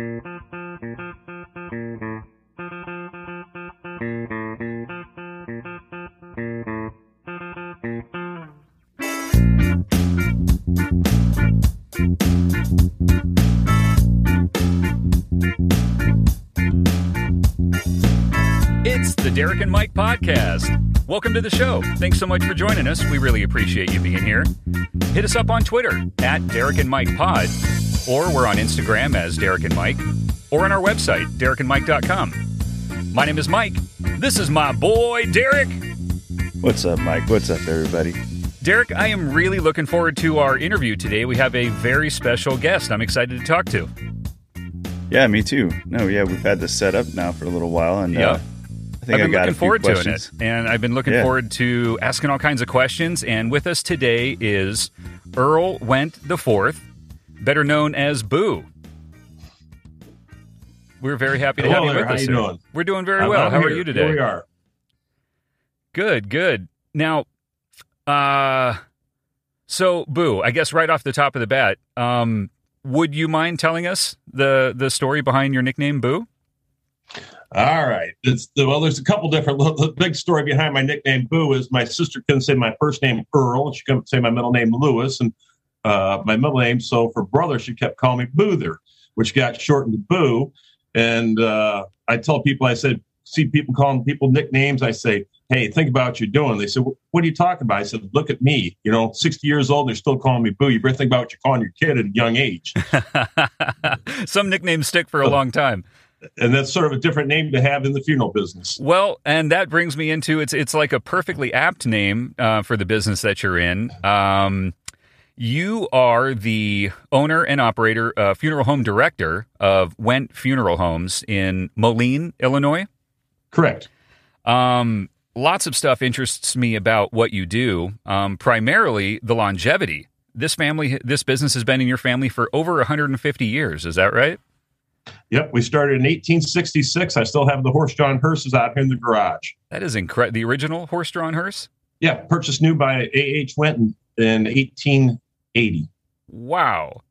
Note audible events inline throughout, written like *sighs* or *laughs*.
It's the Derek and Mike podcast. Welcome to the show. Thanks so much for joining us. We really appreciate you being here. Hit us up on Twitter at Derek and Mike Pod, or we're on Instagram as Derek and Mike, or on our website, derekandmike.com. My name is Mike. This is my boy, Derek. What's up, Mike? What's up, everybody? Derek, I am really looking forward to our interview today. We have a very special guest I'm excited to talk to. Yeah, me too. No, yeah, we've had this set up now for a little while, and Yeah. uh, I think I've been I got looking forward to it, and I've been looking Yeah. forward to asking all kinds of questions. And with us today is Earl Wendt the Fourth, better known as Boo. We're very happy to Hello have you there. with How us. you doing? We're doing very I'm- well. How are here. you Here today? we are. Good, good. Now, uh, so Boo, I guess right off the top of the bat, um, would you mind telling us the the story behind your nickname Boo? All right. It's, well, there's a couple different. *laughs* The big story behind my nickname Boo is my sister couldn't say my first name Earl, and she couldn't say my middle name Lewis, and uh, my middle name. So for brother, she kept calling me Boother, which got shortened to Boo. And uh, I tell people, I said, see people calling people nicknames. I say, hey, think about what you're doing. They said, what are you talking about? I said, look at me. You know, 60 years old, they're still calling me Boo. You better think about what you're calling your kid at a young age. *laughs* Some nicknames stick for a long time. and that's sort of a different name to have in the funeral business. Well, and that brings me into it's it's like a perfectly apt name uh, for the business that you're in. Um, you are the owner and operator, uh, funeral home director of Wendt Funeral Homes in Moline, Illinois. Correct. Um, lots of stuff interests me about what you do, um, primarily the longevity. This family, this business has been in your family for over 150 years. Is that right? Yep, we started in 1866. I still have the horse-drawn hearses out here in the garage. That is incredible. The original horse-drawn hearse. Yeah, purchased new by A.H. Winton in 18 80. Wow.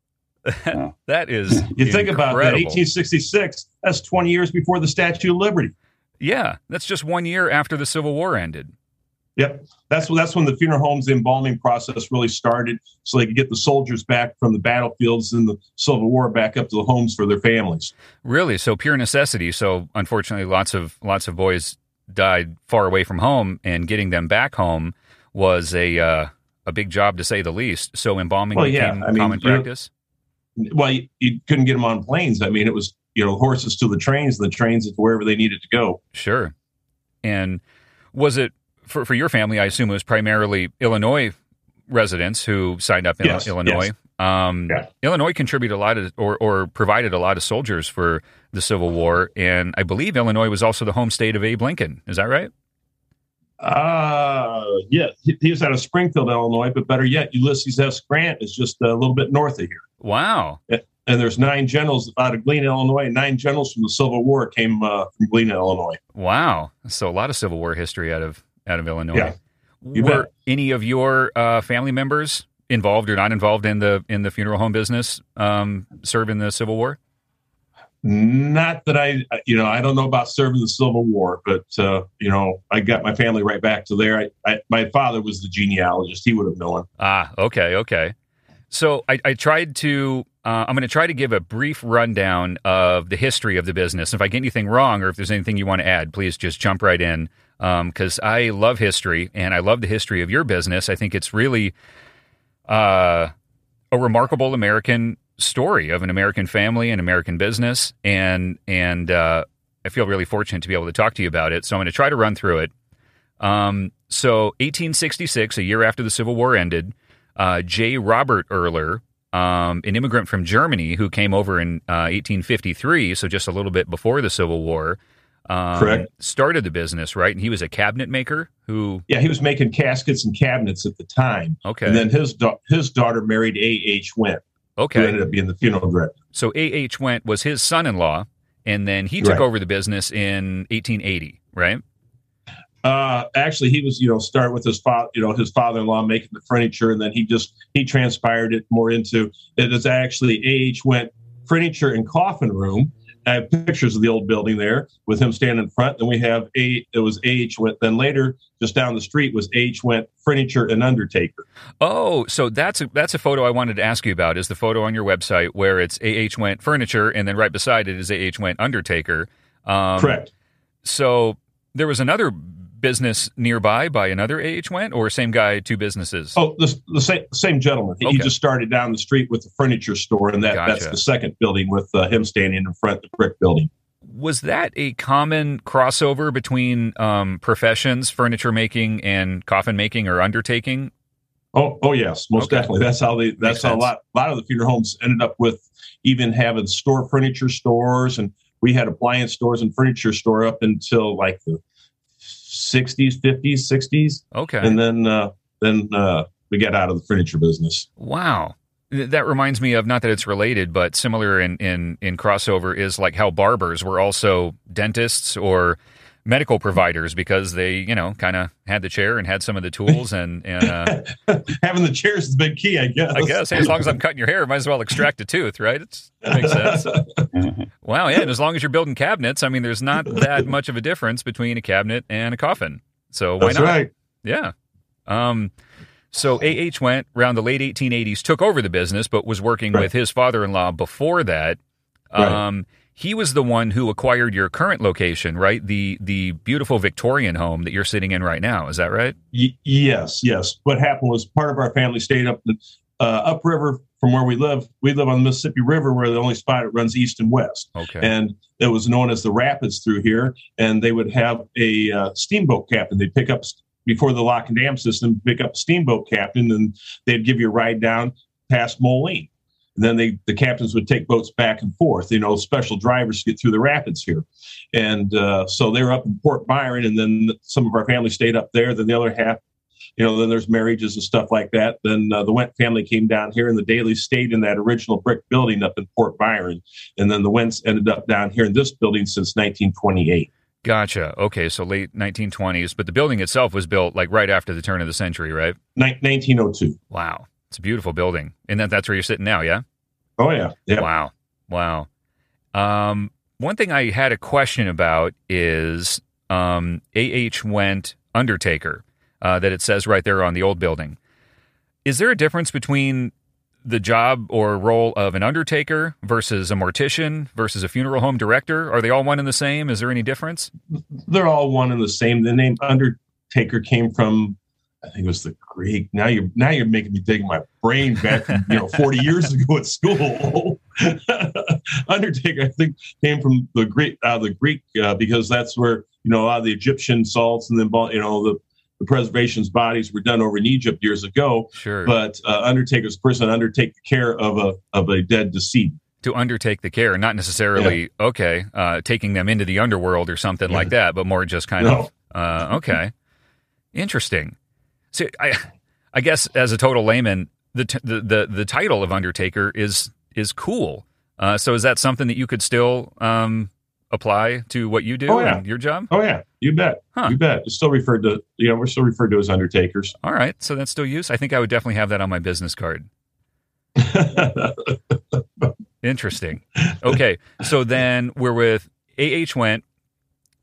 *laughs* That is *laughs* you think about that. 1866 that's 20 years before the statue of liberty. Yeah that's just one year after the civil war ended. Yep. That's, that's when the funeral homes embalming process really started so they could get the soldiers back from the battlefields and the civil war back up to the homes for their families. Really? So pure necessity. So unfortunately lots of lots of boys died far away from home and getting them back home was a uh, a big job to say the least. So embalming Well, yeah, became I mean, common practice. Well, you, you couldn't get them on planes. I mean, it was you know horses to the trains, the trains to wherever they needed to go. Sure. And was it for for your family? I assume it was primarily Illinois residents who signed up in Yes, Illinois. Um, Yeah. Illinois contributed a lot of, or, or provided a lot of soldiers for the Civil War, and I believe Illinois was also the home state of Abe Lincoln. Is that right? Uh, yeah, he, was out of Springfield, Illinois, but better yet, Ulysses S. Grant is just a little bit north of here. Wow. And there's nine generals out of Galena, Illinois, nine generals from the Civil War came uh, from Galena, Illinois. Wow. So a lot of Civil War history out of out of Illinois. Yeah, you Were bet. any of your uh, family members involved or not involved in the in the funeral home business um, serve in the Civil War? Not that I, you know, I don't know about serving the Civil War, but uh, you know, I got my family right back to there. I, I, my father was the genealogist; he would have known. Ah, okay, okay. So I, I tried to. Uh, I'm going to try to give a brief rundown of the history of the business. If I get anything wrong, or if there's anything you want to add, please just jump right in. Because I love history, and I love the history of your business. I think it's really uh, a remarkable American story of an American family and American business, and and uh, I feel really fortunate to be able to talk to you about it. So I'm going to try to run through it. Um, so 1866, a year after the Civil War ended, uh, J. Robert Erler, um, an immigrant from Germany who came over in uh, 1853, so just a little bit before the Civil War, um, Correct. started the business, right? And he was a cabinet maker who, Yeah, he was making caskets and cabinets at the time, okay, and then his da- his daughter married A. H. Wendt, who okay. ended up being the funeral director. So A.H. Wendt was his son-in-law, and then he took Right. over the business in 1880, right? Uh, actually, he was, you know, start with his father, you know, his father-in-law making the furniture, and then he just he transpired it more into it is actually A.H. Wendt furniture and coffin room. I have pictures of the old building there with him standing in front. Then we have a it was AH Wendt. Then later, just down the street was AH Wendt furniture and undertaker. Oh, so that's a, that's a photo I wanted to ask you about. Is the photo on your website where it's AH Wendt furniture and then right beside it is AH Wendt undertaker? Um, Correct. So there was another business nearby by another AH Wendt, or same guy, two businesses. Oh, the, the same same gentleman. He just started down the street with the furniture store, and that that's the second building with uh, him standing in front of the brick building. Was that a common crossover between um, professions, furniture making and coffin making or undertaking? Oh, oh yes, most Okay. definitely. That's how they. That's Makes how a lot, a lot of the funeral homes ended up with even having store furniture stores, and we had appliance stores and furniture store up until like the sixties, fifties, sixties, Okay. and then uh, then uh, we got out of the furniture business. Wow. That reminds me of not that it's related, but similar in, in, in crossover is like how barbers were also dentists or medical providers because they, you know, kind of had the chair and had some of the tools and, and uh, *laughs* Having the chairs is the big key, I guess. I guess hey, as long as I'm cutting your hair, might as well extract a tooth, right? It's, that makes sense. *laughs* Wow, yeah, and as long as you're building cabinets, I mean, there's not that much of a difference between a cabinet and a coffin. So why That's not? right. Yeah. Um, so AH Wendt around the late 1880s, took over the business, but was working Right. with his father-in-law before that. Right. He was the one who acquired your current location, right? The the beautiful Victorian home that you're sitting in right now. Is that right? Y- yes, yes. What happened was part of our family stayed up uh, upriver from where we live. We live on the Mississippi River, where the only spot it runs east and west, Okay. and it was known as the rapids through here. And they would have a uh, steamboat captain. They'd pick up before the lock and dam system, pick up a steamboat captain, and they'd give you a ride down past Moline. And then they, the captains would take boats back and forth, you know, special drivers to get through the rapids here. And uh, so they were up in Port Byron, and then some of our family stayed up there. Then the other half, you know, then there's marriages and stuff like that. Then uh, the Wendt family came down here, and the Dailies stayed in that original brick building up in Port Byron. And then the Wendts ended up down here in this building since 1928. Gotcha. Okay, so late 1920s, but the building itself was built like right after the turn of the century, right? Ni- 1902. Wow. It's a beautiful building. And that, that's where you're sitting now, yeah? Oh, yeah. Yeah. Wow. Wow. Um, one thing I had a question about is um, AH Wendt Undertaker uh, that it says right there on the old building. Is there a difference between the job or role of an undertaker versus a mortician versus a funeral home director? Are they all one and the same? Is there any difference? They're all one and the same. The name Undertaker came from, I think it was the Greek. Now you're now you're making me dig my brain back, from, you know, 40 years ago at school. *laughs* Undertaker, I think, came from the Greek, uh, the Greek, uh, because that's where you know a lot of the Egyptian salts and then you know the, the preservation's bodies were done over in Egypt years ago. Sure. But uh, Undertaker's person undertake the care of a of a dead decedent. to undertake the care, not necessarily okay, uh, taking them into the underworld or something like that, but more just kind No. of uh, okay, interesting. So I, I guess as a total layman, the t- the, the the title of undertaker is is cool. Uh, so is that something that you could still um, apply to what you do Oh, yeah. and your job? Oh yeah, you bet, Huh. you bet. It's still referred to, you know, we're still referred to as undertakers. All right, so that's still use. I think I would definitely have that on my business card. *laughs* Interesting. Okay, so then we're with AH Wendt.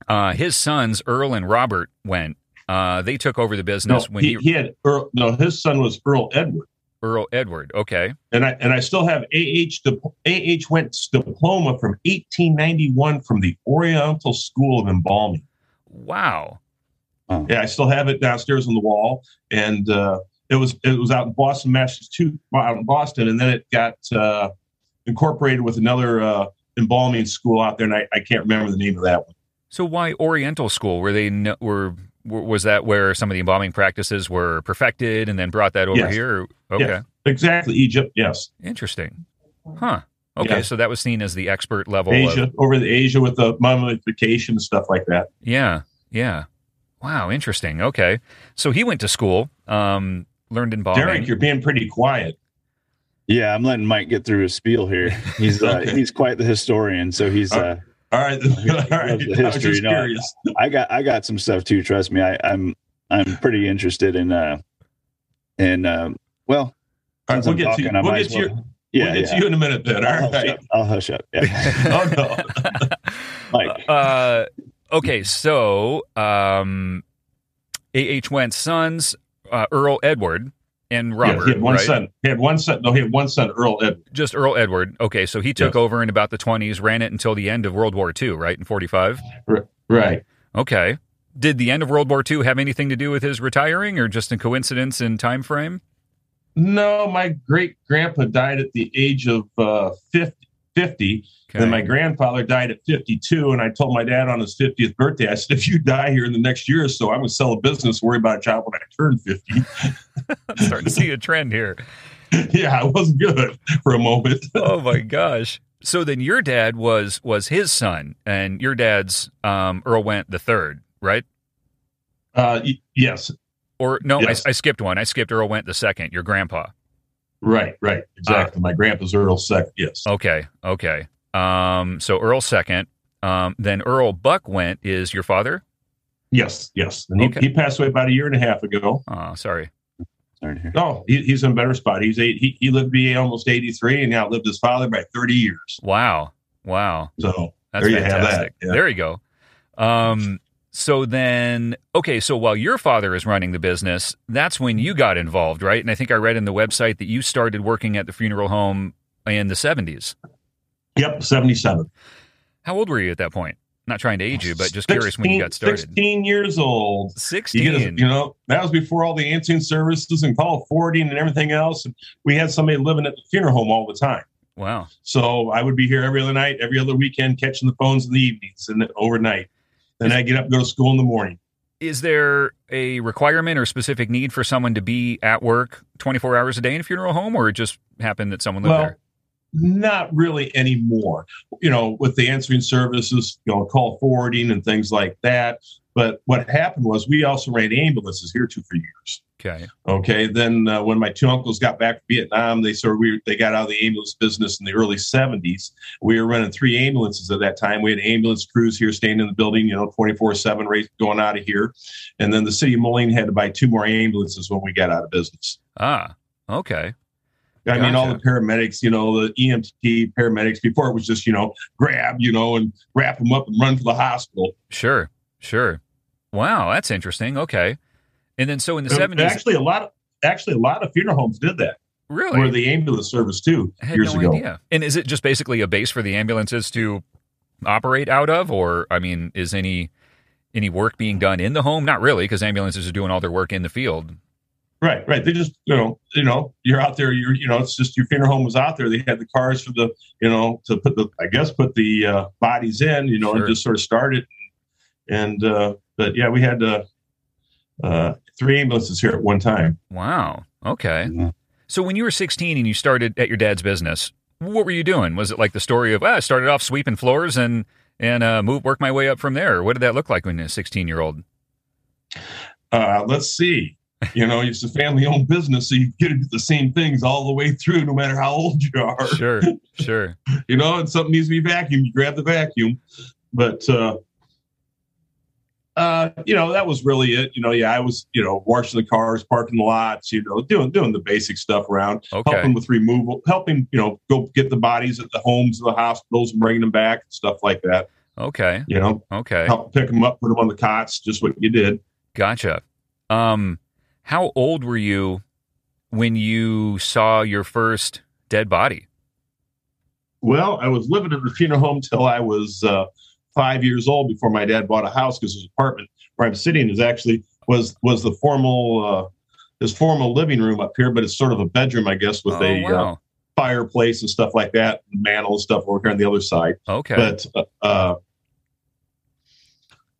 Uh, his sons Earl and Robert Wendt. Uh, they took over the no, business when he, you he had Earl, no, his son was Earl Edward, Earl Edward. Okay, and I and I still have AH dip- AH Wendt's diploma from 1891 from the Oriental School of Embalming. wow. Yeah, I still have it downstairs on the wall, and uh, it was it was out in Boston, Massachusetts, out in Boston, and then it got uh, incorporated with another uh, embalming school out there, and I, I can't remember the name of that one. So why Oriental school? Were they no, were were- was that where some of the embalming practices were perfected and then brought that over Yes. here? Okay, Yes. Exactly, Egypt, yes, interesting. Huh. Okay, Yeah. so that was seen as the expert level. Asia, Of, over the Asia with the mummification and stuff like that. yeah, yeah. Wow, interesting. Okay, so he went to school, um, learned embalming. Derek, you're being pretty quiet. Yeah, I'm letting Mike get through his spiel here. He's uh, Okay. *laughs* he's quite the historian, so he's. Uh, All right, He *laughs* all loves right. the I history, just no. curious. I got I got some stuff too. Trust me, I, I'm I'm pretty interested in uh in uh well All right, we'll I'm get talking, to I we'll get as to your well- Yeah, we'll get yeah. to you in a minute then. I'll All hush up. I'll hush up. Yeah. *laughs* Oh no. *laughs* Mike. Uh, okay, so um, A.H. Wendt's sons, uh, Earl Edward and Yeah, Robert. he had one right? son. He had one son. No, he had one son, Earl Edward. Just Earl Edward. Okay, so he took Yes. over in about the 20s, ran it until the end of World War II, right? In 45? Right. Okay. Did the end of World War II have anything to do with his retiring or just a coincidence in time frame? No, my great grandpa died at the age of uh, 50, 50 Okay. and my grandfather died at 52. And I told my dad on his 50th birthday, I said, if you die here in the next year or so, I'm going to sell a business, worry about a job when I turn 50. I'm *laughs* starting to see a trend here. *laughs* yeah, it wasn't good for a moment. *laughs* Oh my gosh. So then your dad was was his son and your dad's um, Earl Wendt the third, right? Uh, y- yes, Or no, Yes. I, I skipped one. I skipped Earl Wendt the second, your grandpa. Right, right, exactly. my grandpa's Earl second. Yes. Okay, okay. Um, so Earl second. Um, then Earl Buck Wendt is your father. Yes, yes. And he, Okay. he passed away about a year and a half ago. Oh, sorry. Sorry to hear. No, he, he's in a better spot. He's eight, he, he lived to be almost 83 and outlived his father by 30 years. Wow, wow. So That's There you have fantastic. that, yeah. There you go. Um, so then, okay, so while your father is running the business, that's when you got involved, right? And I think I read in the website that you started working at the funeral home in the 70s. Yep, 77. How old were you at that point? Not trying to age you, but just curious when you got started. 16 years old. You, 16. get a- you know, that was before all the answering services and call forwarding and everything else. And we had somebody living at the funeral home all the time. Wow. So I would be here every other night, every other weekend, catching the phones in the evenings and overnight. Then I get up and go to school in the morning. Is there a requirement or specific need for someone to be at work 24 hours a day in a funeral home, or it just happened that someone lived Well, there? Not really anymore. You know, with the answering services, you know, call forwarding and things like that. But what happened was we also ran ambulances here too for years. Okay. Okay. Then uh, when my two uncles got back from Vietnam, they sort of we they got out of the ambulance business in the early '70s. We were running three ambulances at that time. We had ambulance crews here staying in the building, you know, 24 seven race going out of here. And then the city of Moline had to buy two more ambulances when we got out of business. Ah, okay. I mean, all the paramedics, you know, the EMT paramedics. Before it was just, you know, grab, you know, and wrap them up and run to the hospital. Sure, sure. Wow, that's interesting. Okay. And then so in the 70s, Actually, a lot of actually a lot of funeral homes did that. really? Were the ambulance service too years no ago. idea. And is it just basically a base for the ambulances to operate out of or I mean, is any any work being done in the home? Not really because ambulances are doing all their work in the field. Right, right. They just, you know, you know, you're out there. You're, you know, it's just your funeral home was out there. They had the cars for the, you know, to put the, I guess, put the uh, bodies in, you know, Sure. and just sort of started. And, uh, but yeah, we had uh, uh, three ambulances here at one time. Wow. Okay. Yeah. So when you were 16 and you started at your dad's business, what were you doing? Was it like the story of, ah, I started off sweeping floors and and uh, move work my way up from there? What did that look like when you're a 16 year old? Uh, let's see. You know, it's a family-owned business, so you get to do the same things all the way through, no matter how old you are. Sure, *laughs* sure. you know, and something needs to be vacuumed, you grab the vacuum. But uh uh, you know, that was really it. You know, yeah, I was, you know, washing the cars, parking the lots, you know, doing doing the basic stuff around, Okay. helping with removal, helping, you know, go get the bodies at the homes, of the hospitals, and bringing them back, and stuff like that. Okay. You know, Okay. help pick them up, put them on the cots, just what you did. Gotcha. Um, how old were you when you saw your first dead body? Well, I was living in the funeral home till I was uh, five years old before my dad bought a house because his apartment where I'm sitting is actually was was the formal uh, his formal living room up here, but it's sort of a bedroom, I guess, with oh, a uh, fireplace and stuff like that, mantle and stuff over here on the other side. okay. But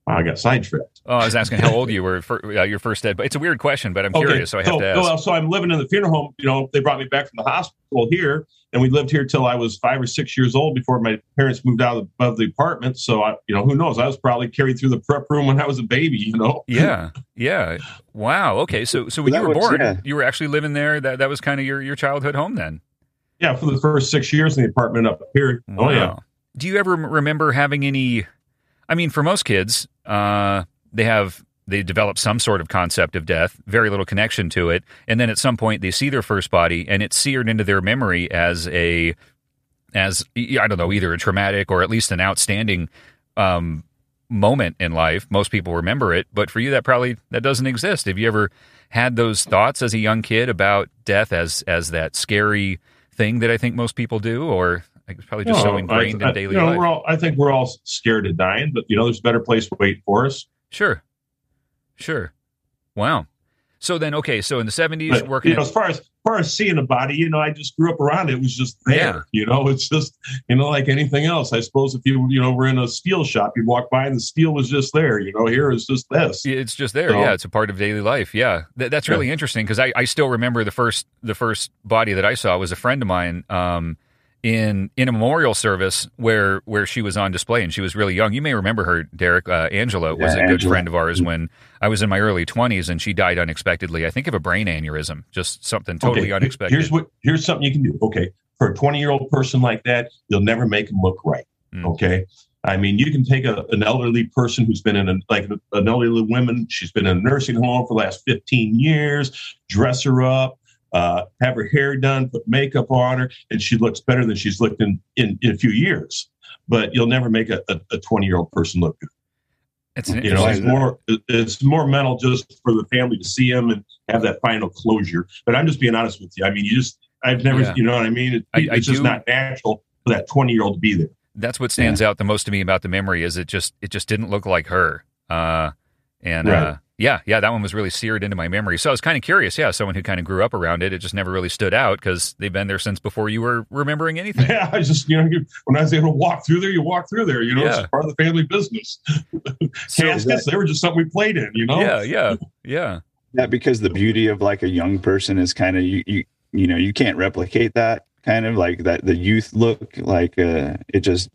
I got sidetracked. oh, I was asking how old you were for uh, your first dead. But it's a weird question, but I'm curious, so I have so, to ask. well, so I'm living in the funeral home. You know, they brought me back from the hospital here, and we lived here till I was five or six years old before my parents moved out of the, apartment. So I, you know, who knows? I was probably carried through the prep room when I was a baby. You know, *laughs* yeah, yeah. Wow. Okay. So, so when That you were was- born, yeah. you were actually living there. That that was kind of your your childhood home then. yeah, for the first six years in the apartment up here. Oh yeah, Do you ever remember having any? I mean, for most kids, uh, they have they develop some sort of concept of death, very little connection to it, and then at some point they see their first body and it's seared into their memory as a as I don't know either a traumatic or at least an outstanding um, moment in life. Most people remember it, but for you that probably that doesn't exist. Have you ever had those thoughts as a young kid about death as as that scary thing that I think most people do, or it's probably just so ingrained I, in daily you know, life? We're all, I think we're all scared of dying, but you know, there's a better place waiting for us. Sure, sure. Wow. So then, okay, so in the seventies, working. you know, at- as far as, as far as seeing a body, you know, I just grew up around it. It was just there. Yeah. You know, *laughs* it's just you know, like anything else. I suppose if you you know were in a steel shop, you'd walk by and the steel was just there. You know, here is just this. It's just there. So- yeah, it's a part of daily life. Yeah, Th- that's really interesting because I, I still remember the first the first body that I saw was a friend of mine um, in in a memorial service where where she was on display and she was really young. You may remember her, Derek. Uh, Angela was Yeah, a good Angela. friend of ours when I was in my early twenties, and she died unexpectedly. I think of a brain aneurysm, just something totally Okay, unexpected. Here's what here's something you can do. Okay, for a 20 year old person like that, you'll never make them look right. Mm. Okay. I mean, you can take a, an elderly person who's been in a, like an elderly woman. She's been in a nursing home for the last 15 years. Dress her up, uh, have her hair done, put makeup on her, and she looks better than she's looked in in, in a few years. But you'll never make a 20 year old person look good. it's You know, it's more it's more mental just for the family to see him and have that final closure. But I'm just being honest with you. I mean, you just I've never, Yeah. you know what I mean? It, I- I it's just do- not natural for that 20 year old to be there. that's what stands out the most to me about the memory is it just it just didn't look like her uh and uh Right. Yeah yeah that one was really seared into my memory so i was kind of curious yeah someone who kind of grew up around it it just never really stood out because they've been there since before you were remembering anything Yeah, I just you know you, when I was able to walk through there, you walk through there. You know, Yeah. it's part of the family business. *laughs* so, Caskets, they were just something we played in. You know, yeah yeah yeah that because the beauty of like a young person is kind of you you you know you can't replicate that kind of like that the youth look like uh it just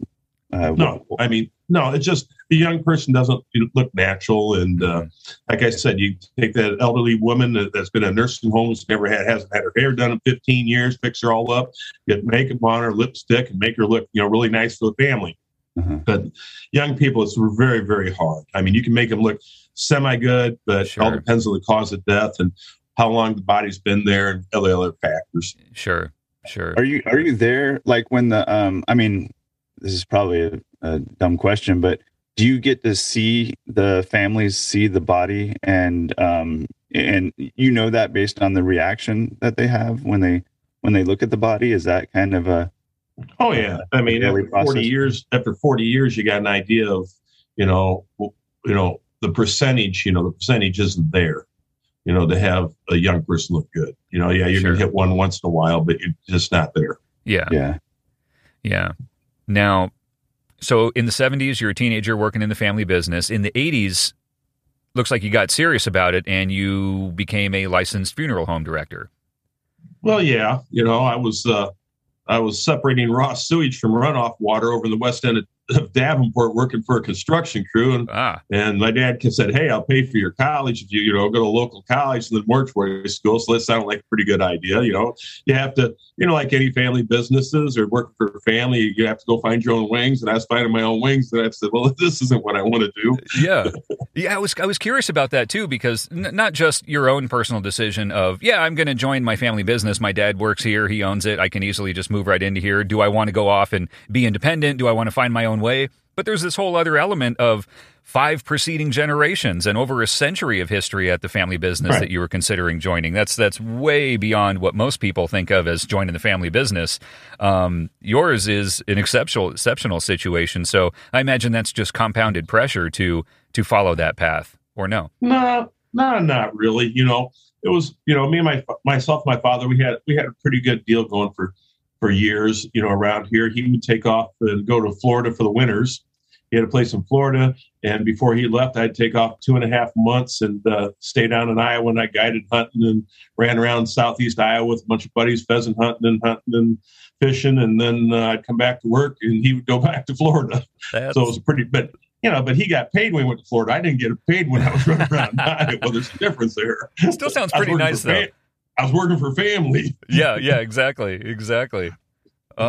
uh No, I mean, no, it just the young person doesn't look natural. And uh, like I said, you take that elderly woman that- that's been in a nursing home, has never had, hasn't had her hair done in 15 years, fix her all up, get makeup on her, lipstick, and make her look, you know, really nice for the family. Mhm. But young people, it's very, very hard. I mean, you can make them look semi good, but it all depends on the cause of death and how long the body's been there and other other factors. sure sure Are you are you there like when the um I mean this is probably a, a dumb question but do you get to see the families see the body and um and you know that based on the reaction that they have when they when they look at the body is that kind of a Oh yeah, I mean, after forty process. years, after forty years, you got an idea of, you know, you know, the percentage. You know, the percentage isn't there. You know, to have a young person look good. You know, yeah, you're Sure. gonna hit one once in a while, but you're just not there. yeah yeah Yeah. Now, so in the 70s, you're a teenager working in the family business. In the 80s, looks like you got serious about it and you became a licensed funeral home director. Well, yeah, you know, I was uh, I was separating raw sewage from runoff water over in the west end of, of *laughs* Davenport, working for a construction crew, and Ah, And my dad said, "Hey, I'll pay for your college if you, you know, go to a local college and then mortuary school." So that sounded like a pretty good idea. You know, you have to, you know, like any family businesses or working for a family, you have to go find your own wings. And I was finding my own wings, and I said, "Well, *laughs* this isn't what I want to do." yeah. Yeah, I was I was curious about that too because n- not just your own personal decision of, yeah, I'm going to join my family business. My dad works here, he owns it. I can easily just move right into here. Do I want to go off and be independent? Do I want to find my own way? But there's this whole other element of five preceding generations and over a century of history at the family business Right. that you were considering joining. That's that's way beyond what most people think of as joining the family business. Um, yours is an exceptional exceptional situation. So I imagine that's just compounded pressure to to follow that path, or no? No, no, not really. You know, it was, you know, me and my myself, my father, we had we had a pretty good deal going for for years. You know, around here, he would take off and go to Florida for the winters. He had a place in Florida, and before he left, I'd take off two and a half months and uh, stay down in Iowa. And I guided hunting and ran around southeast Iowa with a bunch of buddies, pheasant hunting and hunting and fishing. And then uh, I'd come back to work, and he would go *laughs* back to Florida. That's, So it was pretty, but you know, but he got paid when he went to Florida. I didn't get paid when I was running around *laughs* Iowa. Well, there's a difference there. still sounds pretty nice though. fam- I was working for family. *laughs* yeah, yeah, exactly, exactly.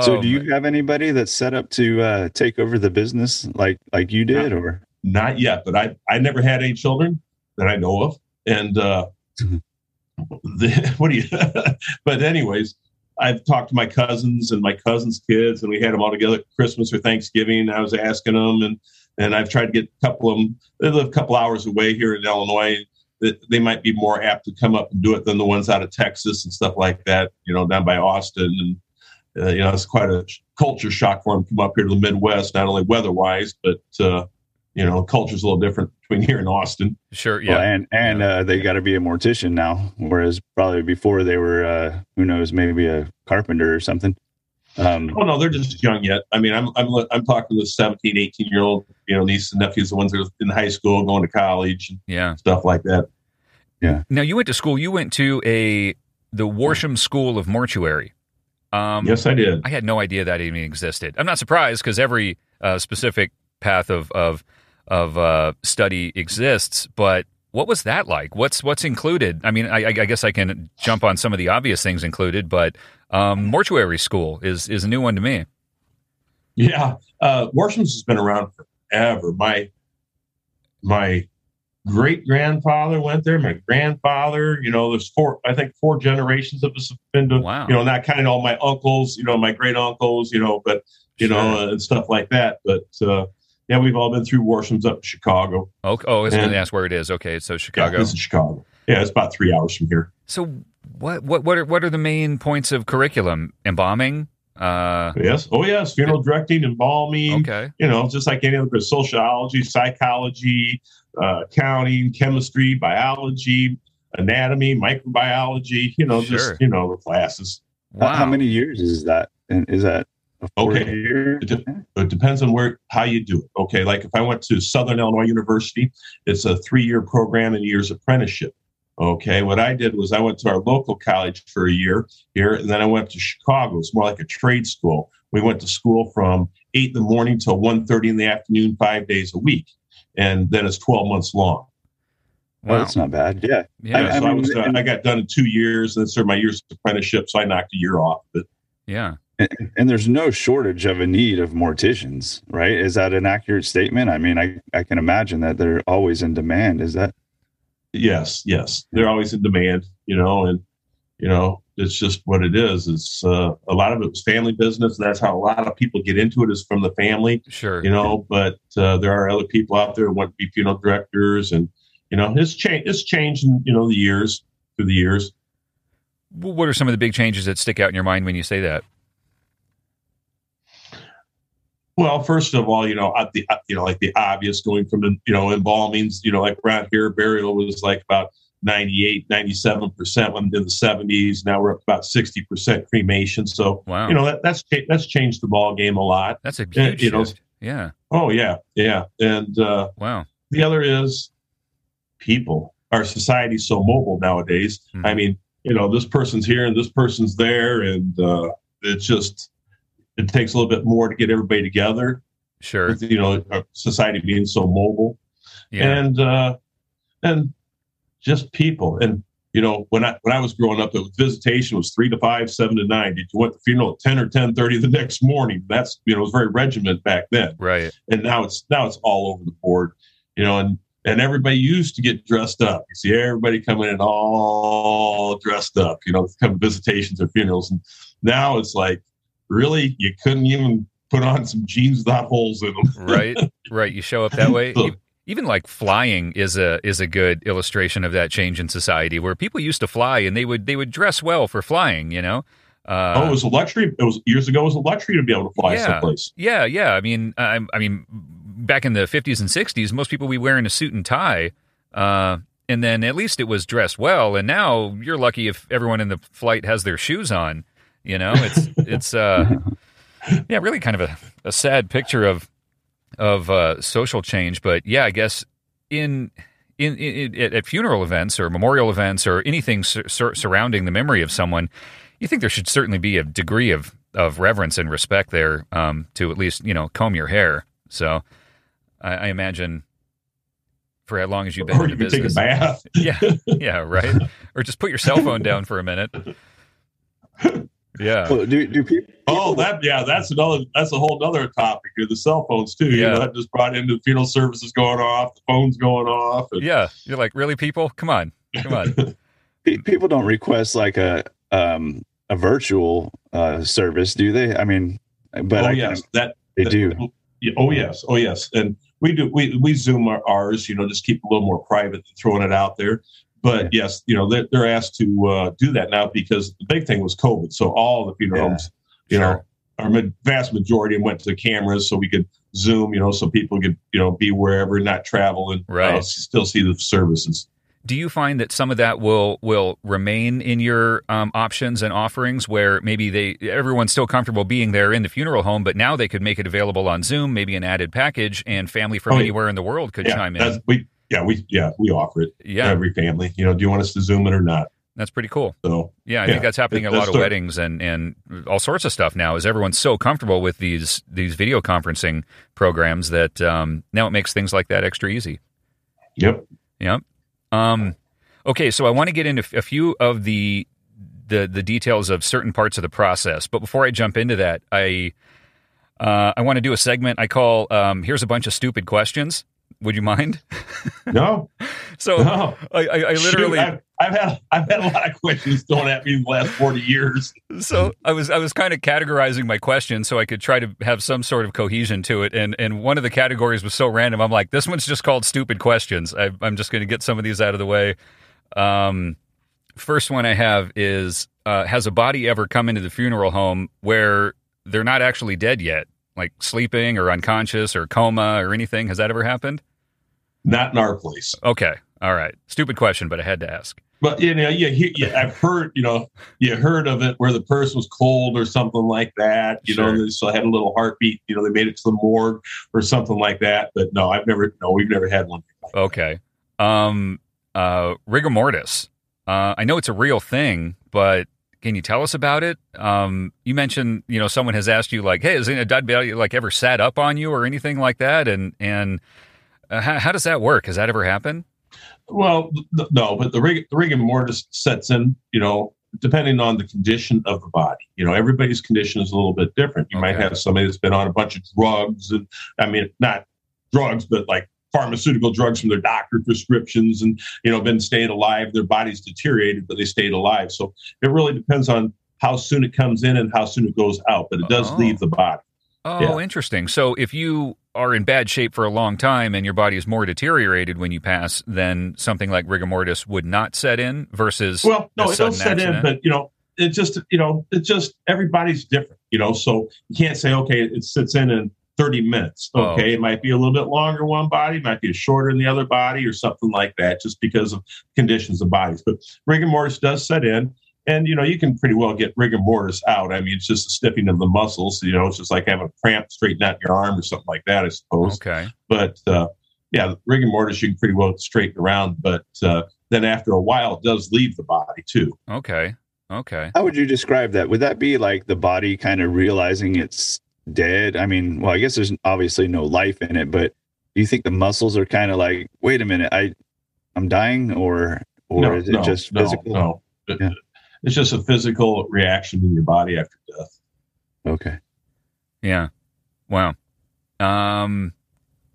so Um, do you have anybody that's set up to uh take over the business like like you did or Not yet, but I I never had any children. that I know of. And uh, *laughs* the, *laughs* what do you? but anyways, I've talked to my cousins and my cousins' kids, and we had them all together at Christmas or Thanksgiving. I was asking them, and and I've tried to get a couple of them. They live a couple hours away here in Illinois. That they might be more apt to come up and do it than the ones out of Texas and stuff like that. You know, down by Austin, and uh, you know, it's quite a culture shock for them to come up here to the Midwest, not only weather-wise, but uh, you know, culture's a little different between here and Austin. Sure, yeah, Well, and and uh, they got to be a mortician now, whereas probably before they were, uh, who knows, maybe a carpenter or something. Um, Oh no, they're just young yet. I mean, I'm I'm I'm talking to 17, 18 year old, you know, nieces and nephews, the ones that are in high school, going to college and yeah. stuff like that. Yeah. Now you went to school. You went to a the Worsham School of Mortuary. Um, yes, I did. I had no idea that even existed. I'm not surprised because every uh, specific path of of of uh, study exists. But what was that like? What's what's included? I mean, I, I guess I can jump on some of the obvious things included, but um, mortuary school is is a new one to me. Yeah, uh, Worsham's has been around forever. My my great grandfather went there. My grandfather, you know, there's four. I think four generations of us have been to. Wow. You know, not counting all my uncles. You know, my great uncles. You know, but you know, uh, and stuff like that. But uh, yeah, we've all been through Worsham's up in Chicago. Oh, oh I was going And- to ask where it is. Okay, so Yeah, Chicago. this is Chicago. Yeah, it's about three hours from here. So what what what are what are the main points of curriculum? Embalming. Uh, Yes. Oh, yes. Funeral directing, embalming. okay. You know, just like any other sociology, psychology, uh, accounting, chemistry, biology, anatomy, microbiology. You know, Sure. just you know the classes. how- Wow. How many years is that? And is that a Okay. It, de- it depends on where how you do it. Okay, like if I went to Southern Illinois University, it's a three-year program and years apprenticeship. Okay, what I did was I went to our local college for a year here, and then I went to Chicago. It's more like a trade school. We went to school from eight in the morning till 1.30 in the afternoon, five days a week, and then it's twelve months long. Well, that's not bad. Yeah. Yeah. I- so I, mean, was uh, and- I got done in two years, and then served my year's apprenticeship, so I knocked a year off. But yeah. And, and there's no shortage of a need of morticians, right? Is that an accurate statement? I mean, I, I can imagine that they're always in demand. Is that? Yes, yes, they're always in demand, you know, and you know it's just what it is. It's uh, a lot of it was family business. That's how a lot of people get into it is from the family, Sure. you know. But uh, there are other people out there who want to be funeral directors, and you know, it's changed. It's changed in you know the years through the years. What are some of the big changes that stick out in your mind when you say that? Well, first of all, you know, at the you know like the obvious going from the you know embalmings, you know, like around here, burial was like about 98, 97 percent when in the 70s. Now we're up about 60 percent cremation. So Wow. you know that, that's that's changed the ball game a lot. That's a huge you know- shift. Yeah. Oh yeah, yeah. And uh, Wow. the other is people. Our society's so mobile nowadays. Mhm. I mean, you know, this person's here and this person's there, and uh, it's just it takes a little bit more to get everybody together. Sure. With, you know, society being so mobile, Yeah. and uh, and just people. And you know, when I when I was growing up, it was visitation was three to five, seven to nine. Did you want the funeral at ten or ten thirty the *laughs* next morning? That's you know, it was very regiment back then Right. and now it's now it's all over the board, you know, and and everybody used to get dressed up. You see everybody coming in all dressed up, you know, come visitations or funerals, and now it's like, really, you couldn't even put on some jeans without holes in them, *laughs* Right. right. You show up that way. So- Even like flying is a is a good illustration of that change in society where people used to fly and they would they would dress well for flying, you know? Uh, oh, it was a luxury. It was years ago. It was a luxury to be able to fly Yeah. someplace. Yeah, yeah. I mean, I, I mean, back in the fifties and sixties, most people would be wearing a suit and tie, uh, and then at least it was dressed well. And now you're lucky if everyone in the flight has their shoes on. You know, it's *laughs* it's uh, yeah, really kind of a, a sad picture of of uh, social change. But yeah, I guess in. In, in, at- at funeral events or memorial events or anything sur- sur- surrounding the memory of someone, you think there should certainly be a degree of, of reverence and respect there um, to at least you know comb your hair. So I, I imagine for as long as you've been Or in you the could take a business, bath. *laughs* yeah, yeah, right. Or just put your cell phone down for a minute. *laughs* Yeah. Well, do do people? Oh, that yeah, that's another that's a whole other topic. The cell phones too. You Yeah. know, that just brought into the funeral services going off, the phones going off. and- Yeah. You're like, really, people? Come on. Come on. *laughs* people don't request like a um a virtual uh service, do they? I mean, but oh I can- yes, that they do. Yeah, oh yes, oh yes, and we do we we zoom our, ours, you know, just keep a little more private than throwing it out there. But yes, you know, they're, they're asked to uh, do that now because the big thing was COVID. So all the funeral Yeah, homes, you sure. know, our ma- vast majority went to cameras so we could zoom, you know, so people could you know be wherever, not travel, and uh, Right. s- still see the services. Do you find that some of that will will remain in your um, options and offerings, where maybe they everyone's still comfortable being there in the funeral home, but now they could make it available on Zoom, maybe an added package, and family from Oh, anywhere in the world could yeah, chime in. we yeah we yeah we offer it. Yeah, Every family, you know, do you want us to zoom it or not? that's pretty cool. So Yeah, I Yeah, think that's happening at a lot of weddings and and all sorts of stuff now. Is everyone's so comfortable with these these video conferencing programs that um, now it makes things like that extra easy. yep. Yep. Um, okay, so I want to get into a few of the the the details of certain parts of the process, but before I jump into that, I uh, I want to do a segment I call um, "Here's a bunch of stupid questions." Would you mind? *laughs* No, *laughs* So no. I, I, I literally Shoot, I've, I've had I've had a lot of questions thrown at me in the last forty years. so I was I was kind of categorizing my questions so I could try to have some sort of cohesion to it, and and one of the categories was so random. I'm like, this one's just called stupid questions. I, I'm just going to get some of these out of the way. Um, first one I have is uh, has a body ever come into the funeral home where they're not actually dead yet, like sleeping or unconscious or coma or anything? Has that ever happened? Not in our place, Okay, all right. Stupid question, but I had to ask. but you know, yeah, he- yeah, I've heard, you know, you heard of it where the person was cold or something like that. You Sure. know, they still had a little heartbeat. You know, they made it to the morgue or something like that. But no, I've never, no, we've never had one. Okay. Um, uh, rigor mortis. Uh, I know it's a real thing, but can you tell us about it? Um, you mentioned, you know, someone has asked you like, "Hey, has a dead body like ever sat up on you or anything like that?" And and uh, how, how does that work? Has that ever happened? Well, th- no, but the rig, the rigor mortis sets in, you know, depending on the condition of the body. You know, everybody's condition is a little bit different. You might have somebody that's been on a bunch of drugs, and I mean, not drugs, but like pharmaceutical drugs from their doctor prescriptions, and you know, been staying alive. Their body's deteriorated, but they stayed alive. So it really depends on how soon it comes in and how soon it goes out. But it does Oh. leave the body. Oh, Yeah. interesting. So if you are in bad shape for a long time and your body is more deteriorated when you pass, then something like rigor mortis would not set in versus Well, no, a it sudden does set in, but you know, it just you know, it just everybody's different, you know. So you can't say, okay, it sits in in 30 minutes. Oh. Okay, it might be a little bit longer one body, might be shorter in the other body, or something like that, just because of conditions of bodies. But rigor mortis does set in. And you know you can pretty well get rigor mortis out. I mean, it's just a stiffening of the muscles. You know, it's just like having a cramp straighten out your arm or something like that, I suppose Okay. but uh, yeah, rigor mortis you can pretty well straighten around, but uh, then after a while it does leave the body too. Okay. Okay. How would you describe that? Would that be like the body kind of realizing it's dead? I mean, well, I guess there's obviously no life in it, but do you think the muscles are kind of like, wait a minute, I, I'm dying, or or no, is it no, just physical? No, It- Yeah. It's just a physical reaction in your body after death. Okay. Yeah. Wow. Um,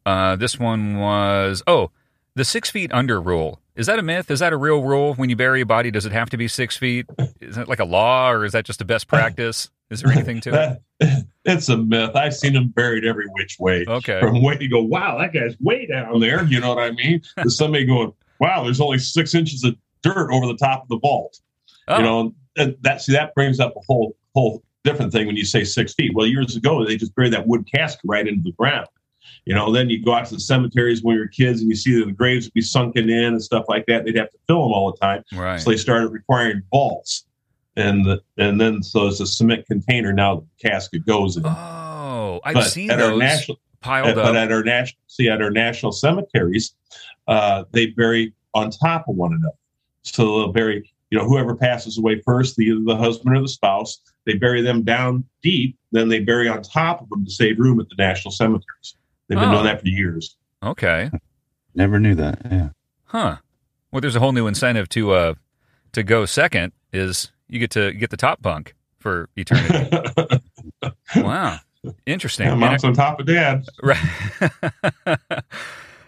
uh, this one was oh, the six feet under rule. Is that a myth? Is that a real rule? When you bury a body, does it have to be six feet? Is that like a law, or is that just a best practice? Is there anything to it? *laughs* It's a myth. I've seen them buried every which way. Okay. From way you go, wow, that guy's way down there. You know what I mean? *laughs* to somebody going, wow, there's only six inches of dirt over the top of the vault. Oh, you know and that see that brings up a whole whole different thing when you say six feet. Well years ago they just buried that wood casket right into the ground. You know then you go out to the cemeteries when you're kids and you see that the graves would be sunken in and stuff like that. They'd have to fill them all the time. Right. so they started requiring vaults. And the, and then so it's a cement container now the casket goes in. Oh, I've but seen at our those national piled but up. at our national see at our national cemeteries uh, they bury on top of one another. So they'll bury you know whoever passes away first either the husband or the spouse they bury them down deep then they bury on top of them to save room at the national cemeteries they've been Oh. doing that for years Okay. Never knew that. Yeah. Huh. Well, there's a whole new incentive to uh to go second. Is you get to get the top bunk for eternity. *laughs* wow, interesting. Yeah, And I- mom's on top of dad. Right. *laughs*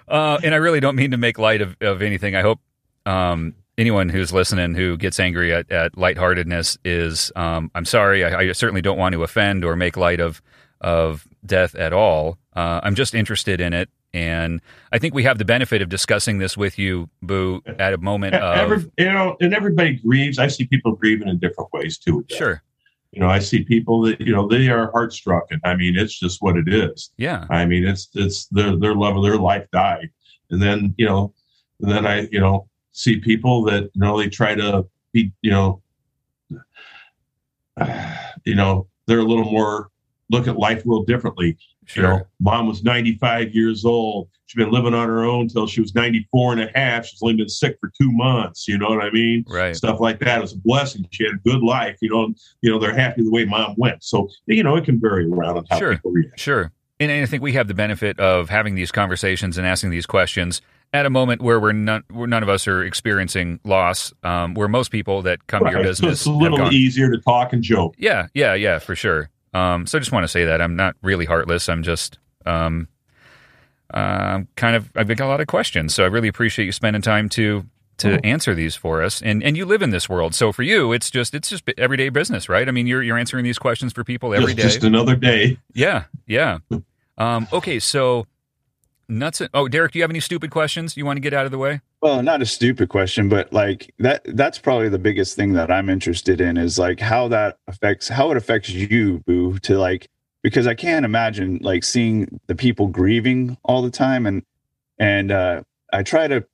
uh, and I really don't mean to make light of, of anything. I hope um, anyone who's listening who gets angry at, at lightheartedness is, um, I'm sorry. I, I certainly don't want to offend or make light of of death at all. Uh, I'm just interested in it. And I think we have the benefit of discussing this with you, Boo, at a moment of. Every, you know, and everybody grieves. I see people grieving in different ways too. sure. You know, I see people that you know they are heartstruck, and I mean, it's just what it is. Yeah. I mean, it's it's their their love of their life died, and then you know, and then I you know see people that you know they try to be you know, *sighs* you know they're a little more look at life a little differently. You know, mom was 95 years old. She'd been living on her own until she was 94 and a half. She's only been sick for two months. You know what I mean? Right. Stuff like that. It was a blessing. She had a good life. You know, you know, they're happy the way mom went. So, you know, it can vary around on how Sure. people react. Sure. And I think we have the benefit of having these conversations and asking these questions at a moment where we're none, where none of us are experiencing loss, um, where most people that come to your Right. So business it's a little easier to talk and joke. Yeah, yeah, yeah, for sure. Um, so I just want to say that I'm not really heartless. I'm just um, uh, kind of I've got a lot of questions, so I really appreciate you spending time to to Oh. answer these for us. And and you live in this world, so for you, it's just it's just everyday business, right? I mean, you're you're answering these questions for people every just, day. just another day. Yeah, yeah. Um, okay, so nuts. And, oh, Derek, do you have any stupid questions you want to get out of the way? Well, not a stupid question, but like that that's probably the biggest thing that I'm interested in is like how that affects how it affects you, boo, to like because I can't imagine like seeing the people grieving all the time and and uh I try to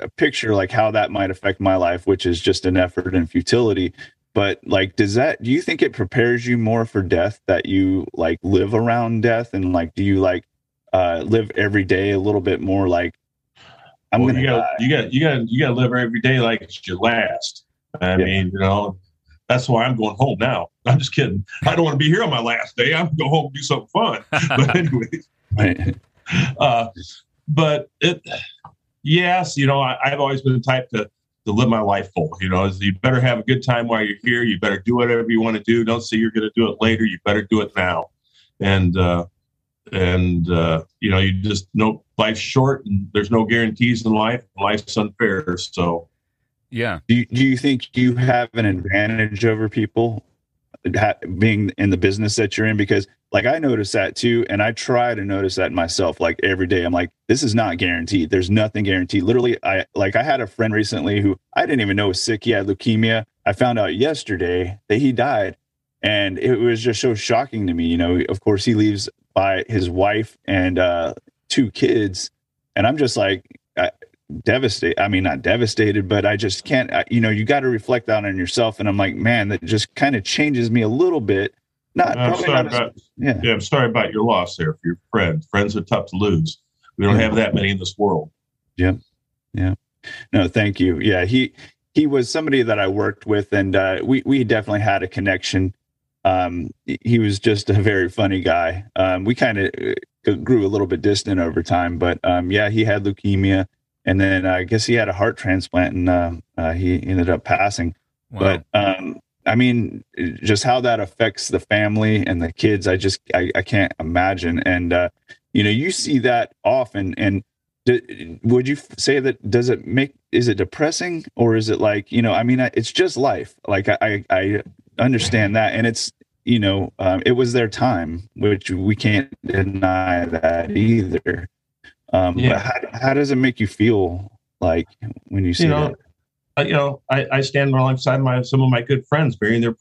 uh, picture like how that might affect my life, which is just an effort and futility. But like, does that do you think it prepares you more for death that you like live around death and like do you like uh live every day a little bit more like I'm Well, gonna you got you got you got you got to live every day like it's your last. I Yeah. mean, you know, that's why I'm going home now. *laughs* I'm just kidding. I don't want to be here on my last day. I'm going to go home and do something fun. *laughs* *laughs* But anyway, Right. uh, but it, yes, you know, I, I've always been the type to to live my life full. You know, you better have a good time while you're here. You better do whatever you want to do. Don't say you're going to do it later. You better do it now. And uh, and uh, you know, you just know life's short, and there's no guarantees in life. Life's unfair. So Yeah, Do you, do you think you have an advantage over people ha- being in the business that you're in? Because like I notice that too, and I try to notice that myself. Like every day, I'm like, this is not guaranteed. There's nothing guaranteed. Literally, I like I had a friend recently who I didn't even know was sick. He had leukemia. I found out yesterday that he died, and it was just so shocking to me. You know, of course, he leaves by his wife and uh, two kids, and I'm just like. I, devastated i mean not devastated but i just can't I, you know you got to reflect that on yourself and i'm like man that just kind of changes me a little bit not I'm sorry not as- yeah yeah, I'm sorry about your loss there for your friend. Friends are tough to lose. We don't have that many in this world. Yeah, yeah. No thank you yeah he he was somebody that i worked with and uh we we definitely had a connection um he- was just a very funny guy. Um we kind of grew a little bit distant over time but um yeah he had leukemia and then i guess he had a heart transplant and uh, uh he ended up passing. Wow. but um i mean just how that affects the family and the kids i just i, I can't imagine. And uh you know you see that often and d- would you say that does it make is it depressing or is it like you know i mean it's just life. Like i, I understand that and it's you know um, it was their time which we can't deny that either um Yeah. but how, how does it make you feel like when you see you know, that I, you know, I, I stand alongside my some of my good friends burying their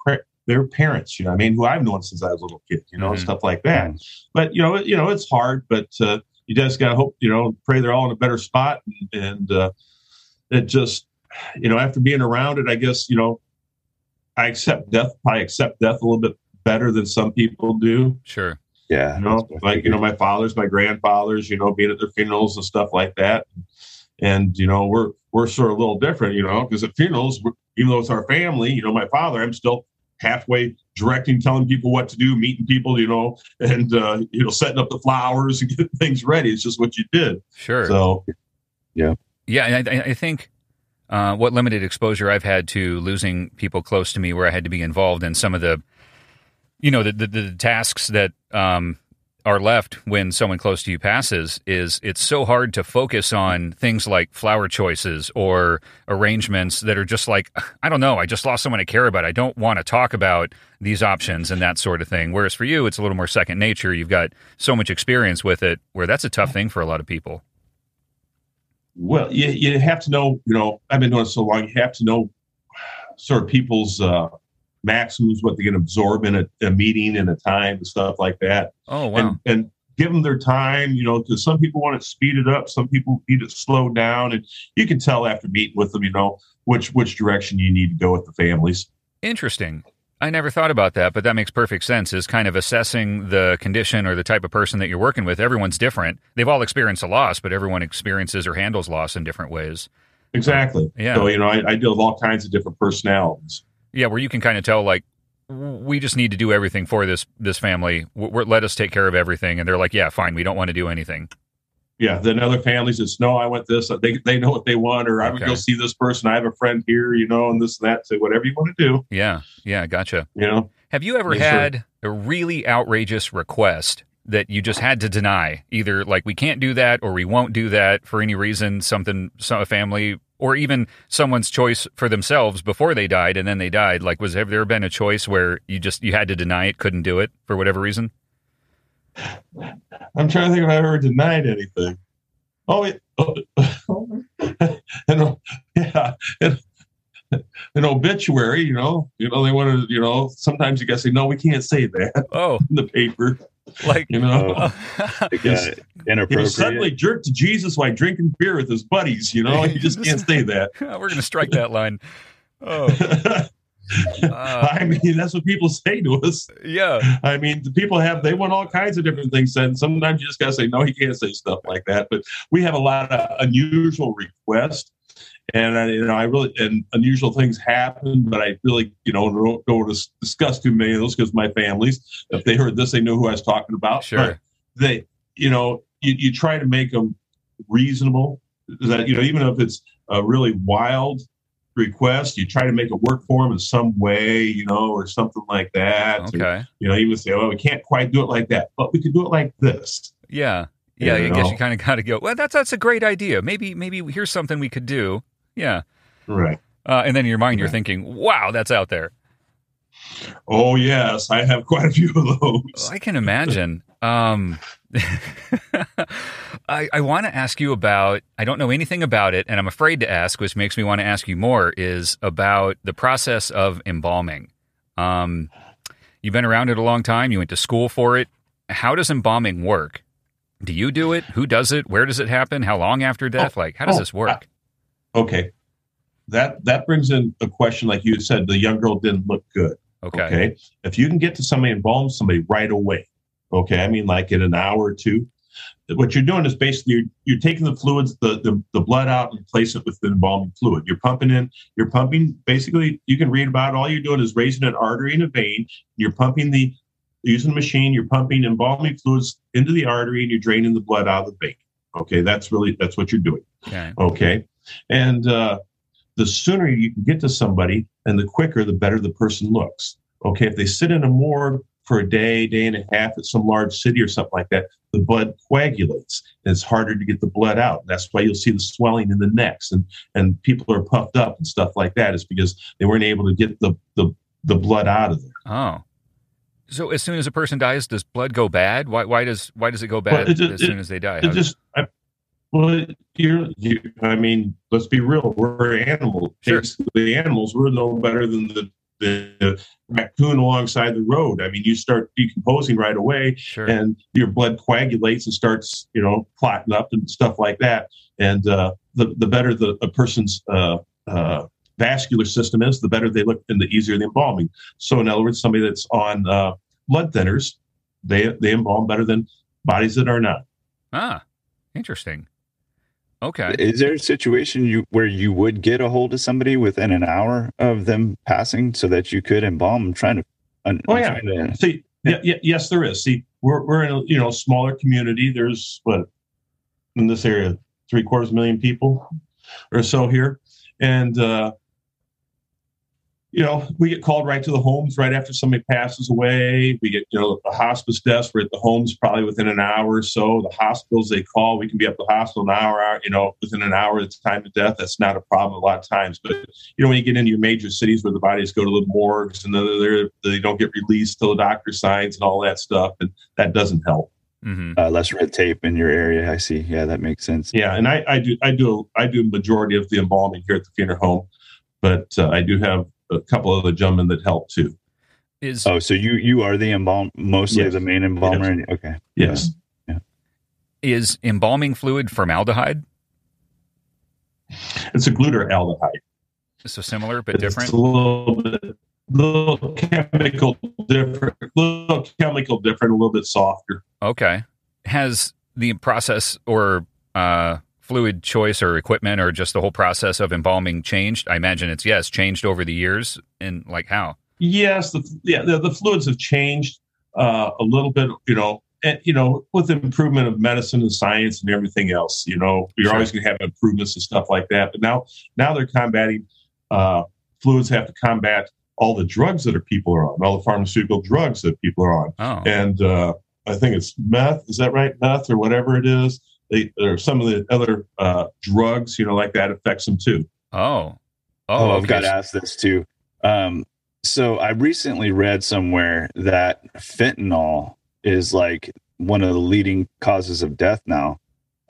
their parents. You know, I mean, who I've known since I was a little kid. You know, Mhm. stuff like that. But you know, it, you know, it's hard. But uh, you just gotta hope. You know, pray they're all in a better spot. And, and uh, it just, you know, after being around it, I guess you know, I accept death. I accept death a little bit better than some people do. sure. yeah You know, like you know, my fathers, my grandfathers, you know, being at their funerals and stuff like that. And you know, we're we're sort of a little different, you know, because at funerals, even though it's our family, you know, my father, I'm still halfway directing, telling people what to do, meeting people, you know, and uh, you know, setting up the flowers and getting *laughs* things ready. It's just what you did. Sure. So Yeah, and I, I think uh, what limited exposure I've had to losing people close to me, where I had to be involved in some of the, you know, the the, the tasks that um, are left when someone close to you passes is it's so hard to focus on things like flower choices or arrangements that are just like I don't know. I just lost someone I care about. I don't want to talk about these options and that sort of thing. Whereas for you it's a little more second nature. You've got so much experience with it where that's a tough thing for a lot of people well you, you have to know you know I've been doing it so long you have to know sort of people's uh, maximums, what they can absorb in a, a meeting and a time and stuff like that. Oh, wow. And, and give them their time, you know, because some people want to speed it up, some people need it slowed down, and you can tell after meeting with them, you know, which which direction you need to go with the families. Interesting. I never thought about that, but that makes perfect sense. Is kind of assessing the condition or the type of person that you're working with. Everyone's different. They've all experienced a loss, but everyone experiences or handles loss in different ways. Exactly. Yeah. So you know, I, I deal with all kinds of different personalities. Yeah, where you can kind of tell like we just need to do everything for this this family. We're, let us take care of everything, and they're like, yeah, fine, we don't want to do anything. Yeah, then other families, it's no, I want this. They they know what they want, or I would Okay. go see this person. I have a friend here, you know, and this and that. Say whatever you want to do, Yeah, yeah, gotcha. you know. Have you ever Yes, sir. had a really outrageous request that you just had to deny? Either like we can't do that, or we won't do that for any reason. Something, some a family, or even someone's choice for themselves before they died, and then they died. Like, was have there been a choice where you just you had to deny it, couldn't do it for whatever reason? I'm trying to think if I ever denied anything. Oh, it, oh *laughs* and, uh, yeah, and, an obituary. You know, you know they want to. You know, sometimes you got to say no. We can't say that Oh, *laughs* in the paper. like You know, *laughs* Like, he inappropriate. was suddenly jerked to Jesus while drinking beer with his buddies. You know, you just can't say that. we're gonna strike that line. Oh, uh, I mean, that's what people say to us. yeah. I mean, the people have they want all kinds of different things said. Sometimes you just gotta say no, you can't say stuff like that. But we have a lot of unusual requests, and I, you know, I really and unusual things happen. But I really, you know, don't, don't want to discuss too many of those because my families, if they heard this, they knew who I was talking about. Sure. But they, you know, you, you try to make them reasonable. That you know, even if it's a really wild request, you try to make it work for them in some way, you know, or something like that. Or, Okay. you know, even say, well, we can't quite do it like that, but we could do it like this." Yeah. Yeah, You I guess you kind of got to go. Well, that's that's a great idea. Maybe maybe here's something we could do. Yeah. Right. Uh, and then in your mind, you're Yeah. thinking, "Wow, that's out there." Oh yes, I have quite a few of those. I can imagine. Um, *laughs* I, I want to ask you about. I don't know anything about it, and I'm afraid to ask, which makes me want to ask you more. Is about the process of embalming. Um, you've been around it a long time. You went to school for it. How does embalming work? Do you do it? Who does it? Where does it happen? How long after death? like, how does oh, this work? Okay, that that brings in a question, like you said, the young girl didn't look good. Okay. Okay. If you can get to somebody, embalm somebody right away. Okay. I mean, like in an hour or two. What you're doing is basically you're, you're taking the fluids, the, the the blood out, and place it with the embalming fluid. You're pumping in. You're pumping. Basically, you can read about. It. All you're doing is raising an artery and a vein. You're pumping the using a machine. You're pumping embalming fluids into the artery, and you're draining the blood out of the vein. Okay. That's really that's what you're doing. Okay. Okay. And uh, the sooner you can get to somebody and the quicker, the better the person looks. Okay. If they sit in a morgue for a day, day and a half at some large city or something like that, the blood coagulates and it's harder to get the blood out. That's why you'll see the swelling in the necks and, and people are puffed up and stuff like that. Is because they weren't able to get the, the, the blood out of there. Oh. So as soon as a person dies, does blood go bad? Why why does why does it go bad Well, it as it- soon as they die? It just, I, well, you're, you, I mean, let's be real. We're animals. Sure. The animals, we're no better than the, the raccoon alongside the road. I mean, you start decomposing right away, sure. and your blood coagulates and starts, you know, clotting up and stuff like that. And uh, the the better the a person's uh, uh, vascular system is, the better they look, and the easier the embalming. So, in other words, somebody that's on uh, blood thinners, they they embalm better than bodies that are not. ah, interesting. Okay. Is there a situation you where you would get a hold of somebody within an hour of them passing so that you could embalm? I'm trying to. I'm Oh, yeah. trying to- See, yeah, yeah, yes, there is. See, we're we're in a you know smaller community. There's what in this area, three quarters million people. or so here, and uh, you know, we get called right to the homes right after somebody passes away. We get, you know, the hospice desk. We're at the homes probably within an hour or so. The hospitals they call, we can be at the hospital an hour, you know, within an hour of the time of death. That's not a problem a lot of times. But you know, when you get into your major cities where the bodies go to the morgues and then they don't get released till the doctor signs and all that stuff, and that doesn't help. Mm-hmm. Uh, less red tape in your area. I see. Yeah, that makes sense. Yeah, and I, I do I do I do majority of the embalming here at the funeral home, but uh, I do have a couple of the gentlemen that help too. Is oh, so you you are the embalm mostly yes. the main embalmer? Yes. Okay. Yes. Yeah. Is embalming fluid formaldehyde? It's a glutaraldehyde. So similar but it's different. a little bit, little chemical different, little chemical different, a little bit softer. Okay. Has the process or uh, fluid choice or equipment or just the whole process of embalming changed? I imagine it's yes, changed over the years. And like how? Yes, the yeah the, the fluids have changed uh, a little bit. You know, and you know, with the improvement of medicine and science and everything else, you know, you're sure. always going to have improvements and stuff like that. But now, now they're combating uh, fluids have to combat all the drugs that are people are on, all the pharmaceutical drugs that people are on, oh. and uh, I think it's meth. Is that right? Meth or whatever it is they or some of the other uh, drugs, you know, like that affects them too. Oh, oh, oh I've got to ask this too. Um, so I recently read somewhere that fentanyl is like one of the leading causes of death now.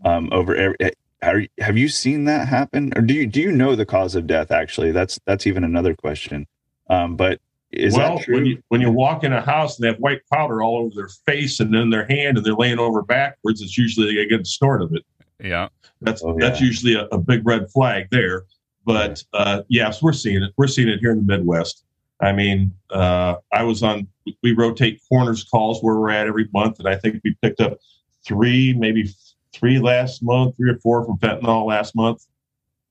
Um, over every, eh, are, have you seen that happen, or do you do you know the cause of death? Actually, that's that's even another question. Um, but is well, when you when you walk in a house and they have white powder all over their face and then their hand and they're laying over backwards, it's usually a good snort of it. Yeah, that's oh, yeah. that's usually a, a, big red flag there. But uh, yes, we're seeing it. We're seeing it here in the Midwest. I mean, uh, I was on. We rotate coroners calls where we're at every month, and I think we picked up three, maybe three last month, three or four from fentanyl last month.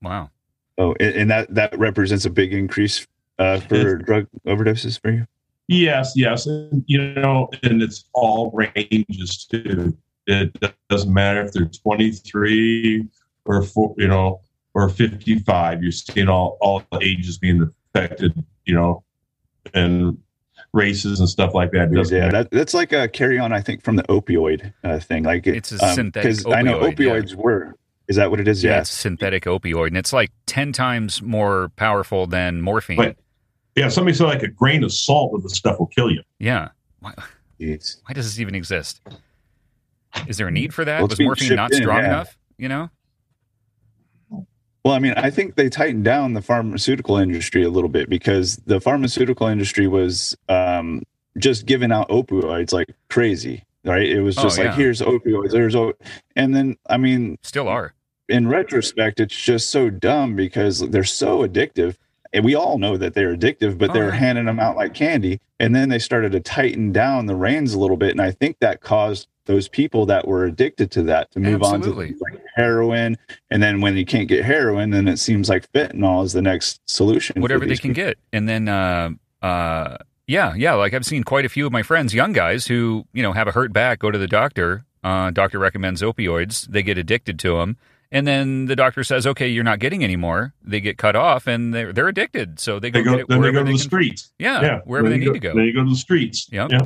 Wow. Oh, and that that represents a big increase uh, for *laughs* drug overdoses for you? Yes, yes, and, you know, and it's all ranges too. It doesn't matter if they're 23 or four, you know, or 55. You're seeing all all ages being affected, you know, and races and stuff like that. yeah, that, that's like a carry on, I think, from the opioid uh, thing. Like it's a um, synthetic. Because I know opioids yeah. were is that what it is? Yeah, yeah. it's synthetic opioid, and it's like ten times more powerful than morphine. But yeah, somebody said like a grain of salt of the stuff will kill you. Yeah. Why, why does this even exist? Is there a need for that? Well, Was morphine not strong yeah. enough? You know? Well, I mean, I think they tightened down the pharmaceutical industry a little bit because the pharmaceutical industry was um, just giving out opioids like crazy, right? It was oh, just oh, yeah. like, here's opioids, there's, o-. and then, I mean, still are. In retrospect, it's just so dumb because they're so addictive and we all know that they're addictive, but they're handing them out like candy. And then they started to tighten down the reins a little bit. And I think that caused those people that were addicted to that to move Absolutely. on to like heroin. And then when you can't get heroin, then it seems like fentanyl is the next solution. Whatever they can people. get. And then, uh, uh, yeah, yeah. Like I've seen quite a few of my friends, young guys who, you know, have a hurt back, go to the doctor. Uh, doctor recommends opioids. They get addicted to them and then the doctor says, "Okay, you're not getting any more." They get cut off, and they're they're addicted. So they go, they go then they go to the can, streets. Yeah, yeah, wherever they need go, to go. Then you go to the streets. Yep. Yeah.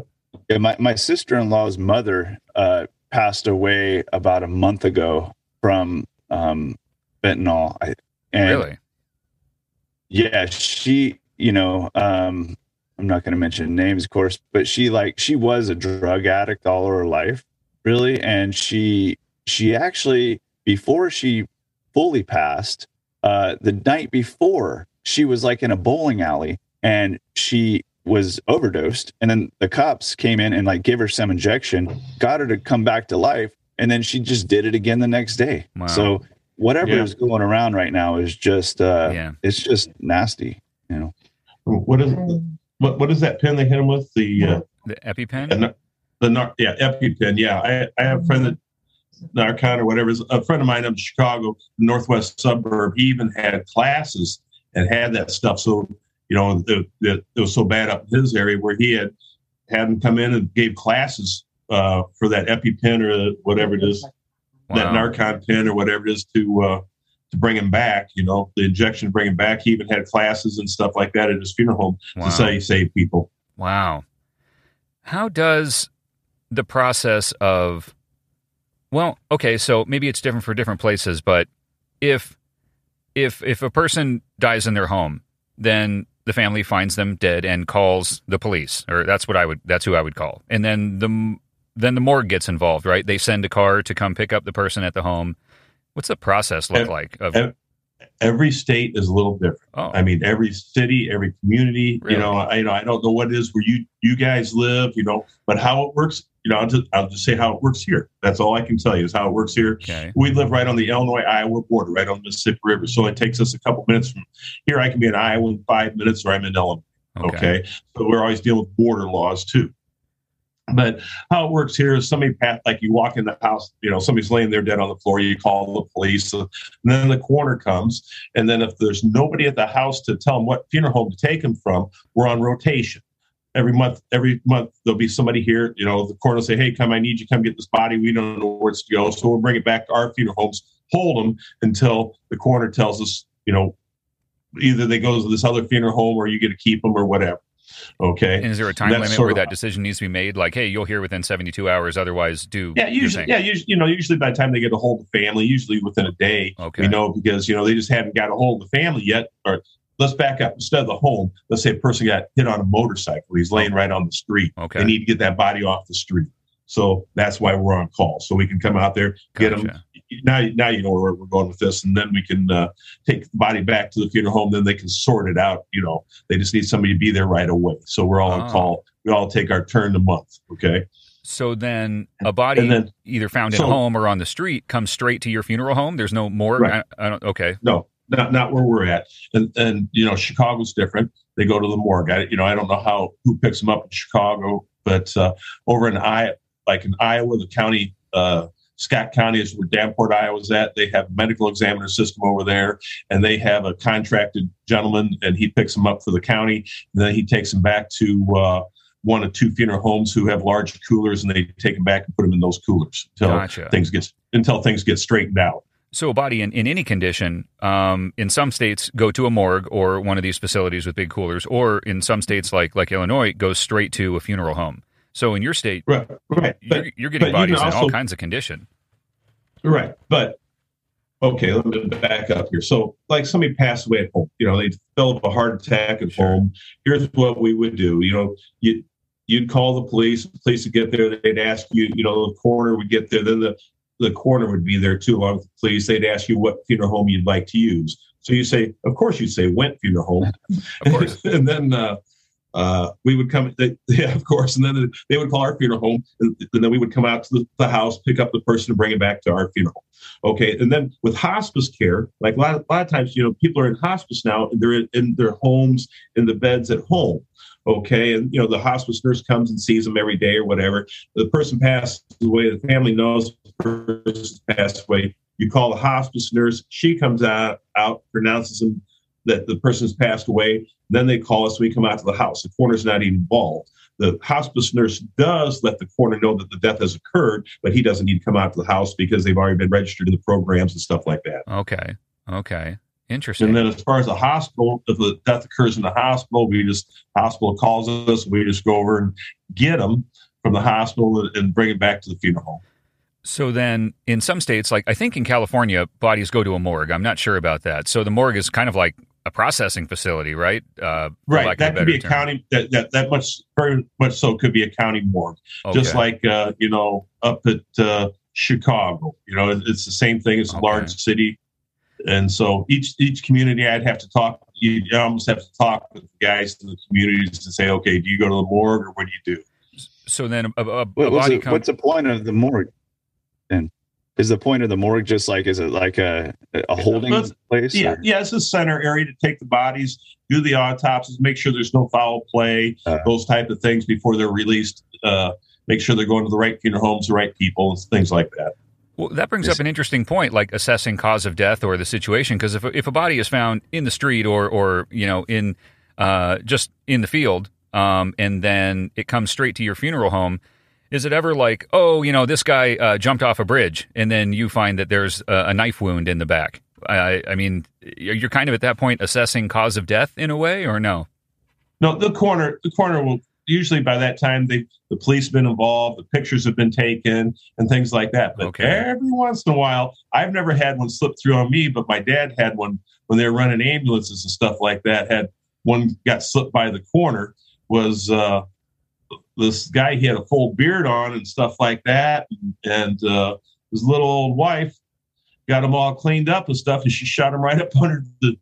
Yeah. My my sister in law's mother uh, passed away about a month ago from um, fentanyl. I, and really? Yeah, she. You know, um, I'm not going to mention names, of course, but she like she was a drug addict all her life, really, and she she actually before she fully passed, uh, the night before, she was like in a bowling alley and she was overdosed. And then the cops came in and like gave her some injection, got her to come back to life. And then she just did it again the next day. Wow. So whatever yeah. is going around right now is just, uh, yeah. it's just nasty, you know? What is, what, what is that pen they hit him with? The, uh, the EpiPen? The, the, yeah, EpiPen. Yeah. I, I have a friend that Narcan or whatever. Is a friend of mine up in Chicago, northwest suburb, he even had classes and had that stuff. So, you know, it, was so bad up in his area where he had had them come in and gave classes uh, for that EpiPen or whatever it is, wow. that Narcan pen or whatever it is to uh, to bring him back. You know, the injection to bring him back. He even had classes and stuff like that at his funeral home Wow. to say save people. Wow. How does the process of well, okay, so maybe it's different for different places, but if if if a person dies in their home, then the family finds them dead and calls the police, or that's what I would that's who I would call. And then the then the morgue gets involved, right? They send a car to come pick up the person at the home. What's the process look Ev- like? Of Every state is a little different. oh, I mean, every city, every community. Really? You know, I you know I don't know what it is where you you guys live. You know, but how it works. You know, I'll just I'll just say how it works here. That's all I can tell you is how it works here. okay, We live right on the Illinois Iowa border, right on the Mississippi River. So it takes us a couple minutes from here. I can be in Iowa in five minutes, or I'm in Illinois. okay, Okay. So we're always dealing with border laws too. But how it works here is somebody pat like you walk in the house, you know, somebody's laying there dead on the floor, you call the police, and then the coroner comes, and then if there's nobody at the house to tell them what funeral home to take them from, we're on rotation. Every month, every month there'll be somebody here. You know, the coroner will say, "Hey, come! I need you. Come get this body. We don't know where it's to go, so we'll bring it back to our funeral homes. Hold them until the coroner tells us, you know, either they go to this other funeral home or you get to keep them or whatever. Okay. And is there a time That's limit where that decision needs to be made? Like, hey, you'll hear within 72 hours, otherwise do. Yeah, usually, yeah, usually, you know, usually by the time they get a hold of the family, usually within a day, Okay. we know because you know they just haven't got a hold of the family yet. Or let's back up. Instead of the home, let's say a person got hit on a motorcycle. He's laying right on the street. Okay. They need to get that body off the street. So that's why we're on call. So we can come out there, get them. Gotcha. Now, now you know where we're going with this, and then we can uh, take the body back to the funeral home. Then they can sort it out. You know, they just need somebody to be there right away. So we're all Oh. on call. We all take our turn a month. Okay. So then a body then- either found in so- a home or on the street comes straight to your funeral home. There's no morgue. Right. I, I. Okay. No, not not where we're at. And and you know, Chicago's different. They go to the morgue. I, you know, I don't know how who picks them up in Chicago, but uh, over in Iowa, like in Iowa, the county, uh, Scott County is where Davenport, Iowa's at. They have a medical examiner system over there, and they have a contracted gentleman, and he picks them up for the county. And then he takes them back to uh, one of two funeral homes who have large coolers, and they take them back and put them in those coolers until Gotcha. things get until things get straightened out. So a body in, in any condition, um, in some states, go to a morgue or one of these facilities with big coolers, or in some states like like Illinois, goes straight to a funeral home. So in your state, Right, right. you're, But- you're getting but you bodies in all kinds of condition. Right. But okay, let me back up here. So, like somebody passed away at home, you know, they develop a heart attack at Sure. home. Here's what we would do. You know, you you'd call the police. The police would get there. They'd ask you. You know, the coroner would get there. Then the the coroner would be there too, along with the police. They'd ask you what funeral home you'd like to use. So you say, of course, you'd say Wendt Funeral Home. *laughs* Of course. *laughs* and then uh, uh, we would come. They, *laughs* yeah, of course. And then they would call our funeral home, and, and then we would come out to the, the house, pick up the person, and bring it back to our funeral. Okay. And then with hospice care, like a lot, of, a lot of times, you know, people are in hospice now. And they're in, in their homes, in the beds at home. Okay. And, you know, the hospice nurse comes and sees them every day or whatever. The person passes away. The family knows person passed away. You call the hospice nurse. She comes out, out pronounces them that the person's passed away. Then they call us. We come out to the house. The coroner's not even involved. The hospice nurse does let the coroner know that the death has occurred, but he doesn't need to come out to the house because they've already been registered in the programs and stuff like that. Okay. Okay. Interesting. And then as far as the hospital, if the death occurs in the hospital, we just hospital calls us. We just go over and get them from the hospital and bring it back to the funeral home. So then, in some states, like I think in California, bodies go to a morgue. I'm not sure about that. So the morgue is kind of like a processing facility, right? Uh, Right. That could better be a term. county. That, that that much very much so could be a county morgue. just like uh, you know up at uh, Chicago. You know, it- it's the same thing. It's a Okay. large city, and so each each community, I'd have to talk. You almost have to talk with the guys in the communities to say, okay, do you go to the morgue or what do you do? So then, a, a, a What, what's, body the, comes. what's the point of the morgue? Then is the point of the morgue just like is it like a a holding Let's- place? Yeah, or- yeah, it's a center area to take the bodies, do the autopsies, make sure there's no foul play, Uh. those type of things before they're released. Uh, make sure they're going to the right funeral homes, the right people, and things like that. Well, that brings up an interesting point, like assessing cause of death or the situation. Because if if a body is found in the street or or you know in uh, just in the field, um, and then it comes straight to your funeral home, is it ever like, oh, you know, this guy uh, jumped off a bridge, and then you find that there's a, a knife wound in the back, I, I mean, you're kind of at that point assessing cause of death in a way, or no? No, the coroner, the coroner will usually by that time they, the police have been involved, the pictures have been taken, and things like that. But Okay. every once in a while, I've never had one slip through on me, but my dad had one when they were running ambulances and stuff like that. Had one got slipped by the coroner. Was uh, this guy? He had a full beard on and stuff like that, and uh, his little old wife got him all cleaned up and stuff, and she shot him right up *laughs* under the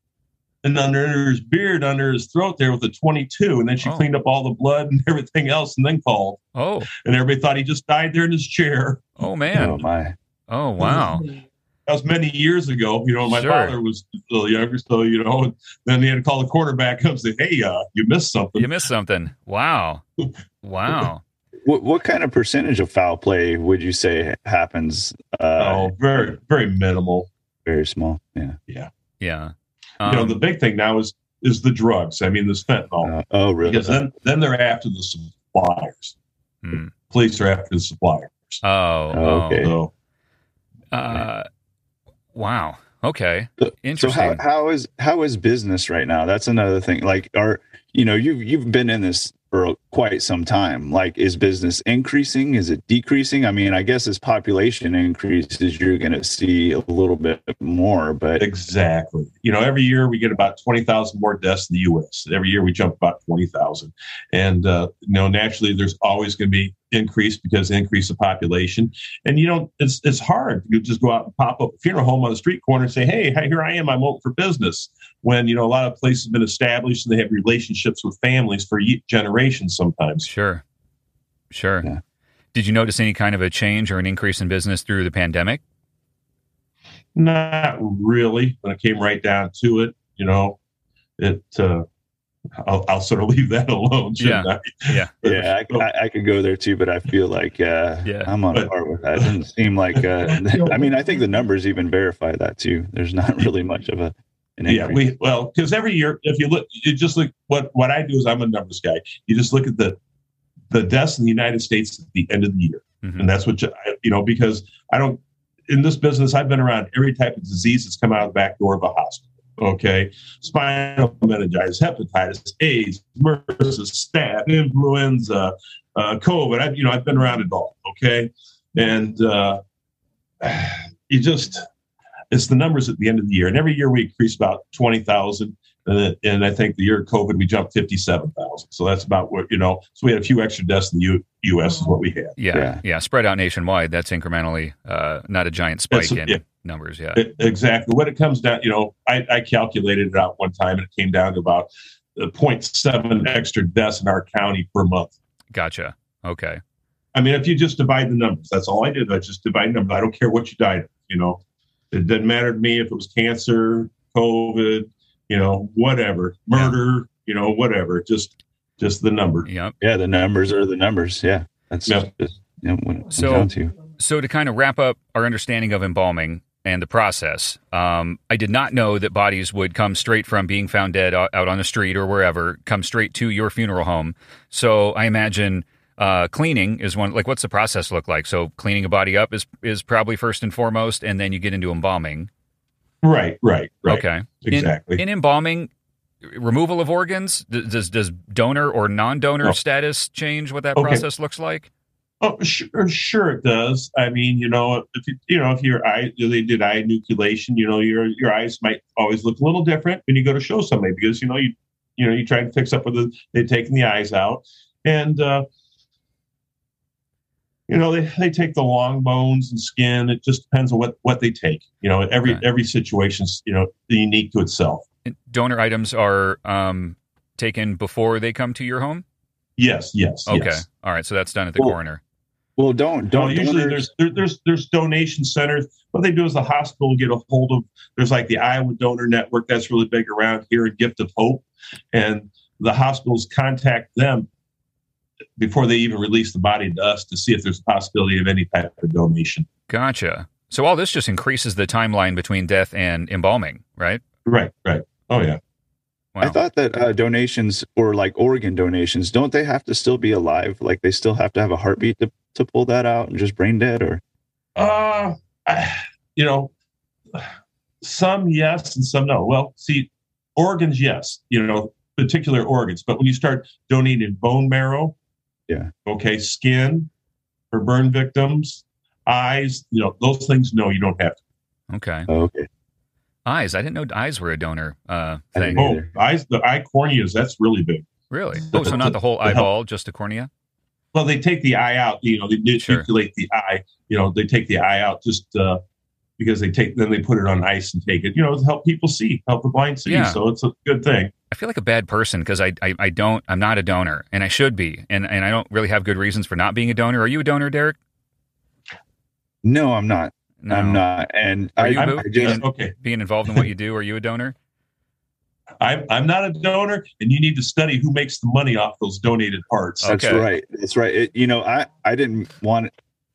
and under his beard, under his throat there with a 22. And then she Oh. cleaned up all the blood and *laughs* everything else and then called. Oh, And everybody thought he just died there in his chair. oh man Oh man. my. Oh wow. That was many years ago. You know, my Sure. father was still younger. So, you know, and then they had to call the quarterback up and say, hey, uh, you missed something. You missed something. Wow. *laughs* Wow. What what kind of percentage of foul play would you say happens? Uh, oh, very, very minimal. very small. Yeah. Yeah. Yeah. You know, Um, the big thing now is is the drugs. I mean, the fentanyl. Uh, oh, really? because then, then they're after the suppliers. hmm. Police are after the suppliers. Oh, oh. okay. So, Uh, wow. Okay. So- So how how is how is business right now? That's another thing. Like, are you know you've you've been in this for quite some time. Like, is business increasing? Is it decreasing? I mean, I guess as population increases, you're going to see a little bit more. But Exactly. You know, every year we get about 20,000 more deaths in the U.S. Every year we jump about 20,000. And, uh, you know, naturally there's always going to be increase because increase of population. And, you know, it's it's hard. You just go out and pop up a funeral home on the street corner and say, hey, here I am. I'm open for business. When, you know, a lot of places have been established and they have relationships with families for generations sometimes. Sure. Sure. Yeah. Did you notice any kind of a change or an increase in business through the pandemic? Not really. When it came right down to it, you know, it, uh, I'll, I'll sort of *laughs* leave that alone. shouldn't I? Yeah. yeah, I, I, I could go there too. But I feel like uh, Yeah. I'm on But- par with that. It doesn't seem like. Uh, *laughs* *laughs* I mean, I think the numbers even verify that too. There's not really much of a. An Yeah, we well because every year, if you look, you just look what what I do is I'm a numbers guy. You just look at the the deaths in the United States at the end of the year, Mhm. and that's what you, you know because I don't in this business I've been around every type of disease that's come out of the back door of a hospital. Okay, spinal meningitis, hepatitis, AIDS, MRSA, staph, influenza, uh, COVID. I've you know I've been around it all. Okay, and uh, *sighs* you just it's the numbers at the end of the year, and every year we increase about twenty thousand. And, and I think the year of COVID, we jumped 57,000. So that's about what, you know, so we had a few extra deaths in the U- U.S. is what we had. Yeah, yeah. Yeah. Spread out nationwide. That's incrementally, uh, not a giant spike It's- in yeah. numbers. Yeah. E- Exactly. When it comes down, you know, I, I calculated it out one time and it came down to about uh, 0.7 extra deaths in our county per month. Gotcha. Okay. I mean, if you just divide the numbers, that's all I did. I just divide numbers. I don't care what you died of, you know. It didn't matter to me if it was cancer, COVID, you know, whatever, murder, you know, whatever. Just just the number. Yep. Yeah, the numbers are the numbers. Yeah, that's Yeah. just you know, what it comes So- down to. So to kind of wrap up our understanding of embalming and the process, um, I did not know that bodies would come straight from being found dead out out on the street or wherever, come straight to your funeral home. So I imagine uh, cleaning is one. Like, what's the process look like? So cleaning a body up is is probably first and foremost, and then you get into embalming. Right, right, right. Okay. Exactly. In, in embalming, removal of organs does does donor or non-donor No. status change what that Okay. process looks like? Oh, sure, sure it does. I mean, you know, if you, you know, if your eye, they did eye enucleation, you know, your your eyes might always look a little different when you go to show somebody because you know you you know you try to fix up with the they're taking the eyes out, and uh, you know they, they take the long bones and skin. It just depends on what what they take. You know, every Okay. every situation's you know unique to itself. And donor items are um, taken before they come to your home. Yes, yes, Okay, yes. all right. So that's done at the Well, coroner. Well, don't Don't don't usually donors- there's there, there's there's donation centers. What they do is the hospital get a hold of. There's like the Iowa Donor Network that's really big around here, and Gift of Hope, and the hospitals contact them before they even release the body to us to see if there's a possibility of any type of donation. Gotcha. So all this just increases the timeline between death and embalming, right? Right, right. Oh yeah. Wow. I thought that uh, donations or like organ donations, don't they have to still be alive? Like they still have to have a heartbeat to, to pull that out and just brain dead or Uh, I, you know, some yes and some no. Well, see, organs, yes, you know, particular organs. But when you start donating bone marrow, Yeah. okay, skin for burn victims, eyes, you know, those things, no, you don't have to. Okay. Oh, okay. Eyes. I didn't know eyes were a donor uh, thing. Oh, eyes, the eye corneas, that's really big. Really? *laughs* Oh, so not the whole eyeball, just the cornea? Well, they take the eye out, you know, they Sure. the eye, you know, they take the eye out just uh, because they take, then they put it on ice and take it, you know, to help people see, help the blind see. Yeah. So it's a good thing. I feel like a bad person because I, I I don't I'm not a donor and I should be and and I don't really have good reasons for not being a donor. Are you a donor, Derek? No, I'm not. No. I'm not. And Are I, you, I Boo? just, Okay. Being involved in what you do, are you a donor? I'm, I'm not a donor, and you need to study who makes the money off those donated parts. Oh. That's right. That's right. It, you know, I I didn't want.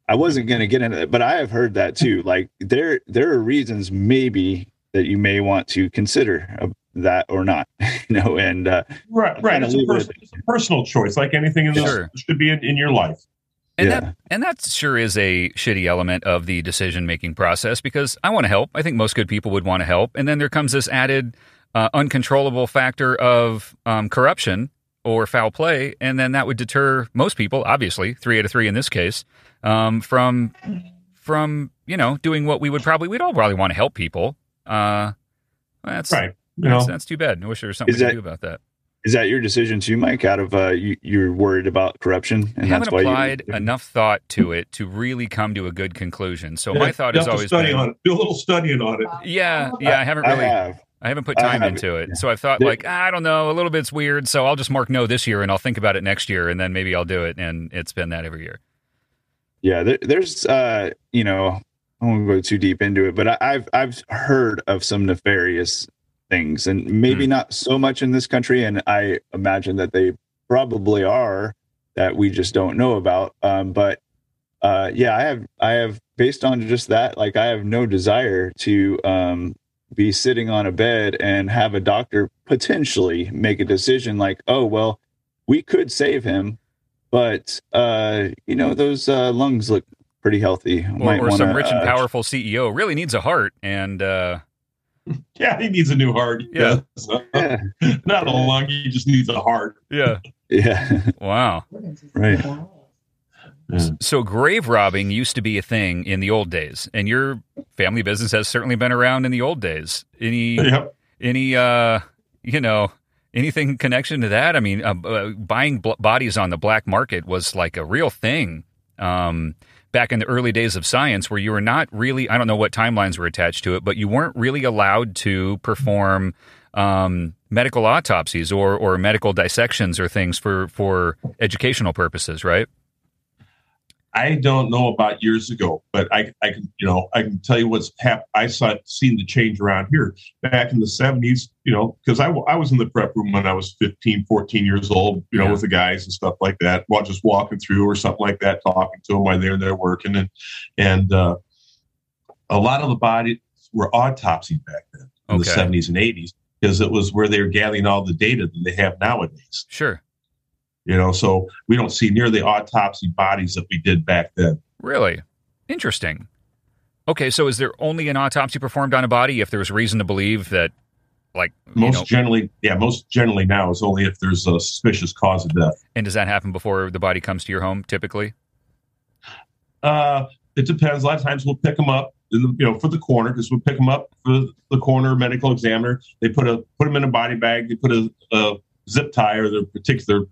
I wasn't going to get into it, but I have heard that too. *laughs* Like there there are reasons maybe that you may want to consider uh, that or not. *laughs* You know, and uh, Right, right. It's a, leave it it's a personal choice, like anything in this Sure. should be in, in your life. And Yeah. that and that sure is a shitty element of the decision making process because I want to help. I think most good people would want to help, and then there comes this added uh, uncontrollable factor of um, corruption or foul play, and then that would deter most people, obviously three out of three in this case, um, from from you know doing what we would probably we'd all probably want to help people. Uh, that's Right. You That's, know, that's too bad. I wish there was something Is we that- could do about that. is that your decision too, Mike? Out of uh, you, you're worried about corruption, I and haven't why applied you. *laughs* enough thought to it to really come to a good conclusion. So Yeah, my thought you has have to always study been, on it. Do a little studying on it. yeah, yeah. I haven't really, I, have. Haven't put time have, into it. yeah. So I thought, There- like, ah, I don't know, a little bit's weird. So I'll just mark no this year, and I'll think about it next year, and then maybe I'll do it. And it's been that every year. Yeah, there, there's uh, you know, I won't go too deep into it, but I, I've I've heard of some nefarious things, and maybe Hmm. not so much in this country, and I imagine that they probably are that we just don't know about. Um, but uh, yeah, I have I have based on just that, like I have no desire to um be sitting on a bed and have a doctor potentially make a decision like, oh well, we could save him, but uh, you know those uh, lungs look pretty healthy. Or, Might or some wanna, rich and uh, powerful CEO really needs a heart, and uh, *laughs* Yeah, he needs a new heart. Yeah. Yeah, *laughs* Not a lung, he just needs a heart. yeah, *laughs* yeah, wow. right. So grave robbing used to be a thing in the old days, and your family business has certainly been around in the old days. Any Yep. any uh you know anything in connection to that? I mean, uh, uh, buying bl- bodies on the black market was like a real thing. Um, back in the early days of science, where you were not really, I don't know what timelines were attached to it, but you weren't really allowed to perform um, medical autopsies or, or medical dissections or things for, for educational purposes, right? I don't know about years ago, but I, I can, you know, I can tell you what's happened. I saw seen the change around here back in the seventies, you know, because I, I was in the prep room when I was 15, 14 years old, you know, Yeah. with the guys and stuff like that, while just walking through or something like that, talking to them while they're there working. And, and, uh, a lot of the bodies were autopsied back then in the seventies and eighties because it was where they were gathering all the data that they have nowadays, Sure. You know, so we don't see near the autopsy bodies that we did back then. Really? Interesting. Okay, so is there only an autopsy performed on a body if there's reason to believe that, like, Most know, generally, yeah, most generally now is only if there's a suspicious cause of death. and does that happen before the body comes to your home typically? Uh, it depends. A lot of times we'll pick them up, in the, you know, for the coroner because we'll pick them up for the coroner medical examiner. They put a put them in a body bag. They put a, a zip tie or their particular,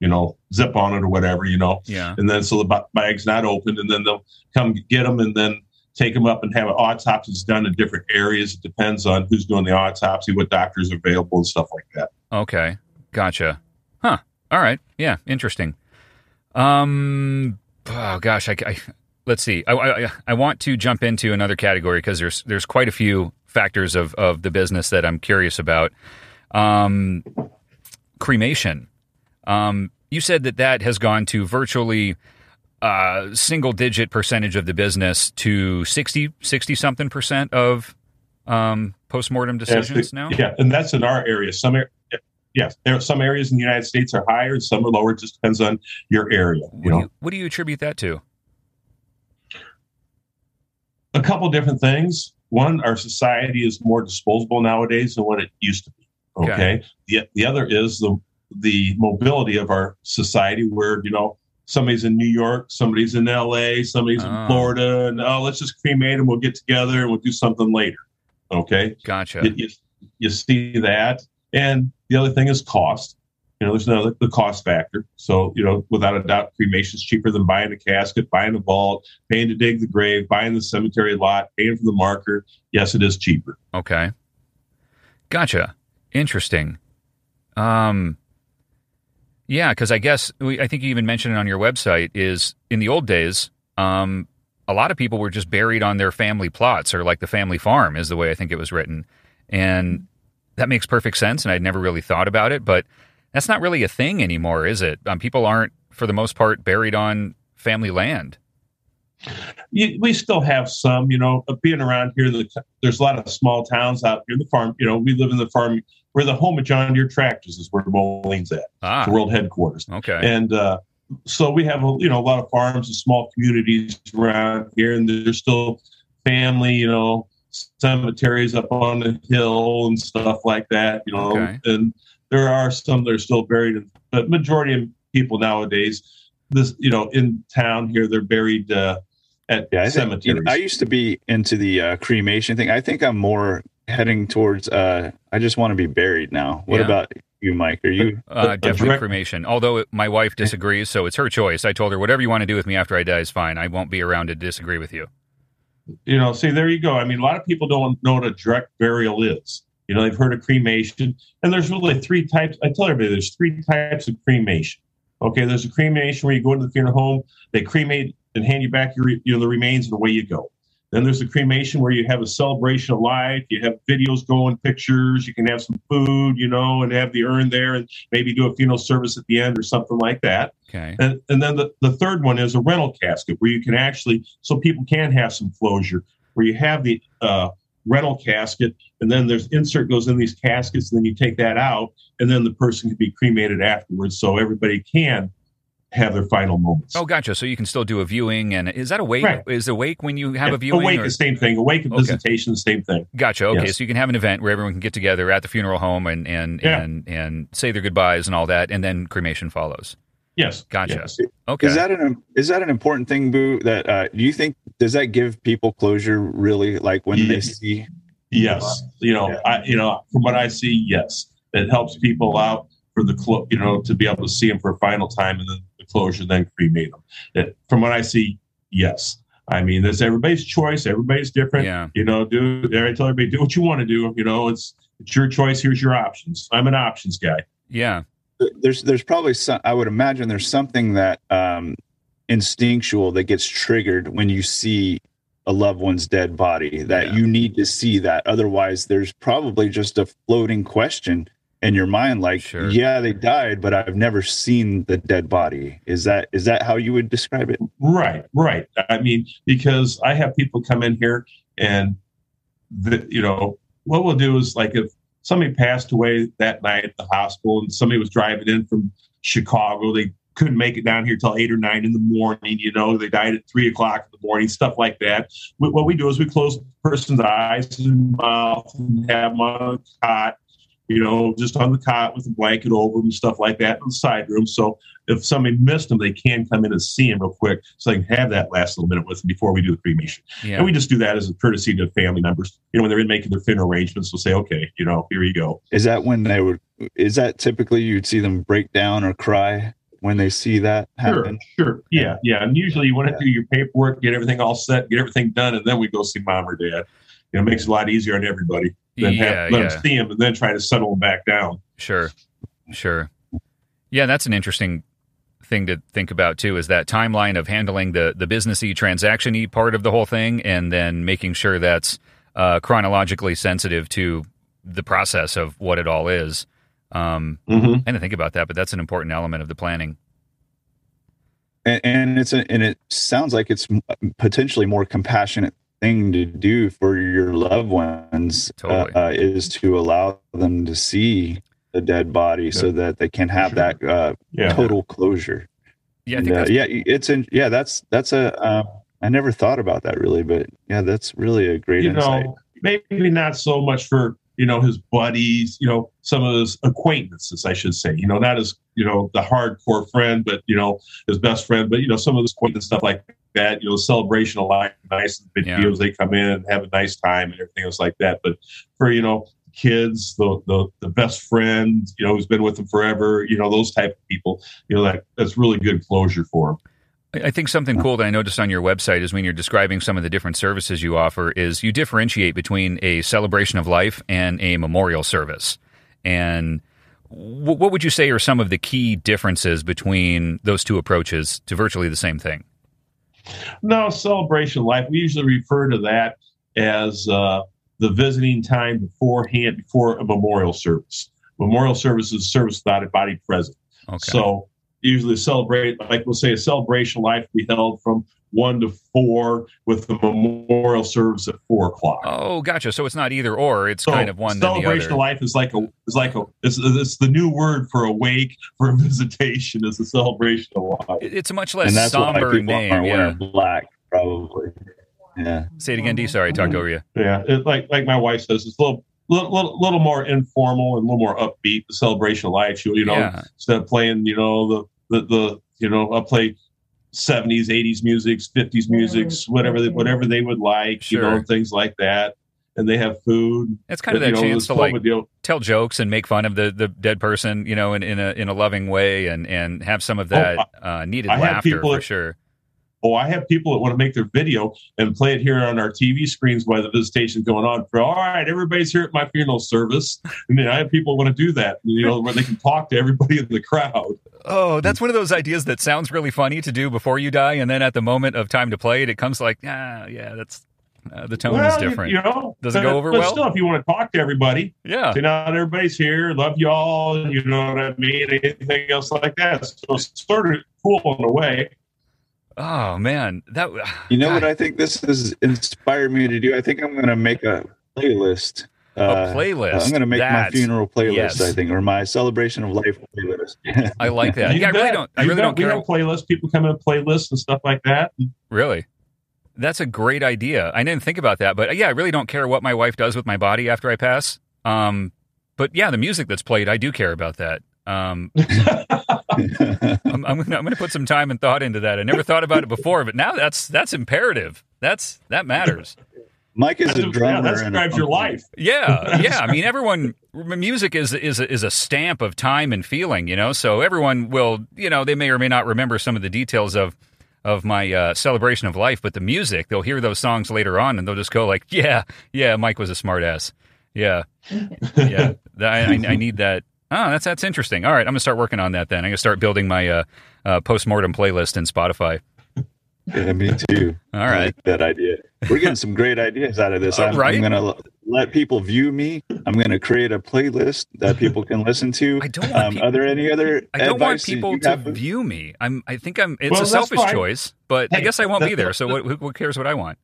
you know, zip on it or whatever, you know, Yeah. and then so the bag's not opened, and then they'll come get them and then take them up and have autopsies done in different areas. It depends on who's doing the autopsy, what doctors are available, and stuff like that. Okay. Gotcha. Huh. All right. Yeah. Interesting. Um. Oh gosh. I. I let's see. I, I. I want to jump into another category because there's there's quite a few factors of of the business that I'm curious about. Um. Cremation. Um. You said that that has gone to virtually uh single digit percentage of the business to 60 60 something percent of um postmortem decisions now Yeah, and that's in our area. Some, ar- yes, there are some areas in the United States are higher, and some are lower. It just depends on your area. what, You do know, you, what do you attribute that to a couple different things. one, our society is more disposable nowadays than what it used to be. Okay. Okay. The, the other is the the mobility of our society where, you know, somebody's in New York, somebody's in LA, somebody's Oh. in Florida, and oh, let's just cremate and we'll get together and we'll do something later. Okay. Gotcha. You, you, you see that. And the other thing is cost. You know, there's another the cost factor. So, you know, without a doubt, cremation is cheaper than buying a casket, buying a vault, paying to dig the grave, buying the cemetery lot, paying for the marker. Yes, it is cheaper. Okay. Gotcha. Interesting. Um yeah, because I guess we, I think you even mentioned it on your website is in the old days, um, a lot of people were just buried on their family plots or like the family farm is the way I think it was written. And that makes perfect sense. And I'd never really thought about it, but that's not really a thing anymore, is it? Um, people aren't, for the most part, buried on family land. We still have some, you know, being around here, the, there's a lot of small towns out here. The farm, you know, we live in the farm where the home of John Deere Tractors is where Moline's at, Ah, the world headquarters. okay. And uh, so we have, a, you know, a lot of farms and small communities around here, and there's still family, you know, cemeteries up on the hill and stuff like that, you know. Okay. And there are some that are still buried, in, but majority of people nowadays, this, you know, in town here, they're buried uh, at Yeah, I think, cemeteries. you know, I used to be into the uh, cremation thing. I think I'm more heading towards. Uh, I just want to be buried now. What Yeah. about you, Mike? Are you? Uh, a definitely direct- cremation. Although it, my wife disagrees, so it's her choice. I told her whatever you want to do with me after I die is fine. I won't be around to disagree with you. you know, see, there you go. I mean, a lot of people don't know what a direct burial is. You know, they've heard of cremation, and there's really three types. I tell everybody there's three types of cremation. Okay, there's a cremation where you go into the funeral home, they cremate and hand you back your, you know, the remains, and away you go. Then there's a cremation where you have a celebration of life. You have videos going, pictures. You can have some food, you know, and have the urn there, and maybe do a funeral service at the end or something like that. Okay. And, and then the, the third one is a rental casket where you can actually, so people can have some closure, where you have the uh, rental casket and then there's insert goes in these caskets and then you take that out and then the person can be cremated afterwards so everybody can have their final moments. Oh, gotcha. So you can still do a viewing, and is that a wake? Right. Is a wake when you have a viewing? Awake or- the same thing. Awake and Okay. visitation, the same thing. Gotcha. Okay, Yes. so you can have an event where everyone can get together at the funeral home and and Yeah. and and say their goodbyes and all that, and then cremation follows. Yes. Gotcha. Yes. Okay. Is that an is that an important thing, Boo? That uh, do you think does that give people closure? Really, like when they see Yes, you know, Yeah. I, you know, from what I see, yes, it helps people out for the clo- you know, to be able to see them for a final time and then the closure, then cremate them. It, from what I see, yes. I mean, there's everybody's choice. Everybody's different. Yeah. You know, do there I tell everybody do what you want to do. You know, it's it's your choice. Here's your options. I'm an options guy. Yeah. there's there's probably some i would imagine there's something that um instinctual that gets triggered when you see a loved one's dead body that Yeah. you need to see that otherwise there's probably just a floating question in your mind like Sure. yeah they died but i've never seen the dead body is that is that how you would describe it Right, right. I mean, because I have people come in here and, the, you know, what we'll do is like if somebody passed away that night at the hospital and somebody was driving in from Chicago, they couldn't make it down here till eight or nine in the morning. You know, they died at three o'clock in the morning, stuff like that. What what we do is we close the person's eyes and mouth and have them on a cot, you know, just on the cot with a blanket over them, and stuff like that in the side room. So if somebody missed them, they can come in and see them real quick so they can have that last little minute with them before we do the cremation. Yeah. And we just do that as a courtesy to family members. You know, when they're in making their funeral arrangements, we'll say, okay, you know, here you go. is that when they would is that typically you'd see them break down or cry when they see that Sure, happen sure. Yeah, yeah. And usually you want to do your paperwork, get everything all set, get everything done, and then we go see mom or dad. You know, it makes it a lot easier on everybody than yeah. have, let Yeah. them see them and then try to settle them back down. Sure. Sure. Yeah, that's an interesting thing to think about too is that timeline of handling the the businessy transactiony part of the whole thing and then making sure that's uh, chronologically sensitive to the process of what it all is. Um, Mm-hmm. I didn't think about that, but that's an important element of the planning. and, and it's a, and it sounds like it's potentially more compassionate thing to do for your loved ones Totally. uh, uh, is to allow them to see the dead body so that they can have Sure. that uh, Yeah. total closure Yeah, I And, uh, yeah it's in yeah that's that's a um, I never thought about that really, but yeah, that's really a great you insight. know, maybe not so much for you know his buddies, you know, some of his acquaintances, I should say. You know, not his you know the hardcore friend, but you know his best friend, but you know some of his acquaintance stuff like that. You know, celebration of life, nice videos. They come in and have a nice time and everything else like that. But for you know kids, the the, the best friend, you know, who's been with them forever, you know, those type of people, you know, that that's really good closure for them. I think something cool that I noticed on your website is when you're describing some of the different services you offer is you differentiate between a celebration of life and a memorial service. And what would you say are some of the key differences between those two approaches to virtually the same thing? No, celebration of life. We usually refer to that as uh, the visiting time beforehand, before a memorial service. Memorial service is service without a body present. Okay. So usually celebrate, like we'll say, a celebration of life be held from one to four with the memorial service at four o'clock. oh, gotcha. So it's not either or; it's So kind of one than the celebration other. of life is like a is like a it's, it's the new word for a wake for a *laughs* visitation is a celebration of life. It's a much less and that's somber people name. aren't Yeah. black, probably. Yeah. Say it again, D. Sorry, I talked over you. Yeah, it, like like my wife says, it's a little little, little, little more informal and a little more upbeat. The celebration of life, you, you know, Yeah. instead of playing, you know, the the, the you know, I'll play. 70s, 80s musics, 50s musics, whatever they, whatever they would like, you know, things like that. And they have food. It's kind of that know, chance this to whole like deal. tell jokes and make fun of the, the dead person, you know, in, in a in a loving way, and and have some of Oh, that uh, needed I have laughter people for that- sure. Oh, I have people that want to make their video and play it here on our TV screens while the visitation's going on. For all right, everybody's here at my funeral service, and then I have people want to do that, you know, where they can talk to everybody in the crowd. Oh, that's one of those ideas that sounds really funny to do before you die, and then at the moment of time to play it, it comes like, ah, yeah, that's uh, the tone is well, you- different. You, know, Does it go over but well? Still, if you want to talk to everybody, yeah, say not everybody's here. Love you all. You know what I mean? Anything else like that? So it's sort of cool in a way. Oh man, that You know God, what I think this has inspired me to do? I think I'm going to make a playlist. a Uh, playlist. I'm going to make my funeral playlist. yes. I think, or my celebration of life playlist. I like that. *laughs* You yeah, I really don't. I You really bet. don't We care. have playlists. People come in playlists and stuff like that. Really? That's a great idea. I didn't think about that, but uh, yeah, I really don't care what my wife does with my body after I pass. Um, but yeah, the music that's played, I do care about that. Um, *laughs* I'm, I'm, gonna, I'm gonna put some time and thought into that. I never thought about it before, but now that's that's imperative. That's that matters. Mike is a yeah, drummer. that describes your life. Yeah, *laughs* yeah. I mean, everyone. Music is is a, is a stamp of time and feeling, you know. So everyone will, you know, they may or may not remember some of the details of of my uh, celebration of life, but the music, they'll hear those songs later on, and they'll just go like, "Yeah, yeah, Mike was a smartass. Yeah, *laughs* yeah. I, I, I need that. Oh, that's that's interesting. All right, I'm gonna start working on that. Then I'm gonna start building my uh, uh, post mortem playlist in Spotify. Yeah, me too. All right, I like that idea. We're getting some great ideas out of this. I'm, right? I'm going to let people view me. I'm going to create a playlist that people can listen to. I don't want Um, peop- are there any other I don't want advice that people to have? view me. I'm. I think I'm. It's Well, a selfish fine. choice, but I guess I won't be there. So what? Who, who cares what I want?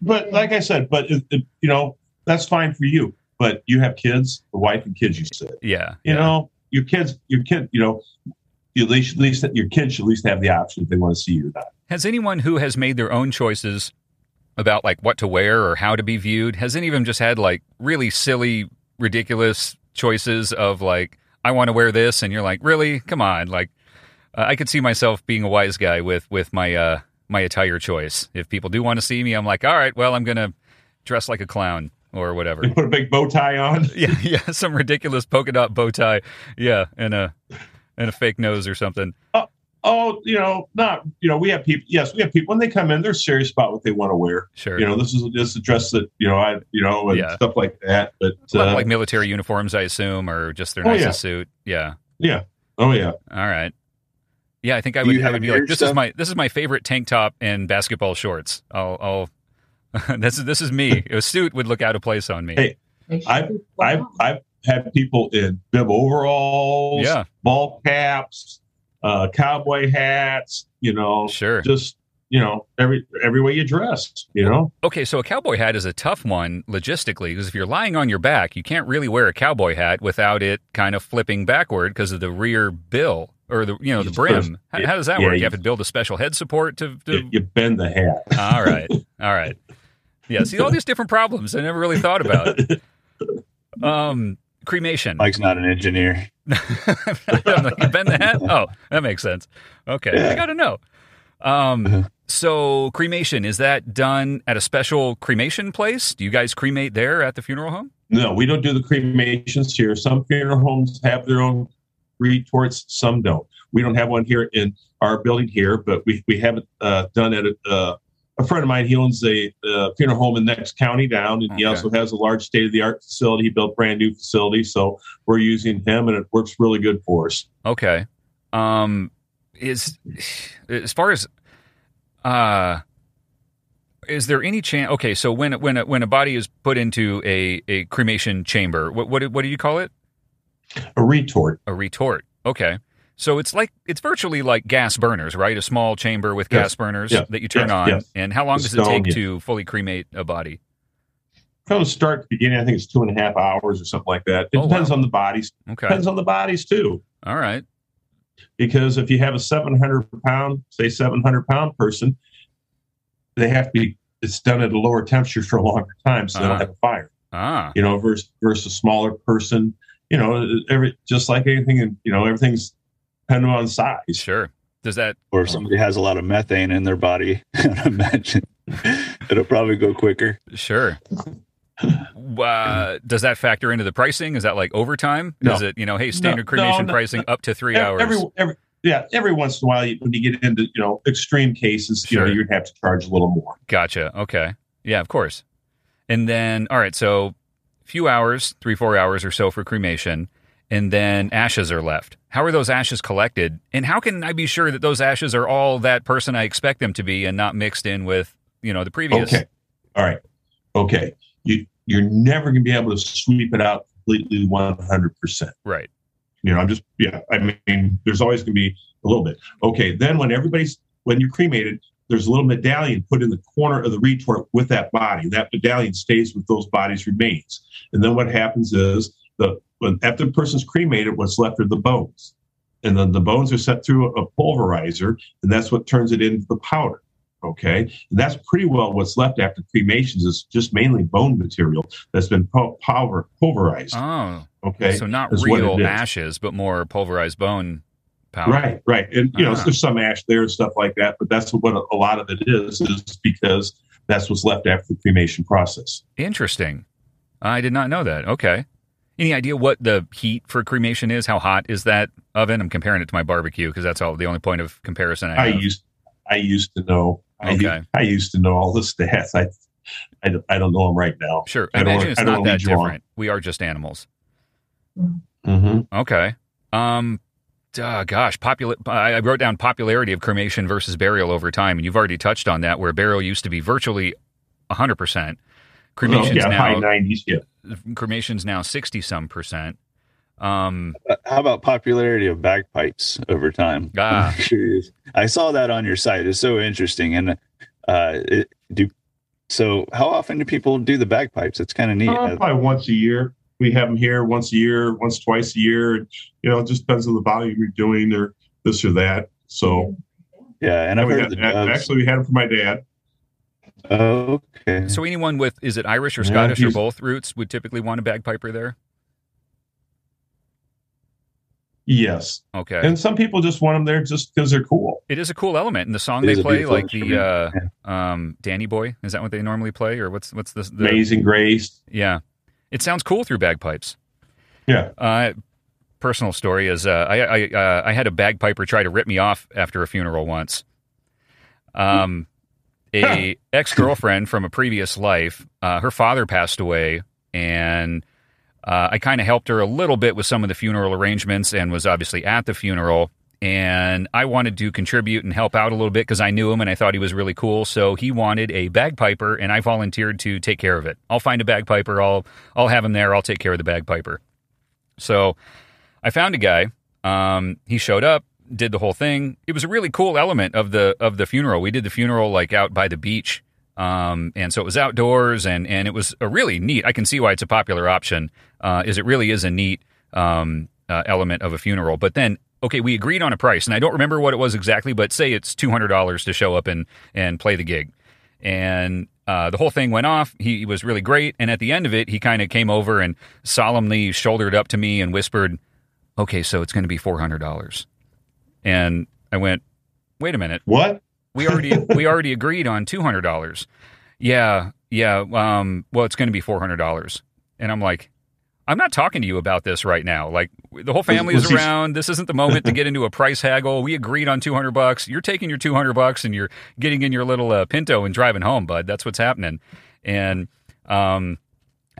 But like I said, but it, it- you know that's fine for you. But you have kids, a wife and kids. You said, Yeah. you yeah. know, your kids, your kid, you know, at least, at least your kids should at least have the option if they want to see you or not. Has anyone who has made their own choices about like what to wear or how to be viewed has any of them just had like really silly, ridiculous choices of like I want to wear this, and you're like, really? Come on! Like, uh, I could see myself being a wise guy with with my uh my attire choice. If people do want to see me, I'm like, all right, well, I'm gonna dress like a clown or whatever. You put a big bow tie on. *laughs* yeah, yeah, some ridiculous polka dot bow tie. Yeah, and a and a fake nose or something. Oh, you know, not you know, we have people. Yes, we have people when they come in, they're serious about what they want to wear. Sure. You know, this is this is a dress that you know, I you know, and Yeah. stuff like that. But A lot of, uh, like military uniforms, I assume, or just their Oh, nicest yeah. suit. Yeah. yeah, oh yeah. All right. Yeah, I think I would. I would be like, this is my this is my favorite tank top and basketball shorts. I'll. I'll *laughs* this is this is me. A suit would look out of place on me. Hey, I've I've I've had people in bib overalls, yeah, ball caps, uh, cowboy hats. You know, sure. just you know, every every way you dress. You know, Okay, so a cowboy hat is a tough one logistically because if you're lying on your back, you can't really wear a cowboy hat without it kind of flipping backward because of the rear bill. or the you know You the just put a- brim. How, how does that yeah, work? You you- have to build a special head support to. to You, you bend the hat. all right, *laughs* all right. Yeah, see all these different problems I never really thought about. *laughs* Um, cremation. Mike's not an engineer. *laughs* I'm like, you bend the? Oh, that makes sense. Okay, I got to know. Um, Uh-huh. so cremation is that done at a special cremation place? Do you guys cremate there at the funeral home? No, we don't do the cremations here. Some funeral homes have their own retorts, some don't. We don't have one here in our building here, but we, we haven't uh, done at a, uh, a friend of mine. He owns a uh, funeral home in the next county down, and he Okay. also has a large state of the art facility. He built brand new facility, so we're using him, and it works really good for us. Okay. Um, is as far as uh, is there any chance? Okay, so when when a, when a body is put into a, a cremation chamber, what what what do you call it? A retort. A retort. Okay. So it's like it's virtually like gas burners, right? A small chamber with Yes. gas burners Yes. that you turn Yes. on. And how long The does it stone, take to fully cremate a body? From the start to beginning, I think it's two and a half hours or something like that. It Oh, depends wow. on the bodies. Okay. Depends on the bodies too. All right. because if you have a 700 pound say 700 pound person they have to be it's done at a lower temperature for a longer time so they Ah. don't have a fire Ah. you know versus versus a smaller person you know every just like anything and you know everything's dependent on size Sure. Does that Or if somebody has a lot of methane in their body, *laughs* I imagine it'll probably go quicker. Sure. Uh, does that factor into the pricing? Is that like overtime? Is it you know, hey, standard No, cremation no. pricing up to three Ev- hours? every, every yeah every once in a while you, when you get into you know extreme cases you know you'd have to charge a little more Gotcha. Okay. Yeah, of course. And then, all right, so a few hours, three, four hours or so for cremation, and then ashes are left. How are those ashes collected? And how can I be sure that those ashes are all that person I expect them to be and not mixed in with, you know, the previous? okay all right okay you you're never going to be able to sweep it out completely 100% Right. You know, I'm just yeah. I mean, there's always going to be a little bit. Okay, then when everybody's when you're cremated, there's a little medallion put in the corner of the retort with that body. That medallion stays with those bodies' remains. And then what happens is the when after the person's cremated, what's left are the bones, and then the bones are sent through a pulverizer, and that's what turns it into the powder. Okay, and that's pretty well what's left after cremations is just mainly bone material that's been pul- power pulverized. Oh, Okay, so not real ashes, but more pulverized bone powder. Right, right. And you know, Ah. there's some ash there and stuff like that, but that's what a, a lot of it is, is because that's what's left after the cremation process. Interesting. I did not know that. Okay. Any idea what the heat for cremation is? How hot is that oven? I'm comparing it to my barbecue because that's all the only point of comparison I I used, I used to know. Okay. I used to know all the stats. I, I, don't- I don't know them right now. sure. I I imagine it's I don't that lead you on. different. We are just animals. Mm-hmm. Okay. Um, uh, gosh, popula- I I wrote down popularity of cremation versus burial over time, and you've already touched on that, where burial used to be virtually 100%. Cremation's Oh, yeah, high nineties. Yeah. Cremation's now 60 some percent. Um, How about popularity of bagpipes over time? Ah. *laughs* I'm curious. I saw that on your site. It's so interesting. And uh, it, do so. How often do people do the bagpipes? It's kind of neat. Uh, probably once a year. We have them here once a year, once, twice a year. And, you know, it just depends on the volume you're doing or this or that. So yeah, and I've heard had- the actually, we had them for my dad. Okay. so anyone with is it Irish or Yeah, Scottish or both roots would typically want a bagpiper there? Yes. Okay. And some people just want them there just because they're cool. it is a cool element in the song It they play, like the uh, um, Danny Boy. Is that what they normally play, or what's what's the, the Amazing Grace. Yeah, it sounds cool through bagpipes. Yeah. Uh, personal story is uh, I I, uh, I had a bagpiper try to rip me off after a funeral once. Um, a *laughs* ex girlfriend from a previous life, uh, her father passed away, and uh, I kind of helped her a little bit with some of the funeral arrangements, and was obviously at the funeral. And I wanted to contribute and help out a little bit because I knew him and I thought he was really cool. So he wanted a bagpiper, and I volunteered to take care of it. I'll find a bagpiper. I'll I'll have him there. I'll take care of the bagpiper. So I found a guy. Um, he showed up, did the whole thing. It was a really cool element of the of the funeral. We did the funeral like out by the beach, um, and so it was outdoors, and and it was a really neat. I can see why it's a popular option. Uh, is it really is a neat um, uh, element of a funeral. But then okay, we agreed on a price, and I don't remember what it was exactly, but say it's two hundred dollars to show up and and play the gig, and uh, the whole thing went off. He was really great, and at the end of it, he kind of came over and solemnly shouldered up to me and whispered, "Okay, so it's going to be four hundred dollars," and I went, "Wait a minute, What? we already we *laughs* already agreed on two hundred dollars. Yeah, yeah. Um, well, it's going to be four hundred dollars, and I'm like, I'm not talking to you about this right now. Like the whole family was is he- around. This isn't the moment to get into a price haggle. We agreed on two hundred bucks. You're taking your two hundred bucks and you're getting in your little uh, Pinto and driving home, bud. That's what's happening. And um,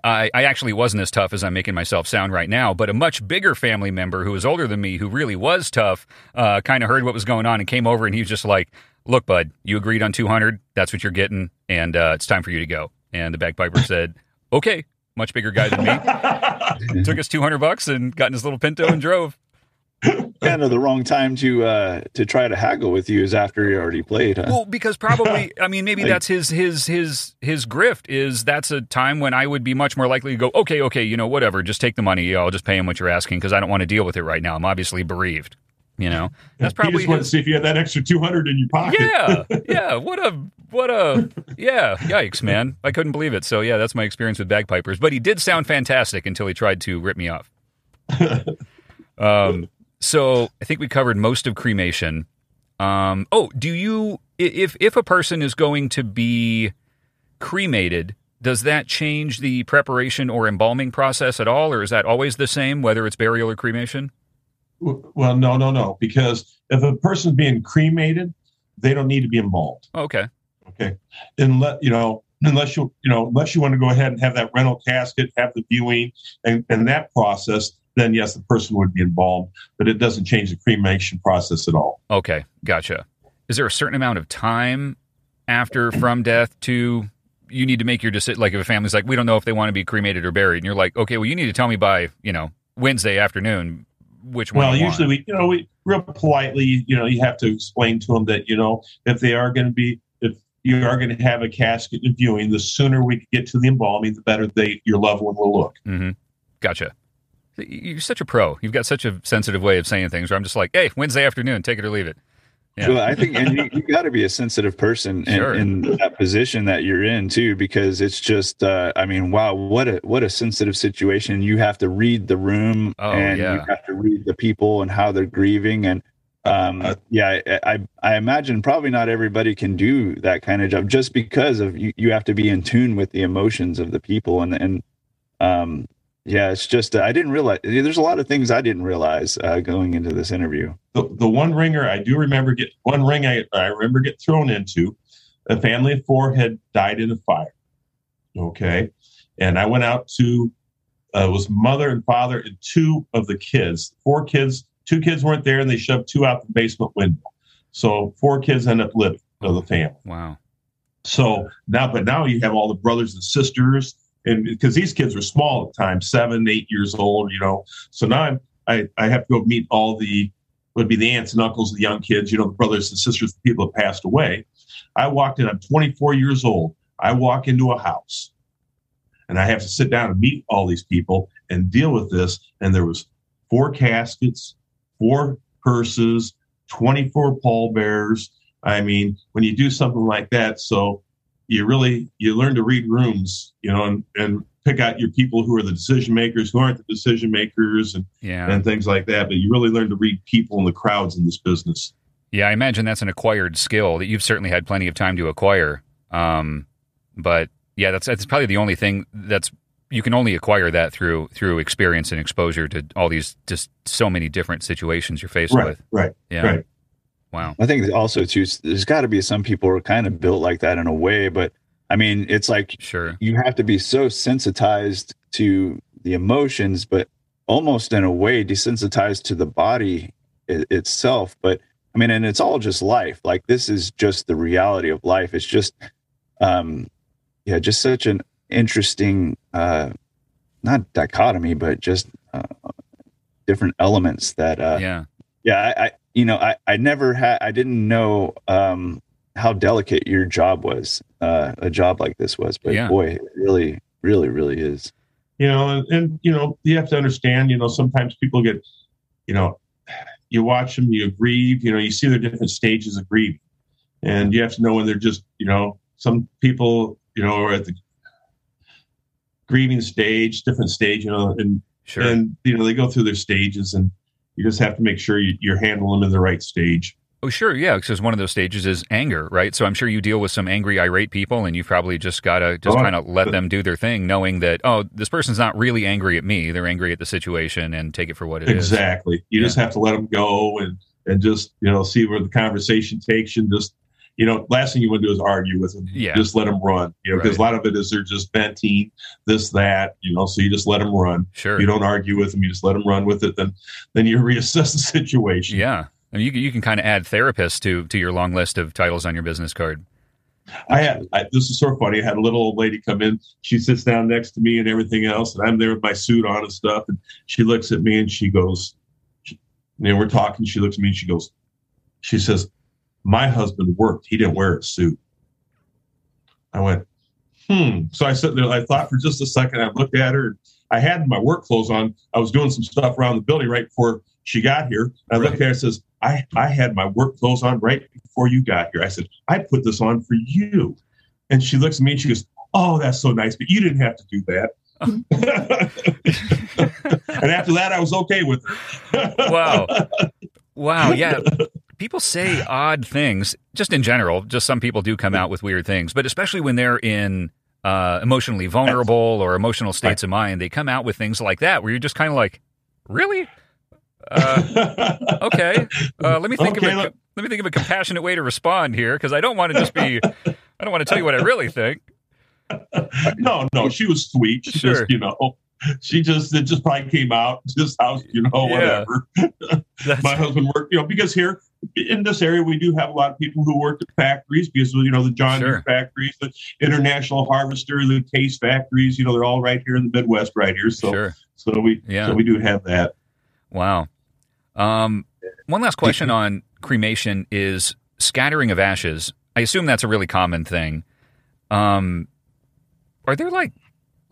I, I actually wasn't as tough as I'm making myself sound right now, but a much bigger family member who was older than me, who really was tough, uh, kind of heard what was going on and came over and he was just like, "Look, bud, you agreed on 200. That's what you're getting, and uh, it's time for you to go." And the bagpiper *laughs* said, "Okay." Much bigger guy than me. *laughs* Took us 200 bucks and got in his little Pinto and drove. Kind of the wrong time to uh to try to haggle with you is after you already played huh? Well, because probably, *laughs* I mean, maybe Like- that's his his his his grift is that's a time when I would be much more likely to go, okay, okay, you know, whatever, just take the money. I'll just pay him what you're asking because I don't want to deal with it right now. I'm obviously bereaved. You know, that's he probably just wanted to see if you had that extra two hundred in your pocket. yeah, *laughs* yeah. What a what a yeah. Yikes, man! I couldn't believe it. So yeah, that's my experience with bagpipers. But he did sound fantastic until he tried to rip me off. *laughs* Um, so I think we covered most of cremation. Um, oh, do you if if a person is going to be cremated, does that change the preparation or embalming process at all, or is that always the same whether it's burial or cremation? Well, no, no, no. Because if a person's being cremated, they don't need to be embalmed. Okay, Okay, unless you know, unless you you know, unless you want to go ahead and have that rental casket, have the viewing, and and that process, then yes, the person would be embalmed. But it doesn't change the cremation process at all. okay, gotcha. Is there a certain amount of time after from death to you need to make your decision? Like if a family's like, we don't know if they want to be cremated or buried, and you're like, okay, well, you need to tell me by you know Wednesday afternoon which one. Well, you want. usually we, you know, we real politely, you know, you have to explain to them that, you know, if they are going to be, if you are going to have a casket viewing, the sooner we get to the embalming, the better they, your loved one will look. Mm-hmm. Gotcha. You're such a pro. You've got such a sensitive way of saying things. Where I'm just like, hey, Wednesday afternoon, take it or leave it. Yeah. Well, I think, and you, you got to be a sensitive person in, Sure. in that position that you're in too, because it's just, uh, I mean, wow, what a what a sensitive situation. You have to read the room, Oh, and yeah. you have to read the people and how they're grieving, and um, Uh, yeah, I, I I imagine probably not everybody can do that kind of job just because of you. You have to be in tune with the emotions of the people, and and um, yeah, it's just I didn't realize there's a lot of things I didn't realize uh, going into this interview. The, the one ringer I do remember get one ring I, I remember get thrown into, a family of four had died in a fire. Okay. And I went out to, uh, it was mother and father and two of the kids. Four kids, two kids weren't there and they shoved two out the basement window. So four kids end up living of the family. Wow. So now, but now you have all the brothers and sisters, and because these kids were small at the time, seven, eight years old, you know. So now I'm, I I have to go meet all the would be the aunts and uncles of the young kids, you know, the brothers and sisters, the people that passed away. I walked in. I'm 24 years old. I walk into a house, and I have to sit down and meet all these people and deal with this. And there was four caskets, four hearses, 24 pallbearers. I mean, when you do something like that, so you really you learn to read rooms, you know, and, and pick out your people who are the decision makers, who aren't the decision makers, and, Yeah. and things like that. But you really learn to read people and the crowds in this business. Yeah, I imagine that's an acquired skill that you've certainly had plenty of time to acquire. Um, but yeah, that's that's probably the only thing that's you can only acquire that through through experience and exposure to all these just so many different situations you're faced Right, with. right, Yeah. right. Wow. I think also too, there's got to be some people who are kind of built like that in a way, but I mean, it's like Sure. you have to be so sensitized to the emotions, but almost in a way desensitized to the body i- itself. But I mean, and it's all just life. Like this is just the reality of life. It's just, um, yeah, just such an interesting, uh, not dichotomy, but just uh, different elements that, uh, yeah. yeah I, I you know i i never had i didn't know um how delicate your job was uh a job like this was but Yeah. boy it really really really is You know, and, and you know, you have to understand. You know, sometimes people get, you know, you watch them, you grieve, you know, you see their different stages of grief. And you have to know when they're just, you know, some people, you know, are at the grieving stage, different stage, you know, and, Sure. and, you know, they go through their stages and you just have to make sure you, you're handling them in the right stage. Oh, sure, yeah, because one of those stages is anger, right? So I'm sure you deal with some angry, irate people, and you've probably just got to just Oh, kind of let them do their thing, knowing that oh, this person's not really angry at me; they're angry at the situation, and take it for what it is. exactly. You just have to let them go and, and just, you know, see where the conversation takes you and just, you know, last thing you want to do is argue with them. Yeah. Just let them run, you know, because Right. a lot of it is they're just venting this, that, you know, so you just let them run. Sure. You don't argue with them. You just let them run with it. Then, then you *laughs* reassess the situation. Yeah. I mean, you, can- you can kind of add therapist to to your long list of titles on your business card. I had I, this is so funny. I had a little old lady come in. She sits down next to me and everything else, and I'm there with my suit on and stuff. And she looks at me and she goes, she, you know, we're talking. She looks at me and she goes, she says, "My husband worked. He didn't wear a suit." I went, hmm. So I sat there. I thought for just a second. I looked at her. I had my work clothes on. I was doing some stuff around the building right before she got here. I looked Right. at her and says, I, I had my work clothes on right before you got here. I said, I put this on for you. And she looks at me and she goes, Oh, that's so nice, but you didn't have to do that. *laughs* *laughs* and after that, I was okay with it. Wow. *laughs* Wow. Yeah. People say odd things, just in general. Just some people do come out with weird things, but especially when they're in uh, emotionally vulnerable or emotional states of mind, they come out with things like that where you're just kind of like, really? Uh, okay. Uh, let me think Okay, of a, look. let me think of a compassionate way to respond here because I don't want to just be. I don't want to tell you what I really think. *laughs* no, no, she was sweet. She Sure. just, you know, *laughs* she just, it just probably came out *laughs* just how, you know, Yeah. whatever. *laughs* My husband worked, you know, because here in this area we do have a lot of people who work at factories because you know the John Sure. Deere factories, the International Harvester, the Case factories. You know, they're all right here in the Midwest, right here. So, sure. so we, Yeah. so we do have that. Wow. Um, one last question on cremation is scattering of ashes. I assume that's a really common thing. Um, are there like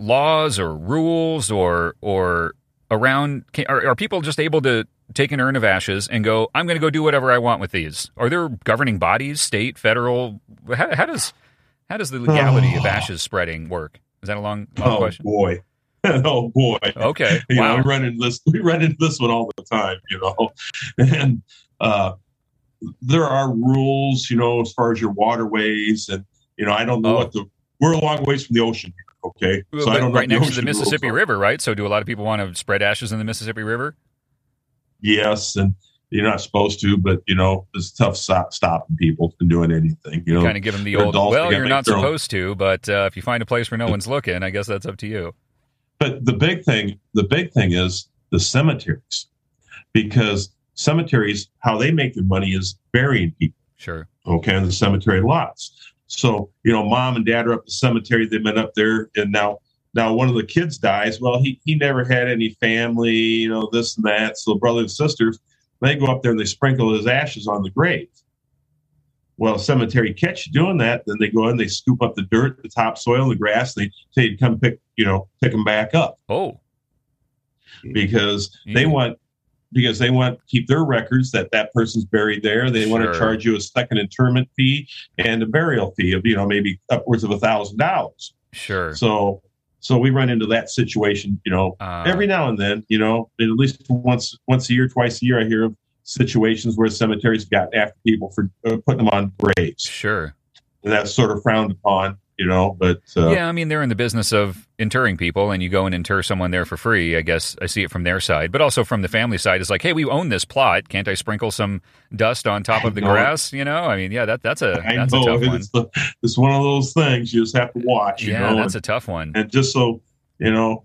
laws or rules or or around? Are, are people just able to take an urn of ashes and go? I'm going to go do whatever I want with these. Are there governing bodies, state, federal? How, how does how does the *sighs* legality of ashes spreading work? Is that a long, long oh question? boy, *laughs* oh boy. Okay. You know, Wow. we run into this. We run into this one all the time. You know, *laughs* and uh, there are rules. You know, as far as your waterways, and you know, I don't know Oh. what the. We're a long ways from the ocean. Okay, so I don't right next to the Mississippi. River, right? So, do a lot of people want to spread ashes in the Mississippi River? yes, and you're not supposed to, but you know, it's tough stop, stopping people from doing anything. You know, kind of give them the old, well, you're not their own- supposed to, but uh, if you find a place where no one's looking, I guess that's up to you. but the big thing, the big thing is the cemeteries, because cemeteries, how they make their money is burying people. Sure. okay, in the cemetery lots. So, you know, mom and dad are up at the cemetery, they've been up there, and now now one of the kids dies. Well, he he never had any family, you know, this and that. So brothers and sisters, they go up there and they sprinkle his ashes on the grave. Well, cemetery catch you doing that, then they go in, they scoop up the dirt, the topsoil, the grass, they say come pick, you know, pick them back up Oh, because they Mm. want because they want to keep their records that that person's buried there. They want Sure. to charge you a second interment fee and a burial fee of you know maybe upwards of a thousand dollars. sure. So so we run into that situation, you know, Uh, every now and then, you know, at least once once a year, twice a year, I hear of situations where cemeteries got after people for uh, putting them on graves, sure. and that's sort of frowned upon, you know. But uh, yeah, I mean, they're in the business of interring people, and you go and inter someone there for free. I guess I see it from their side, but also from the family side. It's like, hey, we own this plot. Can't I sprinkle some dust on top I of the know. grass? You know, I mean, yeah, that that's a I that's know a tough one. it's, the, it's one of those things you just have to watch. You Yeah, know, that's a tough one. and just so you know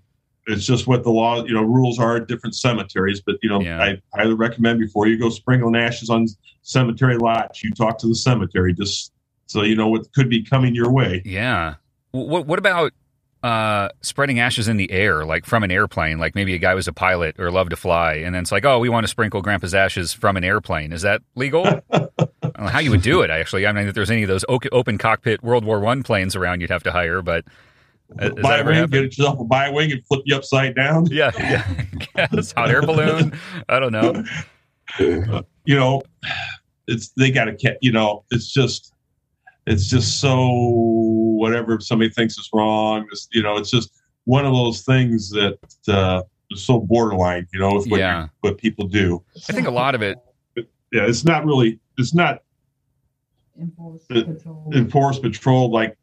it's just what the law you know rules are at different cemeteries but you know Yeah. i highly recommend before you go sprinkling ashes on cemetery lots you talk to the cemetery just so you know what could be coming your way Yeah. What what about uh, spreading ashes in the air, like from an airplane? Like maybe a guy was a pilot or loved to fly, and then it's like, oh, we want to sprinkle Grandpa's ashes from an airplane. Is that legal? *laughs* I don't know how you would do it. Actually, I mean, if there's any of those open cockpit World War One planes around, you'd have to hire. But uh, has buy that a wing get yourself a bi-wing and flip you upside down *laughs* Yeah, yeah. *laughs* Hot air balloon. I don't know. you know, it's they got to, you know, it's just, it's just so whatever somebody thinks is wrong. It's, you know, it's just one of those things that uh, is so borderline. You know, with what, Yeah. you, what people do. I think a lot of it. Yeah, it's not really. It's not enforced patrol. enforced patrol like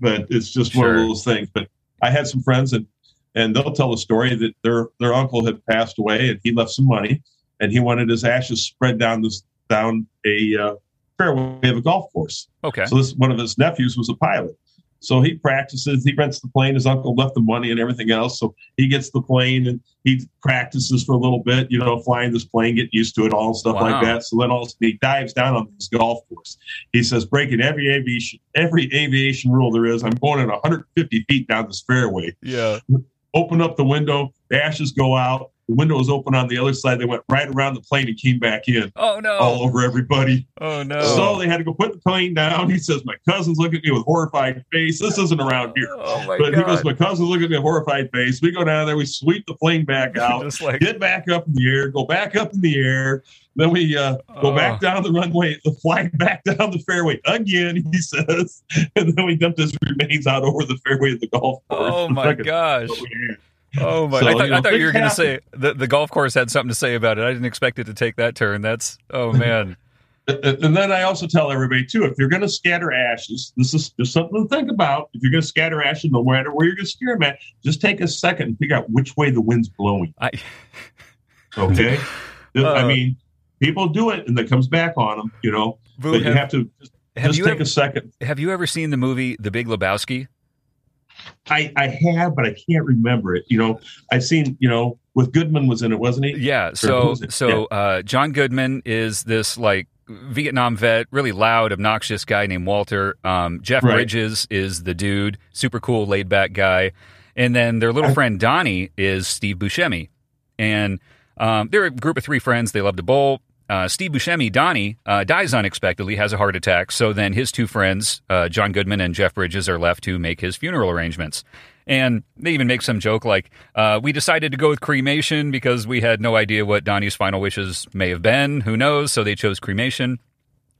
but it's just one of those things but i had some friends and and they'll tell the story that their their uncle had passed away and he left some money and he wanted his ashes spread down this down a uh, fairway have a golf course Okay. so this one of his nephews was a pilot so he practices he rents the plane his uncle left the money and everything else so he gets the plane and he practices for a little bit you know flying this plane getting used to it all and stuff Wow. like that so then all of a sudden he dives down on this golf course he says breaking every aviation every aviation rule there is i'm going at 150 feet down this fairway Yeah. Open up the window the ashes go out the window was open on the other side they went right around the plane and came back in Oh no. all over everybody Oh no. so they had to go put the plane down. He says, My cousin's looking at me with horrified face. This isn't around oh, here. Oh my But he goes. My cousin's looking at me with horrified face. We go down there, we sweep the plane back *laughs* out, like get back up in the air, go back up in the air. Then we uh, go Oh. back down the runway, the fly back down the fairway again, he says. *laughs* And then we dumped his remains out over the fairway of the golf course. Oh *laughs* my gosh. Oh my! So, I thought, you know, I thought you were going to say the, the golf course had something to say about it. I didn't expect it to take that turn. That's oh *laughs* man. And then I also tell everybody too, if you're going to scatter ashes, this is just something to think about. If you're going to scatter ashes, no matter where you're going to scare them at, just take a second and figure out which way the wind's blowing. I Okay, Uh, I mean, people do it and it comes back on them, you know. Boo, But you have, have to just, have just you take ever, a second. have you ever seen the movie The Big Lebowski? I I have, but I can't remember it. You know, I've seen, you know, with Goodman was in it, wasn't he? Yeah. So so uh, John Goodman is this like Vietnam vet, really loud, obnoxious guy named Walter. Um, Jeff Right. Bridges is the dude, super cool, laid back guy, and then their little friend Donnie is Steve Buscemi, and um, they're a group of three friends. They love to bowl. Uh, Steve Buscemi, Donnie, uh, dies unexpectedly, has a heart attack. So then his two friends, uh, John Goodman and Jeff Bridges, are left to make his funeral arrangements. And they even make some joke like, uh, we decided to go with cremation because we had no idea what Donnie's final wishes may have been. Who knows? So they chose cremation.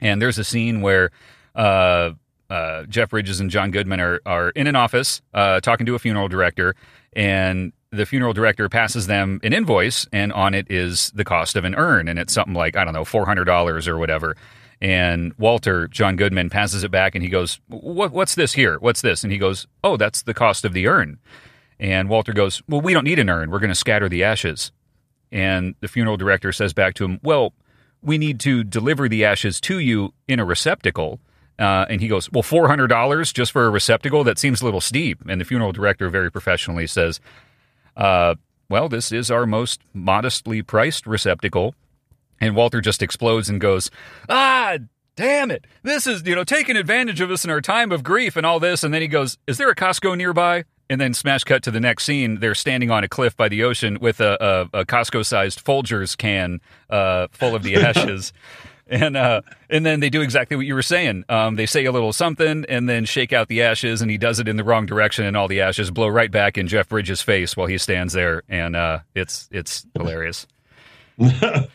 And there's a scene where uh, uh, Jeff Bridges and John Goodman are, are in an office talking to a funeral director, and the funeral director passes them an invoice, and on it is the cost of an urn, and it's something like I don't know, four hundred dollars or whatever. And Walter John Goodman passes it back, and he goes, "What? What's this here? What's this?" And he goes, "Oh, that's the cost of the urn." And Walter goes, "Well, we don't need an urn. We're going to scatter the ashes." And the funeral director says back to him, "Well, we need to deliver the ashes to you in a receptacle." Uh, and he goes, Well, $400 just for a receptacle? That seems a little steep. And the funeral director very professionally says, uh, Well, this is our most modestly priced receptacle. And Walter just explodes and goes, Ah, damn it. This is, you know, taking advantage of us in our time of grief and all this. And then he goes, Is there a Costco nearby? And then smash cut to the next scene. They're standing on a cliff by the ocean with a, a, a Costco sized Folgers can uh, full of the *laughs* ashes. And uh, and then they do exactly what you were saying. Um, they say a little something and then shake out the ashes, and he does it in the wrong direction, and all the ashes blow right back in Jeff Bridges' face while he stands there, and uh, it's it's hilarious. *laughs*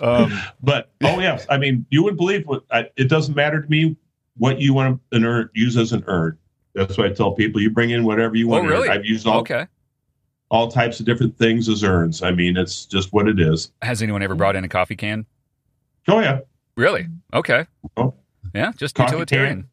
Um, But oh yes, I mean, you would believe what I, it doesn't matter to me what you want to an urn, use as an urn. That's why I tell people you bring in whatever you oh, want. to really? I've used all Okay. all types of different things as urns. I mean, it's just what it is. Has anyone ever brought in a coffee can? Oh yeah, Really? Okay. Oh. Yeah, just Coffee utilitarian.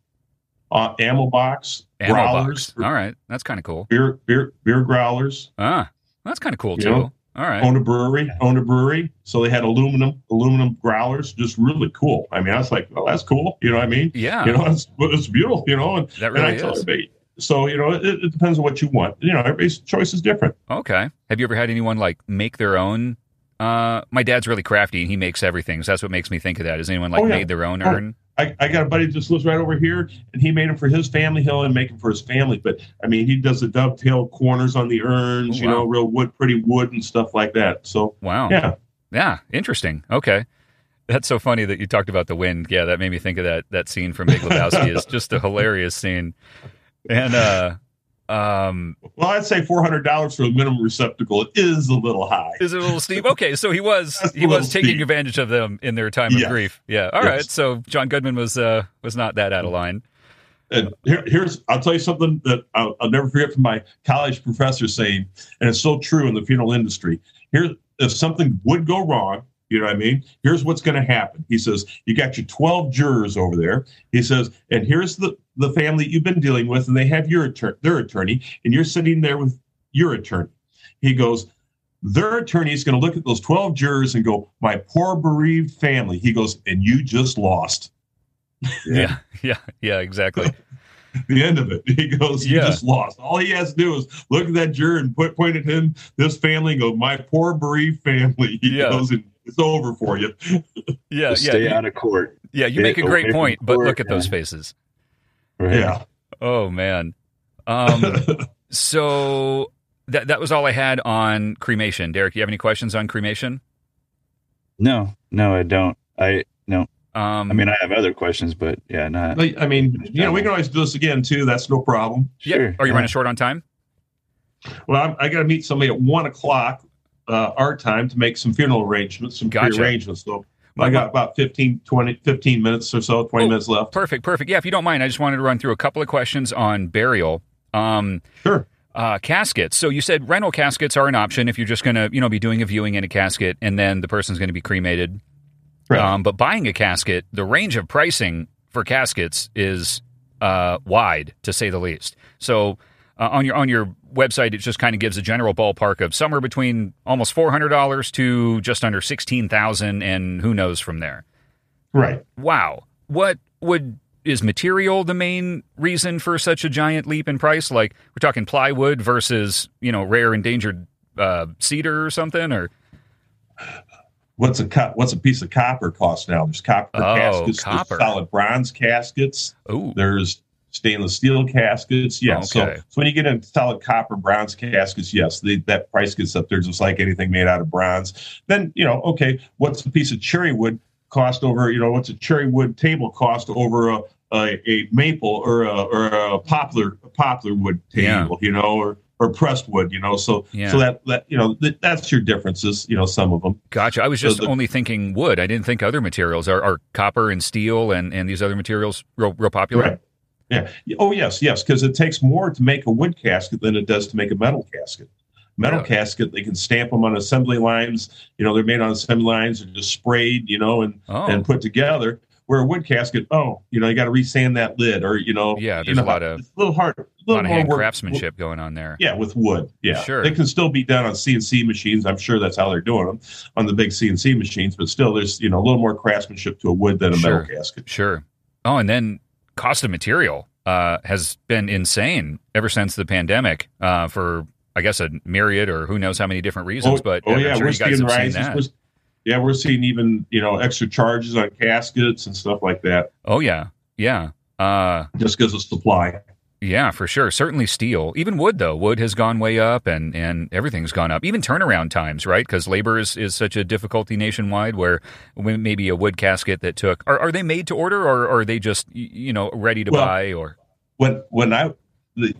uh, ammo box, Ammo growlers, box. All right, that's kind of cool. beer beer beer growlers. Ah, that's kind of cool You too. know? All right. Owned a brewery, owned a brewery, so they had aluminum aluminum growlers, just really cool. I mean, I was like, well, that's cool. You know what I mean? Yeah, You know, it's, it's beautiful. You know, and, that and I really is. everybody. So you know, it, it depends on what you want. You know, everybody's choice is different. Okay. Have you ever had anyone like make their own? Uh, my dad's really crafty and he makes everything. So that's what makes me think of that. Has anyone like Oh, yeah. made their own Oh. urn? I, I got a buddy that just lives right over here, and he made them for his family. He'll and make them for his family. But I mean, he does the dovetail corners on the urns, Oh, you know, real wood, pretty wood and stuff like that. So Wow. yeah, Yeah, interesting. Okay. That's so funny that you talked about the wind. Yeah, that made me think of that that scene from Big Lebowski. it's just a hilarious scene. And uh Um, Well, I'd say four hundred dollars for a minimum receptacle is a little high. is it a little steep? Okay, so he was he was taking steep. advantage of them in their time of Yes. grief. Yeah. All right. Yes. So John Goodman was uh was not that out of line. And here, here's I'll tell you something that I'll, I'll never forget from my college professor saying, and it's so true in the funeral industry. Here, if something would go wrong, you know what I mean. Here's what's going to happen. He says, you got your 12 jurors over there. He says, and here's the the family you've been dealing with, and they have your attorney, their attorney, and you're sitting there with your attorney. He goes. Their attorney is going to look at those 12 jurors and go, My poor bereaved family. He goes, And you just lost. Yeah. Yeah. *laughs* Yeah. exactly. *laughs* the end of it. He goes, you Yeah. just lost. All he has to do is look at that juror and put, point at him, this family, and go, my poor bereaved family. He Yeah. goes, and it's over for you. *laughs* Yeah. Just Yeah. stay you- out of court. Yeah. You Stay make a great away from point, but court, look at those faces. Right. Yeah. Oh man. Um. *laughs* so that that was all I had on cremation. Derek, you have any questions on cremation? No, no, I don't. I no. Um. I mean, I have other questions, but yeah, not I mean, you know, we can always do this again, too. That's no problem. yeah. sure. Are you yeah. running short on time? Well, I'm, I got to meet somebody at one o'clock uh, our time to make some funeral arrangements, some Gotcha. pre-arrangements. So I got about 15, 20, 15 minutes or so, 20 Oh. minutes left. Perfect, perfect. Yeah, if you don't mind, I just wanted to run through a couple of questions on burial. Um, Sure. uh, caskets. So you said rental caskets are an option if you're just going to, you know, be doing a viewing in a casket and then the person's going to be cremated. Right. Um, but buying a casket, the range of pricing for caskets is uh, wide, to say the least. So uh, on your on your website, it just kind of gives a general ballpark of somewhere between almost four hundred dollars to just under sixteen thousand, and who knows from there. right. Wow. What would is material the main reason for such a giant leap in price? Like we're talking plywood versus you know rare endangered uh, cedar or something, or What's a co- what's a piece of copper cost now? There's copper Oh, caskets, copper. solid bronze caskets, ooh, there's stainless steel caskets. Yeah. So, Okay. so when you get into solid copper bronze caskets, yes, the, that price gets up there just like anything made out of bronze. Then you know, okay, what's a piece of cherry wood cost over? You know, what's a cherry wood table cost over a a, a maple or a or a poplar a poplar wood Yeah. table? You know, or or pressed wood. You know, so Yeah. so that that you know that, that's your differences. You know, some of them. gotcha. I was just So the- only thinking wood. I didn't think other materials are, are copper and steel and, and these other materials real real popular. Right. Yeah. Oh, yes, yes, because it takes more to make a wood casket than it does to make a metal casket. Metal Really? casket, they can stamp them on assembly lines. You know, they're made on assembly lines and just sprayed. You know, and Oh, and put together. Where a wood casket, oh, you know, you got to resand that lid, or you know, Yeah, you there's know, a lot of- a little hard, a lot of hand craftsmanship going on there. Yeah, with wood. Yeah, Sure. They can still be done on CNC machines. I'm sure that's how they're doing them on the big CNC machines. But still, there's you know a little more craftsmanship to a wood than a Sure. metal casket. Sure. Oh, and then cost of material uh, has been insane ever since the pandemic uh, for, I guess, a myriad or who knows how many different reasons. but oh I'm yeah, sure we're seeing have seen rises. that. We're, yeah, we're seeing even you know extra charges on caskets and stuff like that Oh, yeah. Yeah. Uh, just because of supply. Yeah, for sure. Certainly steel. Even wood, though. Wood has gone way up and, and everything's gone up. Even turnaround times, right? Because labor is, is such a difficulty nationwide where maybe a wood casket that took. Are, are they made to order or, are they just, you know, ready to Well, buy? Or When when I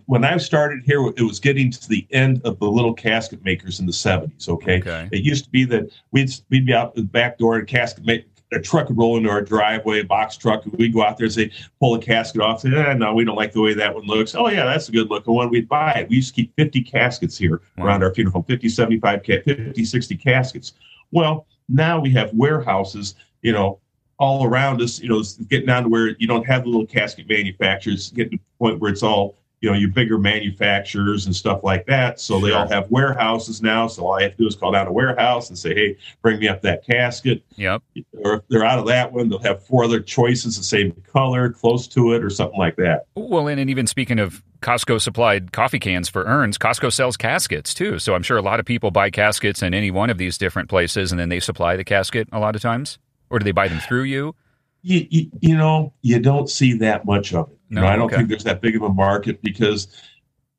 when I started here, it was getting to the end of the little casket makers in the '70s. Okay, Okay. it used to be that we'd we'd be out the back door and casket make. A truck would roll into our driveway, a box truck. and We'd go out there and say, pull a casket off. Say, eh, no, we don't like the way that one looks. Oh, yeah, that's a good looking one. We'd buy it. We used to keep 50 caskets here Wow. around our funeral home 50, 75, 50, 60 caskets. Well, now we have warehouses, you know, all around us, you know, getting down to where you don't have the little casket manufacturers, getting to the point where it's all, you know, your bigger manufacturers and stuff like that. So they all have warehouses now. So all I have to do is call down a warehouse and say, hey, bring me up that casket. Yep. Or if they're out of that one, they'll have four other choices the same color, close to it, or something like that. Well, and, and even speaking of Costco supplied coffee cans for urns, Costco sells caskets too. So I'm sure a lot of people buy caskets in any one of these different places and then they supply the casket a lot of times. Or do they buy them through you? you, you, you know, you don't see that much of it. You No, know, I don't okay. think there's that big of a market because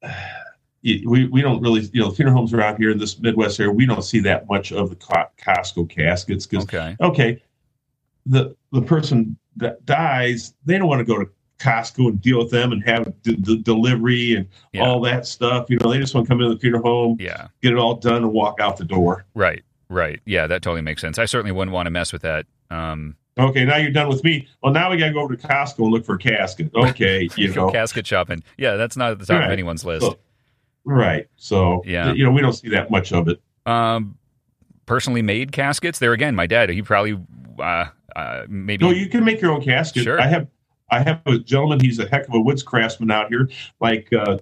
*sighs* we, we don't really, you know, funeral homes around here in this Midwest area, we don't see that much of the Costco caskets because, Okay. okay, the the person that dies, they don't want to go to Costco and deal with them and have the, the delivery and Yeah. all that stuff. You know, they just want to come into the funeral home, Yeah. get it all done, and walk out the door. Right. Right. Yeah, that totally makes sense. I certainly wouldn't want to mess with that. Um, Okay, now you're done with me. Well, now we got to go over to Costco and look for a casket. *laughs* Okay, you know, casket shopping. Yeah, that's not at the top of anyone's list. So- right? So Yeah. you know, we don't see that much of it. Um, personally made caskets. There again, my dad. He probably uh, uh, maybe. No, you can make your own casket. Sure. I have I have a gentleman. He's a heck of a woods craftsman out here, like uh,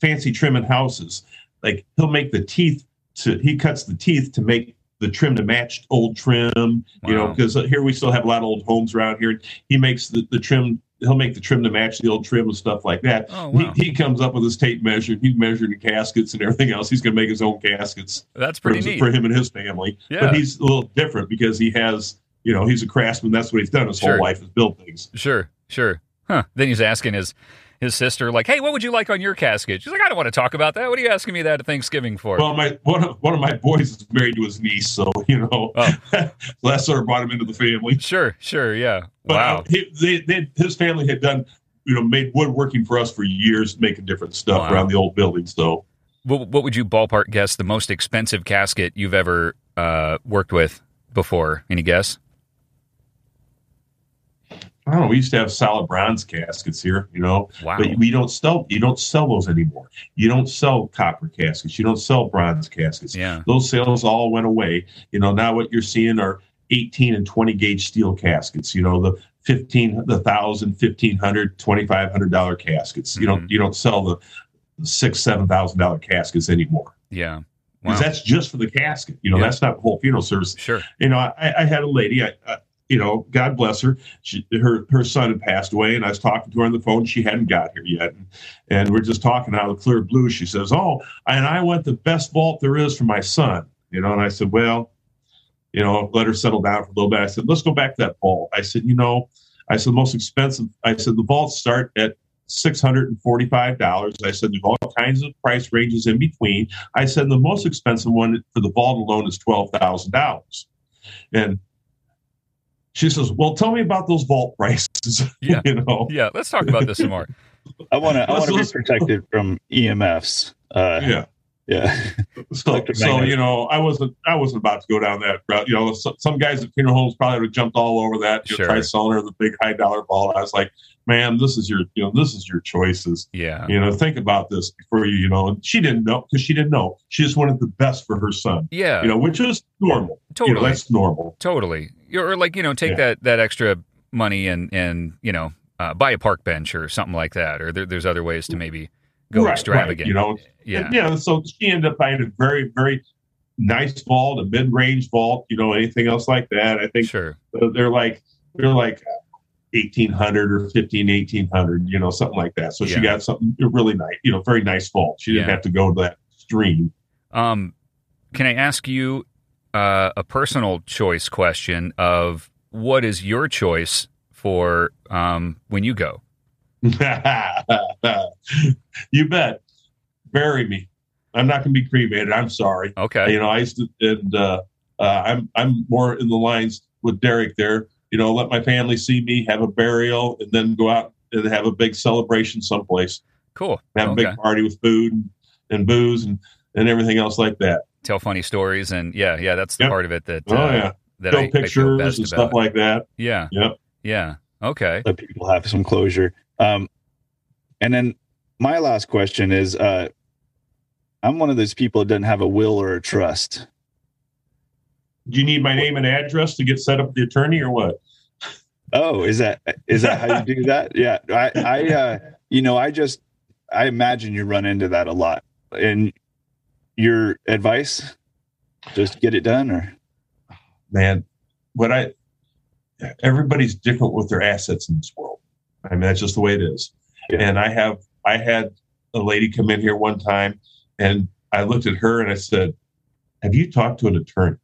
fancy trimming houses. Like he'll make the teeth to he cuts the teeth to make the trim to match old trim. You know, because uh, here we still have a lot of old homes around here. He makes the, the trim. He'll make the trim to match the old trim and stuff like that. Oh wow, He, he comes up with his tape measure. He's measuring the caskets and everything else. He's going to make his own caskets that's for, pretty neat. for him and his family. Yeah. But he's a little different because he has, you know, he's a craftsman. That's what he's done his Sure. whole life is build things. Sure, sure. Huh. Then he's asking his his sister, like, "Hey, what would you like on your casket?" She's like, "I don't want to talk about that. What are you asking me that at Thanksgiving for?" Well, my one of one of my boys is married to his niece, so you know, Oh. *laughs* sort of brought him into the family. sure, sure, yeah. But wow. uh, he, they, they, his family had done, you know, made woodworking for us for years, making different stuff Wow. around the old building. So What, what would you ballpark guess the most expensive casket you've ever uh, worked with before? Any guess? I don't know. We used to have solid bronze caskets here, you know, Wow. but we don't sell. You don't sell those anymore. You don't sell copper caskets. You don't sell bronze caskets. Yeah. those sales all went away. You know, now what you're seeing are 18 and 20 gauge steel caskets. You know, the 15, the thousand, 1500, 2500 dollar caskets. You Mhm. don't you don't sell the six, seven thousand dollar caskets anymore Yeah. Wow. because that's just for the casket. You know, Yeah. that's not the whole funeral service. Sure. You know, I, I had a lady. I, I you know, God bless her. She, her her son had passed away, and I was talking to her on the phone. She hadn't got here yet, and, and we're just talking out of the clear blue. She says, "Oh, and I want the best vault there is for my son." You know, and I said, "Well, you know, let her settle down for a little bit." I said, "Let's go back to that vault." I said, "You know," I said, "The most expensive." I said, "The vaults start at." Six hundred and forty-five dollars. I said there's all kinds of price ranges in between. I said the most expensive one for the vault alone is twelve thousand dollars, and she says, "Well, tell me about those vault *laughs* prices." *laughs* Yeah. you know, Yeah. Let's talk about this some more. I want to. I want to be protected from EMFs. Uh, yeah. Yeah. *laughs* So, so you know, I wasn't, I wasn't about to go down that route. You know, so, some guys at funeral homes probably would have jumped all over that. You Sure. know, tried selling her the big high dollar ball. I was like, man, this is your, you know, this is your choices. Yeah. You know, think about this before you, you know. And she didn't know because she didn't know. She just wanted the best for her son. Yeah. You know, which is normal. totally. You know, that's normal. Totally. Or like, you know, take Yeah. that that extra money and and, you know, uh, buy a park bench or something like that. Or there, there's other ways to maybe go Right, extravagant. right, you know, Yeah. And, yeah. So she ended up buying a very, very nice vault, a mid-range vault. You know, anything else like that? I think Sure. they're like they're like 1800 or 15 1800 you know something like that so Yeah. she got something really nice you know very nice vault she didn't Yeah. have to go to that stream Um, can I ask you uh, a personal choice question of what is your choice for um, when you go? *laughs* you bet bury me i'm not going to be cremated i'm sorry Okay. you know i used to and uh, uh, i'm i'm more in the lines with derek there you know let my family see me have a burial and then go out and have a big celebration someplace Cool. have a big party with food and, and booze and, and everything else like that. Tell funny stories and yeah, yeah, that's the Yep. part of it that Oh uh, yeah, that show I, I pictures best and about. stuff like that. yeah. Yep. Yeah. Okay. Let people have some closure. Um, and then my last question is: uh, I'm one of those people that doesn't have a will or a trust. Do you need my name and address to get set up the attorney or what? Oh, is that is that how you do *laughs* that? Yeah, I, I, uh, you know, I just, I imagine you run into that a lot. And your advice, just get it done, or Man, what I everybody's different with their assets in this world. I mean, that's just the way it is. Yeah. And I have I had a lady come in here one time, and I looked at her and I said, "Have you talked to an attorney?"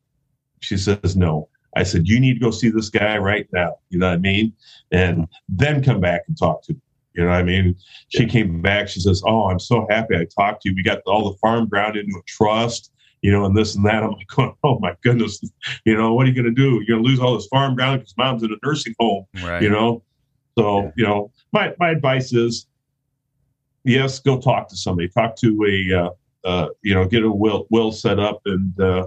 She says, "No." I said, "You need to go see this guy right now." You know what I mean? And then come back and talk to me. You know what I mean? She came back. She says, "Oh, I'm so happy I talked to you. We got all the farm ground into a trust." You know, and this and that. I'm like, oh, *laughs* oh my goodness. You know, what are you going to do? You're going to lose all this farm ground because mom's in a nursing home Right. you know So Yeah. you know, my my advice is, yes, go talk to somebody. Talk to a uh, uh, you know, get a will will set up and uh,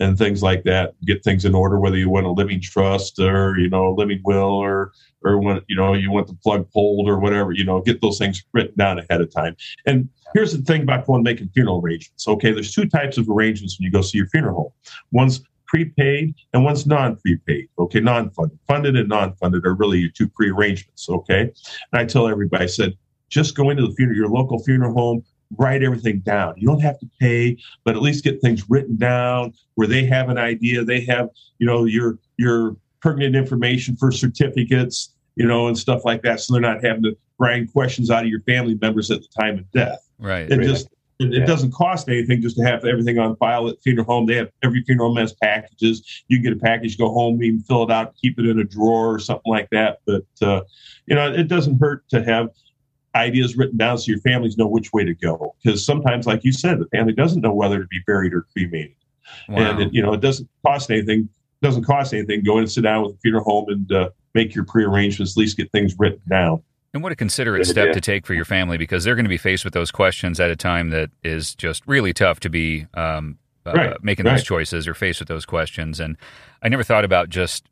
and things like that. Get things in order. Whether you want a living trust or you know a living will or or when you know you want the plug pulled or whatever. You know, get those things written down ahead of time. And here's the thing about going making funeral arrangements. Okay, there's two types of arrangements when you go see your funeral home. One's prepaid and one's non-prepaid. Okay, non-funded, funded and non-funded are really your two pre-arrangements. Okay, and I tell everybody, I said, just go into the funeral, your local funeral home, write everything down. You don't have to pay, but at least get things written down where they have an idea. They have, you know, your your pertinent information for certificates, you know, and stuff like that. So they're not having to grind questions out of your family members at the time of death. Right. It Right. just it, it Yeah. doesn't cost anything just to have everything on file at funeral home. They have every funeral home has packages. You can get a package, go home, even fill it out, keep it in a drawer or something like that. But uh, you know, it doesn't hurt to have ideas written down so your families know which way to go. Because sometimes, like you said, the family doesn't know whether to be buried or cremated, Wow. and it, you know, it doesn't cost anything. Doesn't cost anything. Go in and sit down with the funeral home and uh, make your pre-arrangements. At least get things written down. And what a considerate step to take for your family because they're going to be faced with those questions at a time that is just really tough to be um, uh, Right, making those choices or faced with those questions. And I never thought about just,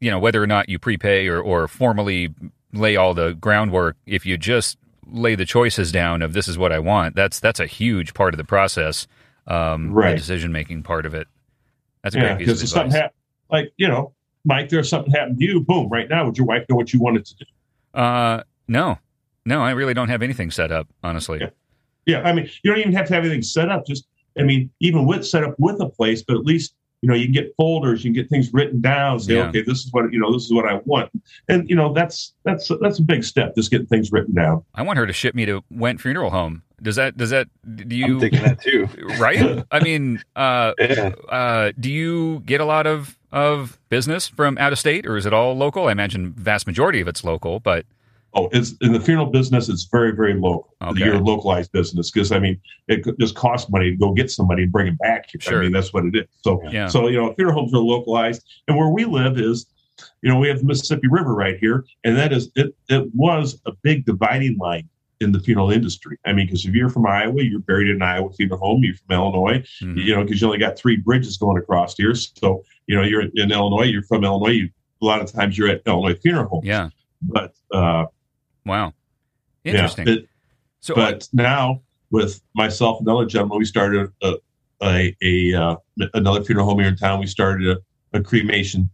you know, whether or not you prepay or, or formally lay all the groundwork. If you just lay the choices down of this is what I want, that's that's a huge part of the process, um, Right. the decision making part of it. That's a Yeah, great piece because of advice. happened, like you know, Mike, there's something happened to you. Boom! Right now, would your wife know what you wanted to do? uh, no, no, I really don't have anything set up, honestly. Yeah. Yeah, I mean, you don't even have to have anything set up. Just, I mean, even with set up with a place, but at least you know you can get folders, you can get things written down. Say, Yeah. okay, this is what you know, this is what I want, and you know, that's that's that's a big step. Just getting things written down. I want her to ship me to Wendt Funeral Home. Does that does that do you I'm thinking that too. *laughs* right? I mean, uh, Yeah. uh, do you get a lot of of business from out of state, or is it all local? I imagine vast majority of it's local, but Oh, it's in the funeral business. It's very, very local. Okay. You're a localized business because I mean, it just costs money to go get somebody and bring them back. here. Sure. I mean, that's what it is. So, Yeah. so you know, funeral homes are localized, and where we live is, you know, we have the Mississippi River right here, and that is it. It was a big dividing line in the funeral industry. I mean, because if you're from Iowa, you're buried in an Iowa funeral home. You're from Illinois, mhm. you know, because you only got three bridges going across here. So, you know, you're in Illinois. You're from Illinois. You, a lot of times you're at Illinois funeral homes. yeah, But uh, wow, interesting. yeah, it- so, but now with myself and another gentleman, we started a, a, a uh, another funeral home here in town. We started a, a cremation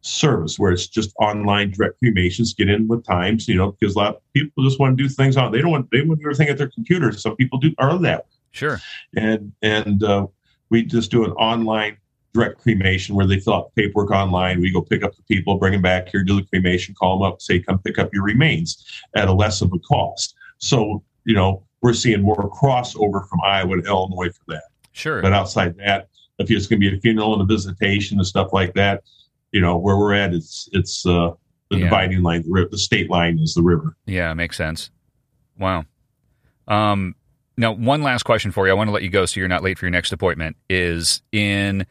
service where it's just online direct cremations. Get in with times, you know, because a lot of people just want to do things on. They don't want they want to do everything at their computer. Some people do are that, sure, and and uh, we just do an online direct cremation where they fill out the paperwork online. We go pick up the people, bring them back here, do the cremation, call them up, say, come pick up your remains at a less of a cost. So, you know, we're seeing more crossover from Iowa to Illinois for that. sure. But outside that, if it's going to be a funeral and a visitation and stuff like that, you know, where we're at, it's, it's, uh, the Yeah. dividing line, the, the state line is the river. Yeah, makes sense. Wow. Um, now, one last question for you. I want to let you go so you're not late for your next appointment. Is in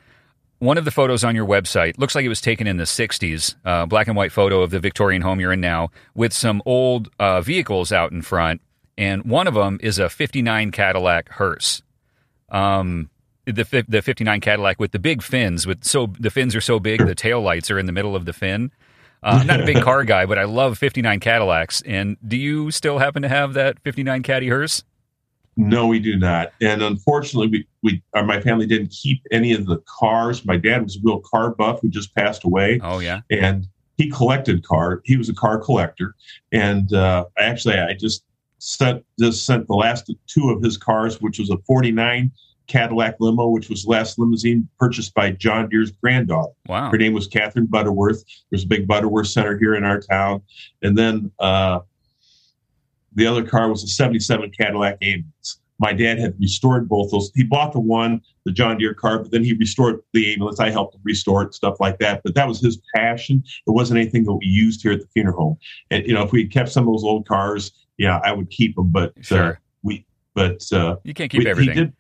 one of the photos on your website, looks like it was taken in the 60s, uh, black and white photo of the Victorian home you're in now, with some old uh, vehicles out in front. And one of them is a 59 Cadillac hearse. Um, the, the 59 Cadillac with the big fins, with so the fins are so big, the tail lights are in the middle of the fin. Uh, I'm not a big *laughs* car guy, but I love 59 Cadillacs. And do you still happen to have that 59 Caddy hearse? No, we do not. And unfortunately, we, we uh, my family didn't keep any of the cars. My dad was a real car buff who just passed away, Oh yeah, and he collected car. He was a car collector, and uh, actually, I just sent just sent the last two of his cars, which was a '49 Cadillac limo, which was the last limousine purchased by John Deere's granddaughter. wow, Her name was Katherine Butterworth. There's a big Butterworth Center here in our town. And then uh, the other car was a 77 Cadillac ambulance. My dad had restored both those. He bought the one, the John Deere car, but then he restored the ambulance. I helped him restore it, stuff like that. But that was his passion. It wasn't anything that we used here at the funeral home. And you know, if we kept some of those old cars, yeah, I would keep them. But uh, Sure. we, but uh, you can't keep we- everything. He did,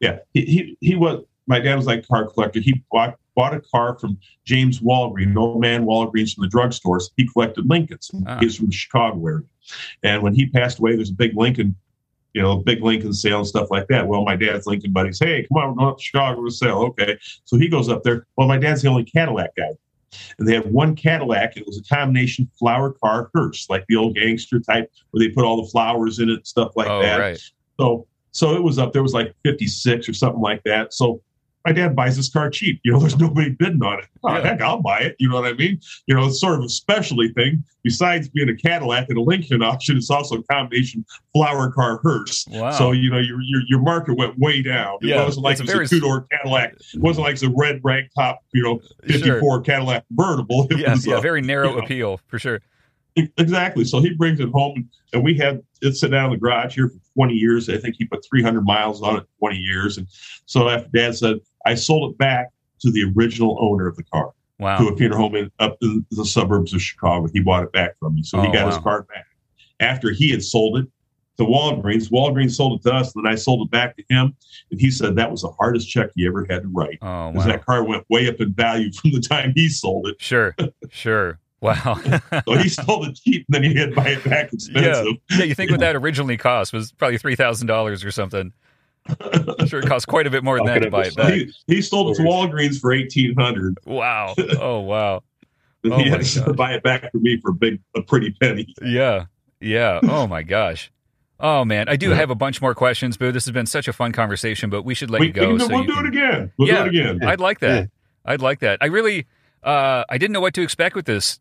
yeah, he, he he was. My dad was like a car collector. He bought bought a car from James Walgreen, old man Walgreens from the drugstores. He collected Lincolns. Ah. He's from the Chicago area. And when he passed away, there's a big Lincoln, you know, big Lincoln sale and stuff like that. Well, my dad's Lincoln buddies, hey, come on, we're going up to Chicago to sale. Okay. So he goes up there. Well, my dad's the only Cadillac guy. And they had one Cadillac, it was a combination flower car hearse, like the old gangster type, where they put all the flowers in it and stuff like oh, that. right. So so it was up there, it was like 56 or something like that. So my dad buys this car cheap. You know, *laughs* there's nobody bidding on it. Oh, Yeah. heck, I'll buy it. You know what I mean? You know, it's sort of a specialty thing. Besides being a Cadillac and a Lincoln option, it's also a combination flower car hearse. Wow. So you know your your, your market went way down. It Yeah, wasn't like it's it a was very- a two door Cadillac. It wasn't like it's a red rag top, you know, Sure. 54 Cadillac convertible. *laughs* It Yeah, was, yeah, uh, very narrow you know. appeal for sure. Exactly. So he brings it home, and we had it sit down in the garage here for 20 years. I think he put 300 miles on it, 20 years. And so after Dad said, I sold it back to the original owner of the car, to Wow. a funeral home in, up in the suburbs of Chicago. He bought it back from me, so he Oh, got wow. his car back. After he had sold it to Walgreens, Walgreens sold it to us, and then I sold it back to him. And he said that was the hardest check he ever had to write. Oh, Because wow. that car went way up in value *laughs* from the time he sold it. Sure. *laughs* Sure. Wow. *laughs* So he sold it cheap, and then he had to buy it back *laughs* expensive. yeah, you think what that originally cost was probably three thousand dollars or something. I'm *laughs* sure it cost quite a bit more than that to buy it back. he, he sold it to Walgreens for eighteen hundred. Wow. Oh wow. Oh he had to gosh. buy it back for me for a big, a pretty penny. Yeah. Yeah. Oh my gosh. Oh man, I do Yeah. have a bunch more questions, Boo. This has been such a fun conversation, but we should let we, you go. we can, so we'll you do can- it again. We'll Yeah. do it again. I'd like that. Yeah. I'd like that. I really, uh, I didn't know what to expect with this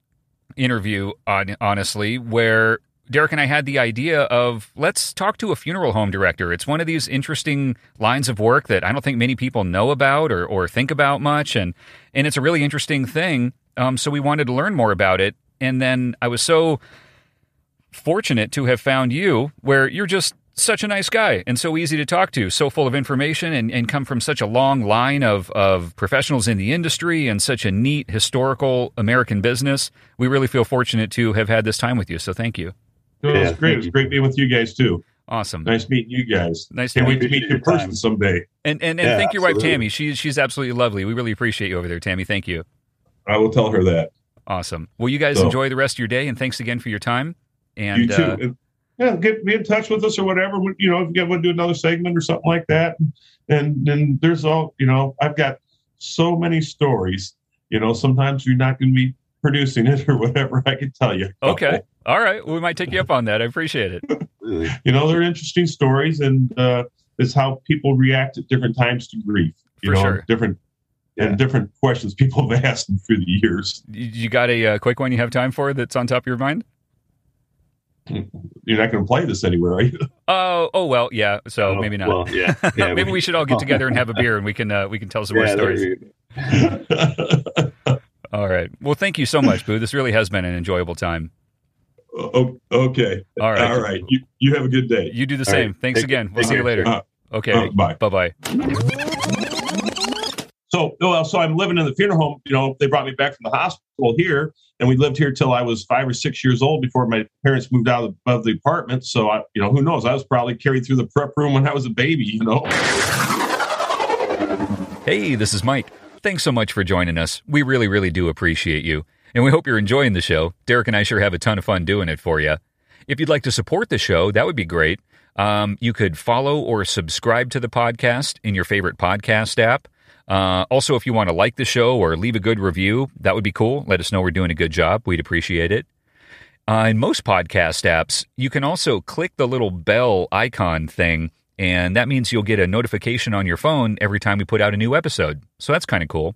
interview. On honestly, where Derek and I had the idea of let's talk to a funeral home director. It's one of these interesting lines of work that I don't think many people know about or or think about much, and and it's a really interesting thing. Um, so we wanted to learn more about it, and then I was so fortunate to have found you, where you're just such a nice guy and so easy to talk to, so full of information, and, and come from such a long line of, of professionals in the industry and such a neat historical American business. We really feel fortunate to have had this time with you. So thank you. No, it Yeah, was great. It was great being with you guys too. Awesome. Nice meeting you guys. Nice to Can't meet wait to meet you in person time. someday. And and, and Yeah, thank your wife. Tammy. She's she's absolutely lovely. We really appreciate you over there, Tammy. Thank you. I will tell her that. Awesome. Well, you guys So- enjoy the rest of your day, and thanks again for your time. And you too. uh, And, yeah, get be in touch with us or whatever. We- You know, if you want to do another segment or something like that, and then there's all you know. I've got so many stories. You know, sometimes you're not going to be producing it or whatever. I can tell you. okay, all right. We might take you up on that. I appreciate it. *laughs* You know, they're interesting stories, and uh, it's how people react at different times to grief. You For know, sure. different Yeah. and different questions people have asked through the years. You you got a uh, quick one you have time for that's on top of your mind? You're not going to play this anywhere, are you? *laughs* Oh, oh well, yeah. So Oh, maybe not. Well, yeah. yeah *laughs* maybe we should all get *laughs* together and have a beer, and we can uh, we can tell some more yeah, there stories. All right. Well, thank you so much, Boo. This really has been an enjoyable time. O- okay. All right. All right. You, you have a good day. You do the All same. right. Thanks Take- again. We'll see you later. Uh, okay. uh, bye. Bye bye. So, well, so I'm living in the funeral home. You know, they brought me back from the hospital here, and we lived here till I was five or six years old before my parents moved out of the, apartment. So, I, you know, who knows? I was probably carried through the prep room when I was a baby. You know. Hey, this is Mike. Thanks so much for joining us. We really, really do appreciate you. And we hope you're enjoying the show. Derek and I sure have a ton of fun doing it for you. If you'd like to support the show, that would be great. Um, you could follow or subscribe to the podcast in your favorite podcast app. Uh, also, if you want to like the show or leave a good review, that would be cool. Let us know we're doing a good job. We'd appreciate it. Uh, in most podcast apps, you can also click the little bell icon thing, and that means you'll get a notification on your phone every time we put out a new episode. So that's kind of cool.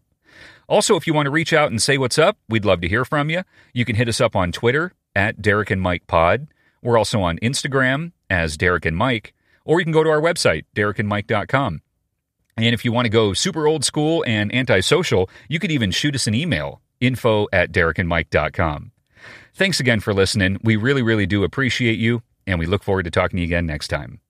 Also, if you want to reach out and say what's up, we'd love to hear from you. You can hit us up on Twitter at Derek and Mike Pod. We're also on Instagram as Derek and Mike, or you can go to our website, derekandmike.com. And if you want to go super old school and antisocial, you could even shoot us an email, info at derekandmike.com. Thanks again for listening. We really, really do appreciate you, and we look forward to talking to you again next time.